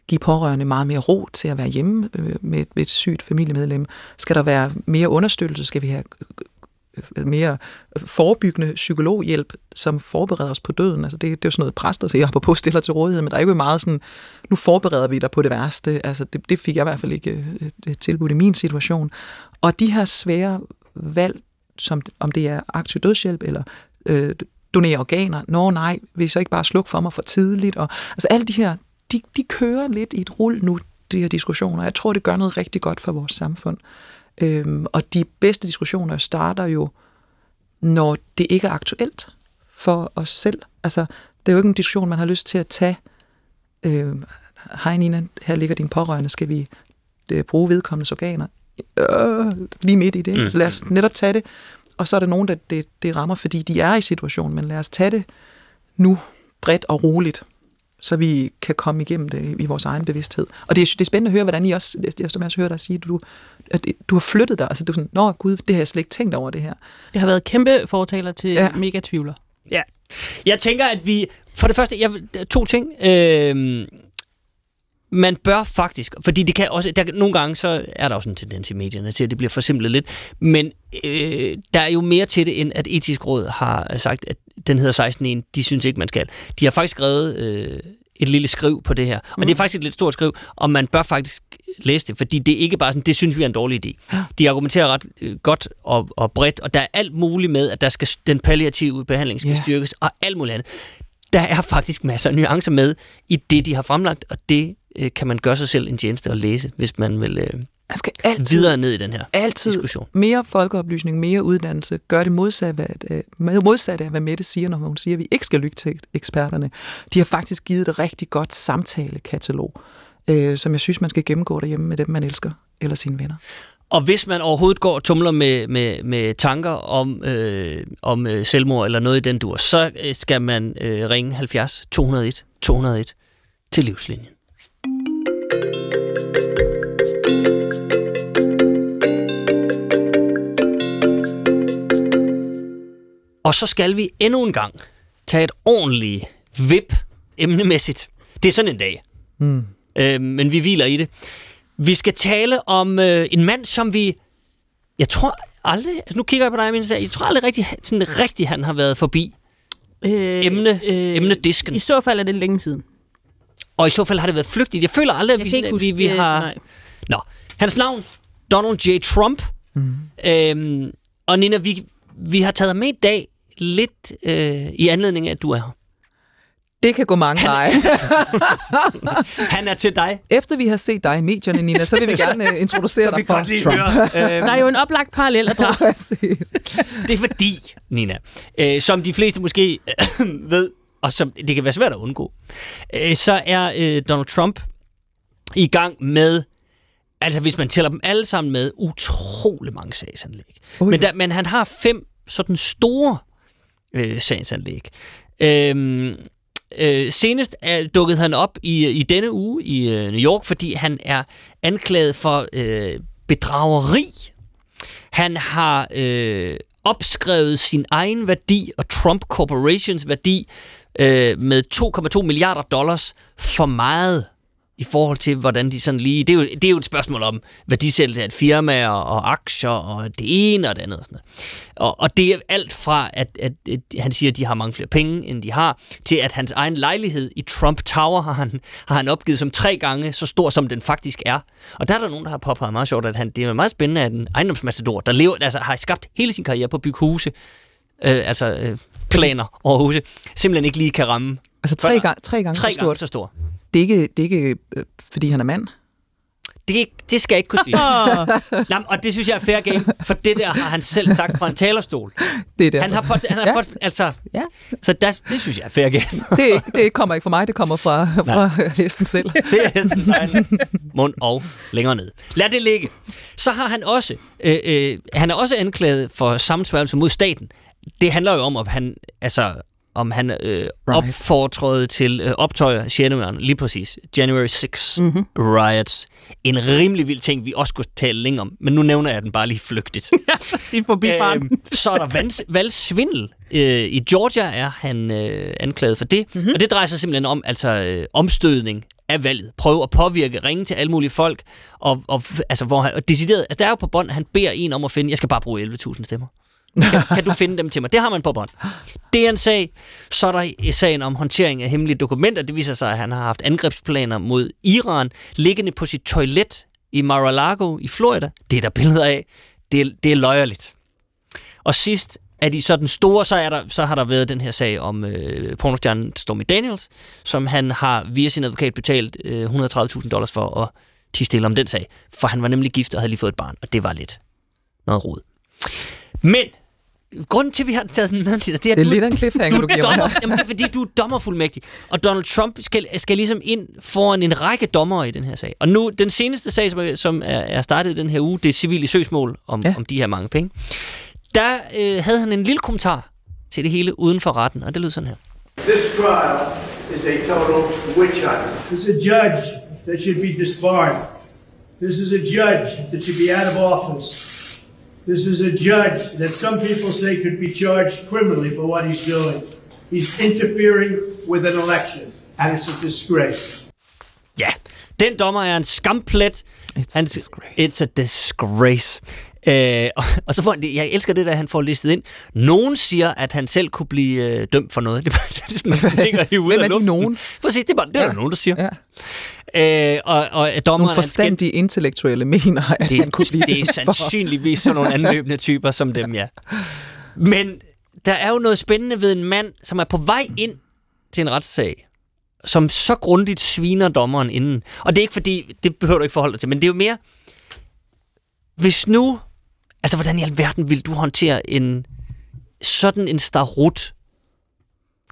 give pårørende meget mere ro til at være hjemme øh, med et, med et sygt familiemedlem. Skal der være mere understøttelse? Skal vi have øh, øh, mere forebyggende psykologhjælp, som forbereder os på døden. Altså det, det er jo sådan noget præster siger på stiller til rådighed, men der er jo ikke meget sådan, nu forbereder vi dig på det værste. Altså det, det fik jeg i hvert fald ikke tilbudt i min situation. Og de her svære valg, som, om det er aktiv dødshjælp eller øh, donere organer, nå nej, vil I så ikke bare slukke for mig for tidligt? Og, altså alle de her, de, de kører lidt i et rull nu, de her diskussioner. Jeg tror, det gør noget rigtig godt for vores samfund. Øhm, og de bedste diskussioner starter jo, når det ikke er aktuelt for os selv. Altså, det er jo ikke en diskussion, man har lyst til at tage. Øh, Hej Nina, her ligger din pårørende, skal vi øh, bruge vedkommendes organer? Øh, lige midt i det. Mm. Så lad os netop tage det. Og så er der nogen, der det, det rammer, fordi de er i situationen, men lad os tage det nu bredt og roligt, så vi kan komme igennem det i vores egen bevidsthed. Og det er, det er spændende at høre, hvordan I også, er, som jeg også hører dig sige, du, at du har flyttet dig. Altså, du er sådan, nå gud, det har jeg slet ikke tænkt over det her. Jeg har været kæmpe fortaler til ja. Mega tvivler. Ja. Jeg tænker, at vi... For det første, jeg, vil- to ting. Øh, man bør faktisk, fordi det kan også, der, nogle gange så er der også en tendens i medierne til, at det bliver forsimplet lidt, men øh, der er jo mere til det, end at etisk råd har sagt, at den hedder 16.1, de synes ikke, man skal. De har faktisk skrevet øh, et lille skriv på det her, og mm. det er faktisk et lidt stort skriv, og man bør faktisk læse det, fordi det er ikke bare sådan, det synes vi er en dårlig idé. De argumenterer ret øh, godt og, og bredt, og der er alt muligt med, at der skal, den palliative behandling skal yeah. styrkes, og alt muligt andet. Der er faktisk masser af nuancer med i det, de har fremlagt, og det øh, kan man gøre sig selv en tjeneste at læse, hvis man vil øh, Man skal altid, videre ned i den her altid diskussion. mere folkeoplysning, mere uddannelse, gør det modsatte, hvad, øh, modsatte af, hvad Mette siger, når hun siger, at vi ikke skal lytte til eksperterne. De har faktisk givet et rigtig godt samtalekatalog, øh, som jeg synes, man skal gennemgå derhjemme med dem, man elsker, eller sine venner. Og hvis man overhovedet går og tumler med, med, med tanker om, øh, om øh, selvmord eller noget i den dur, så øh, skal man øh, ringe 70 201 201 til livslinjen. Og så skal vi endnu en gang tage et ordentligt vip emnemæssigt. Det er sådan en dag. Mm. Øh, men vi hviler i det. Vi skal tale om øh, en mand, som vi... Jeg tror aldrig... Altså nu kigger jeg på dig, min Jeg tror aldrig rigtig, sådan rigtig, han har været forbi Øh, emne, øh, emnedisken. I så fald er det længe siden. Og i så fald har det været flygtigt. Jeg føler aldrig, at Jeg vi, huske vi, vi det, har... nej. Nå. Hans navn, Donald J. Trump. Mm. Øhm, og Nina, vi, vi har taget med i dag lidt øh, i anledning af, at du er her. Det kan gå mange veje. Han er til dig. Efter vi har set dig i medierne, Nina, så vil vi gerne øh, introducere dig for Trump. høre. Der er jo en oplagt parallel at drage. Det er fordi, Nina, øh, som de fleste måske øh, ved, og som det kan være svært at undgå, øh, så er øh, Donald Trump i gang med, altså hvis man tæller dem alle sammen med, utrolig mange sagsanlæg. Ui. Men, der, men han har fem sådan store øh, sagsanlæg. Øhm, øh, senest er, dukkede han op i, i denne uge i øh, New York, fordi han er anklaget for øh, bedrageri. Han har øh, opskrevet sin egen værdi og Trump Corporations værdi øh, med 2,2 milliarder dollars for meget i forhold til, hvordan de sådan lige... Det er jo, det er jo et spørgsmål om værdisættelse af et firma og, og aktier og det ene og det andet. Og, sådan noget. Og, og det er alt fra, at, at, at han siger, at de har mange flere penge, end de har, til at hans egen lejlighed i Trump Tower har han, har han opgivet som tre gange så stor, som den faktisk er. Og der er der nogen, der har påpeget meget sjovt, at han, det er meget spændende, at en ejendomsmatador, der lever, altså, har skabt hele sin karriere på at bygge huse, øh, altså øh, planer over huse, simpelthen ikke lige kan ramme. Altså tre, gang, tre gange Tre så gange stort. så stor. Det er ikke, det er ikke øh, fordi han er mand. Det, det skal jeg ikke kunne sige. Nå, og det synes jeg er fair game, for det der har han selv sagt fra en talerstol. Det er der. Han har på, han har Ja. på, altså, Ja. så der, det synes jeg er fair game. Det, det kommer ikke fra mig, det kommer fra, fra hesten selv. Det er hestens egen mund og længere ned. Lad det ligge. Så har han også, øh, øh, han er også anklaget for sammensværgelse mod staten. Det handler jo om, om han, altså, om han øh, opfordrede til øh, optøjer 6. januar, lige præcis, January 6 mm-hmm. riots. En rimelig vild ting, vi også skulle tale længe om, men nu nævner jeg den bare lige flygtigt. Lige forbi. Øhm, så er der valgs, valgsvindel. Øh, I Georgia er han øh, anklaget for det, mm-hmm. og det drejer sig simpelthen om altså øh, omstødning af valget. Prøve at påvirke, ringe til alle mulige folk, og, og, altså, hvor han, og decideret, altså, der er jo på bånd, han beder en om at finde, jeg skal bare bruge 11.000 stemmer. Kan, kan du finde dem til mig? Det har man på bånd. Det er en sag. Så er der sagen om håndtering af hemmelige dokumenter. Det viser sig, at han har haft angrebsplaner mod Iran, liggende på sit toilet i Mar-a-Lago i Florida. Det er der billeder af. Det er, det er løjerligt. Og sidst er de så den store, så, er der, så har der været den her sag om øh, pornostjernen Stormy Daniels, som han har via sin advokat betalt øh, 130.000 dollars for at tige stille om den sag. For han var nemlig gift og havde lige fået et barn, og det var lidt noget rod. Men grunden til, at vi har taget den med, det er, Det er du- lidt en cliffhanger, du du er giver dommer, her. jamen, det er fordi, du er dommerfuldmægtig. Og Donald Trump skal, skal ligesom ind foran en række dommere i den her sag. Og nu, den seneste sag, som er, som er, startet i den her uge, det er civile søgsmål om. Ja. om de her mange penge. Der øh, havde han en lille kommentar til det hele uden for retten, og det lød sådan her. This trial is a total witch hunt. This is a judge that should be disbarred. This is a judge that should be out of office. This is a judge that some people say could be charged criminally for what he's doing. He's interfering with an election, and it's a disgrace. Ja, den dommer er en skamplet. It's a disgrace. It's a disgrace. Øh, og, og så får han, det- jeg elsker det der, han får listet ind. Nogen siger, at han selv kunne blive øh, dømt for noget. Det er bare det sådan ting, der hiver ud Hvem af er de luften. nogen? Præcis, det er, bare, det er ja. Der nogen, der siger. Ja. Øh, og, og dommeren Nogle han skal- forstandige intellektuelle mener, at det, han kunne blive det er sandsynligvis sådan nogle anløbende typer som dem, ja. Men der er jo noget spændende ved en mand, som er på vej ind til en retssag, som så grundigt sviner dommeren inden. Og det er ikke fordi, det behøver du ikke forholde dig til, men det er jo mere, hvis nu, altså hvordan i alverden vil du håndtere en sådan en starut,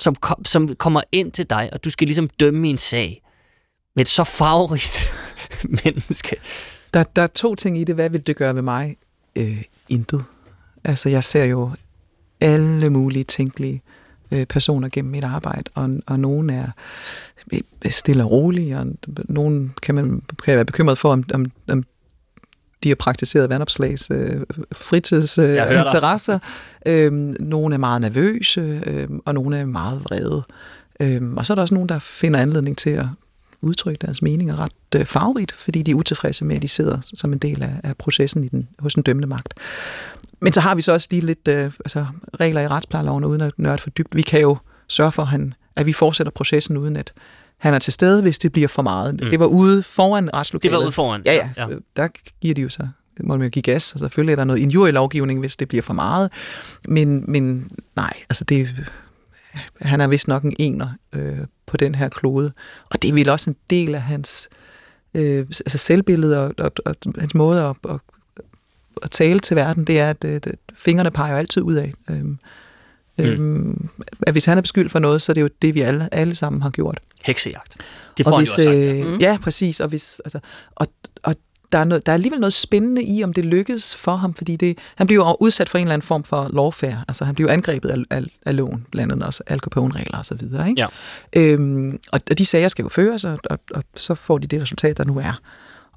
som, kom, som kommer ind til dig, og du skal ligesom dømme en sag med et så farverigt menneske. Der, der er to ting i det. Hvad vil det gøre ved mig? Øh, intet. Altså, jeg ser jo alle mulige tænkelige øh, personer gennem mit arbejde, og, og nogen er øh, stille og rolige, og nogen kan man kan være bekymret for, om, om, om de har praktiseret vandopslags øh, fritidsinteresser. Øh, øhm, nogle er meget nervøse, øhm, og nogle er meget vrede. Øhm, og så er der også nogen, der finder anledning til at udtrykke deres meninger ret øh, farverigt, fordi de er utilfredse med, at de sidder som en del af, af processen i den, hos den dømmende magt. Men så har vi så også lige lidt øh, altså, regler i retsplejeloven, uden at nørde for dybt. Vi kan jo sørge for, at, han, at vi fortsætter processen, uden at han er til stede, hvis det bliver for meget. Mm. Det var ude foran retslokalet. Det var ude foran, Ja, ja. ja. Der giver de jo så må man jo give gas, og selvfølgelig er der noget injurielovgivning, hvis det bliver for meget. Men, men nej, altså det, han er vist nok en ener øh, på den her klode. Og det er vel også en del af hans øh, altså selvbillede og, og, og hans måde at, at, at tale til verden, det er, at, at fingrene peger jo altid ud af. Øhm, øhm, at hvis han er beskyldt for noget, så er det jo det, vi alle, alle sammen har gjort. Heksejagt. Det får og han hvis, jo også sagt. Ja. øh, ja, præcis. Og, hvis, altså, og, og der er, noget, der er alligevel noget spændende i, om det lykkedes for ham, fordi det, han bliver jo udsat for en eller anden form for lawfare. Altså han bliver angrebet af, af, af loven, blandt andet også Al Capone-regler og så videre. Ikke? Ja. Øhm, og, og de sager skal jo føres, og, og, og så får de det resultat, der nu er.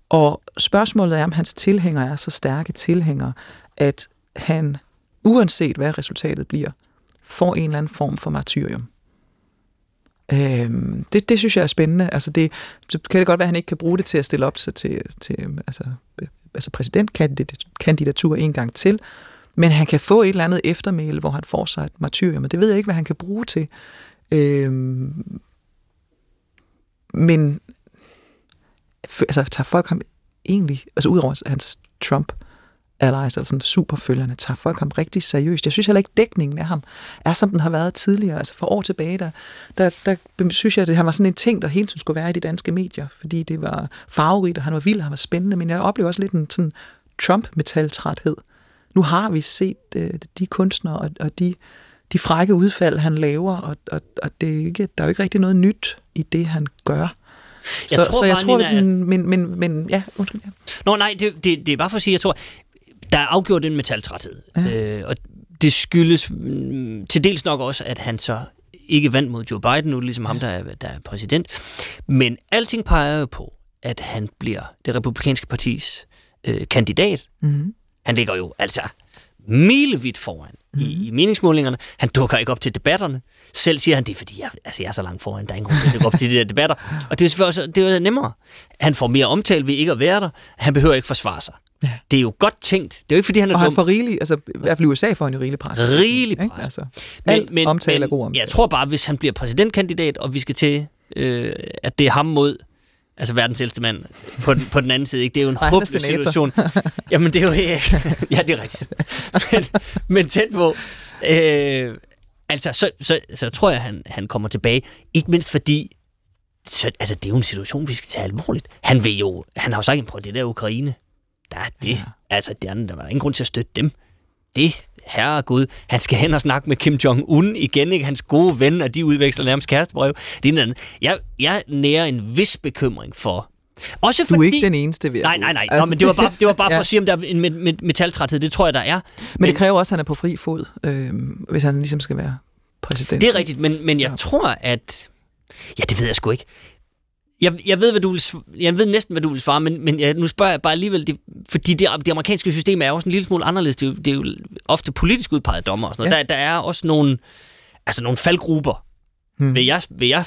Og spørgsmålet er, om hans tilhængere er så stærke tilhængere, at han, uanset hvad resultatet bliver, får en eller anden form for martyrium. Øhm, det, det synes jeg er spændende. Altså det, så kan det godt være, at han ikke kan bruge det til at stille op så til, til altså, altså præsidentkandidatur en gang til, men han kan få et eller andet eftermæle, hvor han får sig et martyrium, og det ved jeg ikke, hvad han kan bruge til. Øhm, men altså, tager folk ham egentlig, altså udover hans Trump allies, altså sådan superfølgerne, tager folk ham rigtig seriøst. Jeg synes heller ikke, dækningen af ham er, som den har været tidligere. Altså for år tilbage, der, der, der synes jeg, at han var sådan en ting, der hele tiden skulle være i de danske medier, fordi det var farverigt, og han var vild, og han var spændende, men jeg oplever også lidt en sådan Trump-metaltræthed. Nu har vi set øh, de kunstnere og, og de, de frække udfald, han laver, og, og, og det er ikke, der er jo ikke rigtig noget nyt i det, han gør. Så Jeg jeg tror så jeg bare, tror, Nina, sådan, men, men, men ja, undskyld. Ja. Nå nej, det, det, det er bare for at sige, jeg tror, der er afgjort en metaltræthed. Ja. Øh, og det skyldes mm, til dels nok også, at han så ikke vandt mod Joe Biden, nu ligesom ham, der er, der er præsident. Men alting peger jo på, at han bliver det republikanske partis øh, kandidat. Mm-hmm. Han ligger jo altså milevidt foran mm. i, i meningsmålingerne. Han dukker ikke op til debatterne. Selv siger han, det er fordi, jeg, altså, jeg er så langt foran, der er ingen grund til at dukke op til de der debatter. Og det er selvfølgelig også det er nemmere. Han får mere omtale ved ikke at være der. Han behøver ikke forsvare sig. Ja. Det er jo godt tænkt. Det er jo ikke, fordi han er Og han dum. får rigelig, altså i hvert fald i USA får han jo rigelig pres. Rigelig Ikke? pres. Altså, men, men, omtale men, er god omtale. Jeg tror bare, hvis han bliver præsidentkandidat, og vi skal til, øh, at det er ham mod altså verdens ældste mand på den, på den anden side. Ikke? Det er jo en han håbløs situation. Jamen, det er jo... ja, det er rigtigt. Men, men tæt på. Øh, altså, så, så, så tror jeg, han, han kommer tilbage. Ikke mindst fordi, så, altså, det er jo en situation, vi skal tage alvorligt. Han vil jo... Han har jo sagt, på det der Ukraine, der er det. Ja. Altså, der, er- der var ingen grund til at støtte dem. Det, herre Gud, han skal hen og snakke med Kim Jong-un igen, ikke? Hans gode ven, og de udveksler nærmest kærestebrev. Det er en anden. Jeg, jeg nærer en vis bekymring for... Også Du fordi... er ikke den eneste ved Nej, nej, nej. Altså, Nå, men det var bare, det var bare for ja. at sige, om der er en met- met- metaltræthed. Det tror jeg, der er. Men det kræver også, at han er på fri fod, øh, hvis han ligesom skal være præsident. Det er rigtigt, men, men jeg Så- tror, at... Ja, det ved jeg sgu ikke. Jeg, jeg, ved, hvad du vil, jeg ved næsten, hvad du vil svare, men, men jeg, nu spørger jeg bare alligevel, det, fordi det, det amerikanske system er jo også en lille smule anderledes. Det er jo, det er jo ofte politisk udpegede dommer og sådan noget. Ja. Der, der er også nogle, altså nogle faldgrupper, Hmm. vil jeg, vil jeg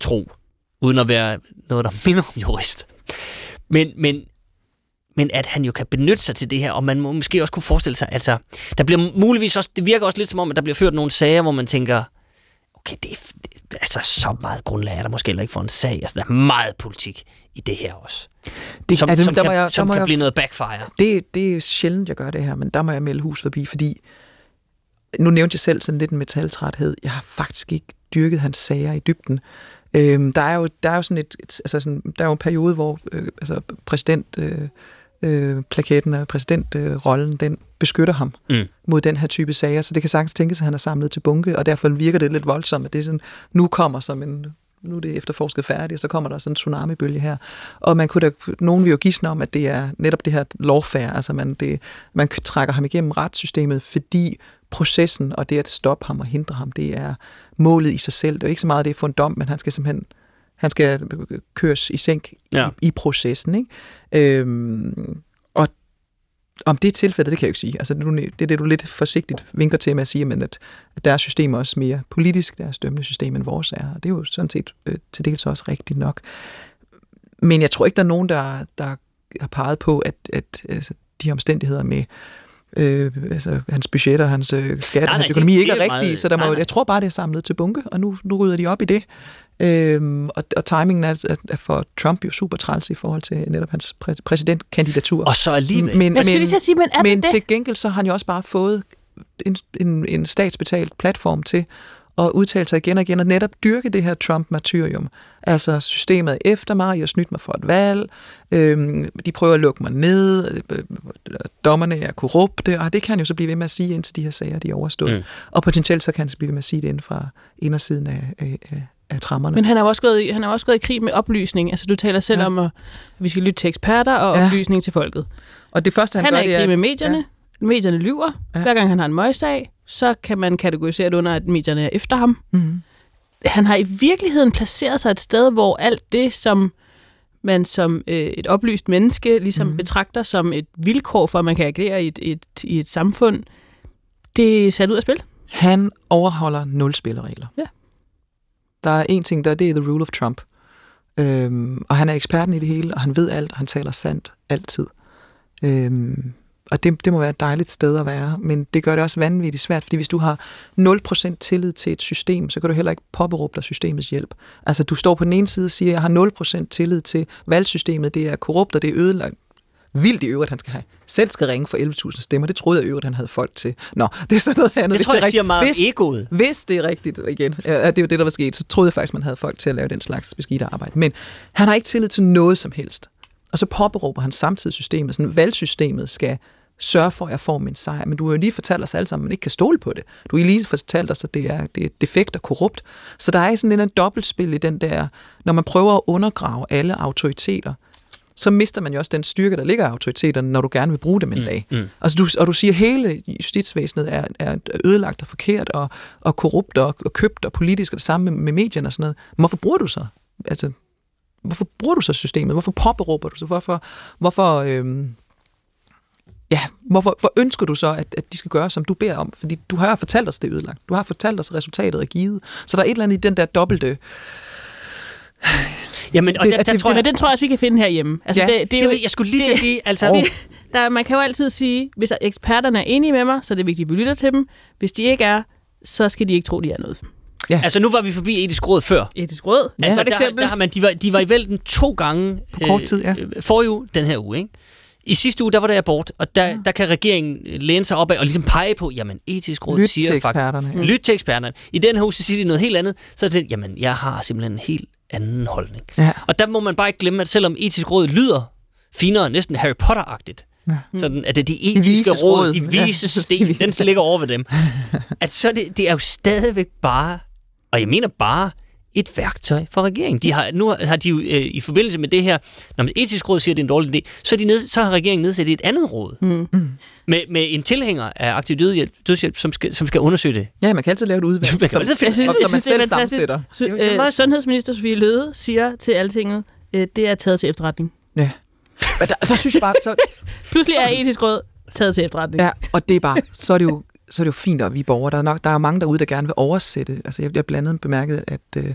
tro, uden at være noget, der minder om jurist. Men, men, men at han jo kan benytte sig til det her, og man må måske også kunne forestille sig, altså, der bliver muligvis også, det virker også lidt som om, at der bliver ført nogle sager, hvor man tænker, okay, det er, det, altså, så meget grundlag er der måske heller ikke for en sag. Altså, der er meget politik i det her også. det, Som, altså, som der kan, jeg, som der kan jeg, blive noget backfire. det, det er sjældent, jeg gør det her, men der må jeg melde hus forbi, fordi nu nævnte jeg selv sådan lidt en metaltræthed. Jeg har faktisk ikke dyrket hans sager i dybden. Øhm, der er jo der er jo sådan et, et altså sådan, der er jo en periode, hvor øh, altså præsident øh, øh, plakaten og præsidentrollen, den beskytter ham Mm. mod den her type sager, så det kan sagtens tænkes, at han er samlet til bunke, og derfor virker det lidt voldsomt, at det er sådan, nu kommer som en nu er det efterforsket færdigt, og så kommer der sådan en tsunamibølge her. Og man kunne da, nogen vil jo gisne om, at det er netop det her lawfare, altså man, det, man trækker ham igennem retssystemet, fordi processen og det at stoppe ham og hindre ham, det er målet i sig selv. Det er jo ikke så meget det for en dom, men han skal simpelthen han skal køres i sænk Ja. i, i processen. Ikke? Øhm, og om det er tilfældet, det kan jeg jo ikke sige. Altså, det er det, det du lidt forsigtigt vinker til med at sige, men at, at deres system er også mere politisk, deres dømmende system end vores er. Og det er jo sådan set øh, til dels også rigtigt nok. Men jeg tror ikke, der er nogen, der, der har peget på, at, at altså, de omstændigheder med øh, altså, hans budgetter, hans øh, skat, Nej, hans økonomi det ikke er rigtige, meget- så der må, nej, nej. jeg tror bare, det er samlet til bunke, og nu, nu rydder de op i det. Øhm, og, og timingen er, er, er for Trump jo super træls i forhold til netop hans præ- præsidentkandidatur. Og så alligevel. Men, Jeg skulle lige til at sige, men er men det? til gengæld så har han jo også bare fået en, en, en statsbetalt platform til at udtale sig igen og igen og netop dyrke det her Trump-martyrium. Altså systemet er efter mig, jeg har snydt mig for et valg, øhm, de prøver at lukke mig ned, øh, dommerne er korrupte, og det kan han jo så blive ved med at sige, indtil de her sager de er overstået. Mm. Og potentielt så kan han så blive ved med at sige det inden fra indersiden af, af, af, af trammerne. Men han er jo også gået i, han er jo også gået i krig med oplysning. Altså, du taler selv Ja. om, at vi skal lytte til eksperter og Ja. oplysning til folket. og det første, han, Han, han gør, er i det er... krig med medierne. Ja. Medierne lyver. Ja. Ja. Hver gang han har en møgssag, så kan man kategorisere det under, at medierne er efter ham. Mm. Han har i virkeligheden placeret sig et sted, hvor alt det, som man som øh, et oplyst menneske ligesom mm. betragter som et vilkår for, at man kan agere i et, et, i et samfund, det er sat ud af spil. Han overholder nul spilleregler. Ja. Der er en ting, der det er the rule of Trump. Øhm, og han er eksperten i det hele, og han ved alt, og han taler sandt altid. Øhm, og det, det må være et dejligt sted at være, men det gør det også vanvittigt svært, fordi hvis du har 0% tillid til et system, så kan du heller ikke påberåbe dig systemets hjælp. Altså du står på den ene side og siger, at jeg har 0% tillid til valgsystemet, det er korrupt, og det er ødelagt. Vildt i øvrigt, han skal have, selv skal ringe for 11.000 stemmer. Det troede jeg i øvrigt, han havde folk til. Nå, det er sådan noget andet. Det Hvis tror det jeg er siger rigtigt- meget hvis, egoet. hvis det er rigtigt, igen, ja, det er jo det, der var sket, så troede jeg faktisk, man havde folk til at lave den slags beskidte arbejde. Men han har ikke tillid til noget som helst. Og så påberåber han samtidig systemet, sådan valgsystemet skal sørge for, at jeg får min sejr. Men du har jo lige fortalt os alle sammen, at man ikke kan stole på det. Du har lige fortalt os, at det er, det er defekt og korrupt. Så der er sådan en dobbeltspil i den der, når man prøver at undergrave alle autoriteter, så mister man jo også den styrke, der ligger i autoriteterne, når du gerne vil bruge dem en dag. mm. Altså du, og du siger, at hele justitsvæsenet er, er ødelagt og forkert og, og korrupt og, og købt og politisk og det samme med, med medierne og sådan noget. Men hvorfor bruger du så? Altså, hvorfor bruger du så systemet? Hvorfor påberåber du så? Hvorfor, hvorfor, øhm, ja, hvorfor, hvor ønsker du så, at, at de skal gøre, som du beder om? Fordi du har fortalt os, det er ødelagt. Du har fortalt os, at resultatet er givet. Så der er et eller andet i den der dobbelte... Jamen, og Det- der, der det- tror Men jeg, den tror jeg også, vi kan finde herhjemme. Altså, Ja, det, det, er det, jo, vil- jeg skulle lige til at sige, altså, vi, der, man kan jo altid sige, hvis eksperterne er enige med mig, så er det vigtigt, at vi lytter til dem. Hvis de ikke er, så skal de ikke tro, de er noget. altså nu var vi forbi etisk råd før. Etisk råd, ja, altså, for et der, eksempel. der har man, de, var, de var i vælten to gange På kort tid, ja. øh, forrige uge, den her uge. Ikke? I sidste uge, der var der abort, og der, der kan regeringen læne sig op af og ligesom pege på, jamen etisk råd Lyt siger faktisk... eksperterne. Lyt til eksperterne. I den her uge, så siger de noget helt andet. Så er det, jamen jeg har simpelthen en helt anden holdning. Ja. Og der må man bare ikke glemme, at selvom etisk råd lyder finere, næsten Harry Potter-agtigt, Ja. sådan at det er de etiske råd, råd. de Ja. vise sten, den ligger over ved dem. At så det, det er jo stadigvæk bare, og jeg mener bare, et værktøj for regeringen. De har, nu har de jo øh, i forbindelse med det her, når man etisk råd siger, at det er en dårlig idé, så, de ned, så har regeringen nedsat et andet råd Mm. med, med en tilhænger af aktiv dødhjælp, dødshjælp som, skal, som skal undersøge det. Ja, man kan altid lave et udvalg, Man kan altid finde- synes, som, som man selv sammensætter. Er- er øh, meget- Sundhedsminister Sofie Løde siger til Altinget, øh, det er taget til efterretning. Ja. Men der, der synes jeg bare, så, Pludselig er etisk råd taget til efterretning. ja, og det er bare, så er det jo, så er det jo fint, at vi er borgere. Der er, nok, der er mange derude, der gerne vil oversætte. Altså, jeg, jeg blandt andet bemærket, at, øh,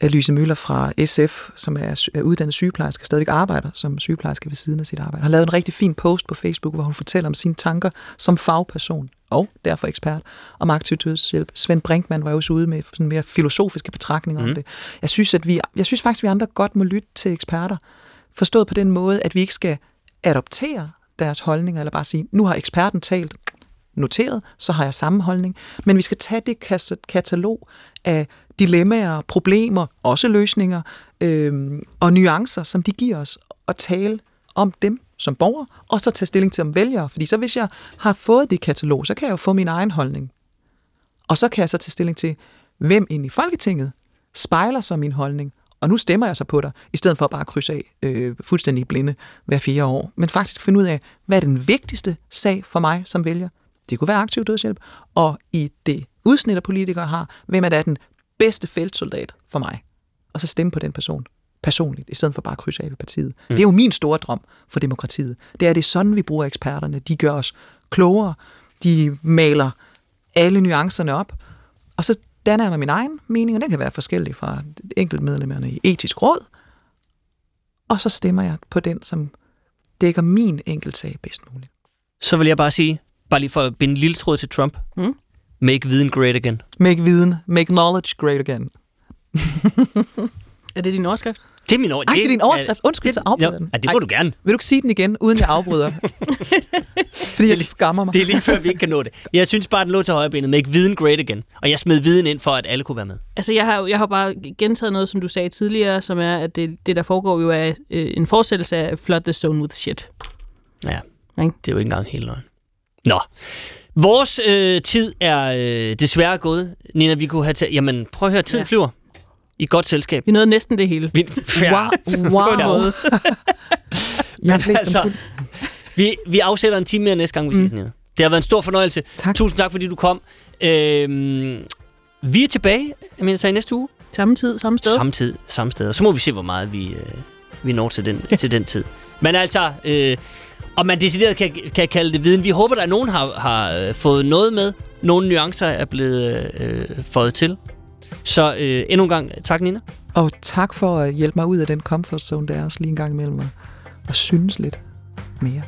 at Lyse Møller fra SF, som er, er uddannet sygeplejerske, stadigvæk arbejder som sygeplejerske ved siden af sit arbejde, har lavet en rigtig fin post på Facebook, hvor hun fortæller om sine tanker som fagperson og derfor ekspert om aktiv dødshjælp. Svend Brinkmann var jo også ude med sådan mere filosofiske betragtninger mm. om det. Jeg synes, at vi, jeg synes faktisk, at vi andre godt må lytte til eksperter. Forstået på den måde, at vi ikke skal adoptere deres holdninger, eller bare sige, nu har eksperten talt, noteret, så har jeg samme holdning. Men vi skal tage det katalog af dilemmaer, problemer, også løsninger øh, og nuancer, som de giver os, og tale om dem som borger, og så tage stilling til om vælgere. Fordi så hvis jeg har fået det katalog, så kan jeg jo få min egen holdning. Og så kan jeg så tage stilling til, hvem ind i Folketinget spejler så min holdning, og nu stemmer jeg så på dig, i stedet for bare at krydse af øh, fuldstændig blinde hver fire år. Men faktisk finde ud af, hvad er den vigtigste sag for mig som vælger? Det kunne være aktiv dødshjælp. Og i det udsnit af politikere har, hvem er der den bedste feltsoldat for mig? Og så stemme på den person personligt, i stedet for bare at krydse af ved partiet. Mm. Det er jo min store drøm for demokratiet. Det er det er sådan, vi bruger eksperterne. De gør os klogere. De maler alle nuancerne op. Og så danner jeg mig min egen mening, og den kan være forskellig fra enkeltmedlemmerne i etisk råd. Og så stemmer jeg på den, som dækker min enkeltsag bedst muligt. Så vil jeg bare sige, bare lige for at binde en lille tråd til Trump. Mm. Make viden great again. Make viden, make knowledge great again. Er det din overskrift? Det er min ord. Ej, det er din overskrift. Undskyld, så afbryder den. Ja, det må Ej. du gerne. Vil du ikke sige den igen, uden jeg afbryder? Fordi jeg skammer mig. Det er lige før, vi ikke kan nå det. Jeg synes bare, den lå til højre benet. Make viden great again. Og jeg smed viden ind for, at alle kunne være med. Altså, jeg har, jeg har bare gentaget noget, som du sagde tidligere, som er, at det, det der foregår jo er øh, en fortsættelse af Flood the Zone with Shit. Ja, Ikke? det er jo ikke engang helt løgn. Nå. Vores øh, tid er øh, desværre gået. Nina, vi kunne have taget... Jamen, prøv at høre, tiden ja. Flyver. i godt selskab. Vi nåede næsten det hele. Vi, Wow. wow. Læst altså, vi, vi afsætter en time mere næste gang, vi ses, Nina. Det har været en stor fornøjelse. Tak. Tusind tak, fordi du kom. Øhm, vi er tilbage, jeg mener, i næste uge. Samme tid, samme sted. Samme tid, samme sted. Og så må vi se, hvor meget vi, øh, vi når til den, til den tid. Men altså, øh, om man decideret kan, kan kalde det viden. Vi håber, at nogen har, har øh, fået noget med. Nogle nuancer er blevet øh, fået til. Så øh, endnu en gang, tak Nina. Og tak for at hjælpe mig ud af den comfort zone, der er også lige en gang imellem. Og, og synes lidt mere.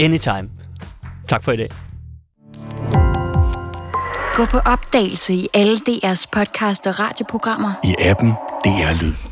Anytime. Tak for i dag. Gå på opdagelse i alle DR's podcast og radioprogrammer. I appen DR Lyd.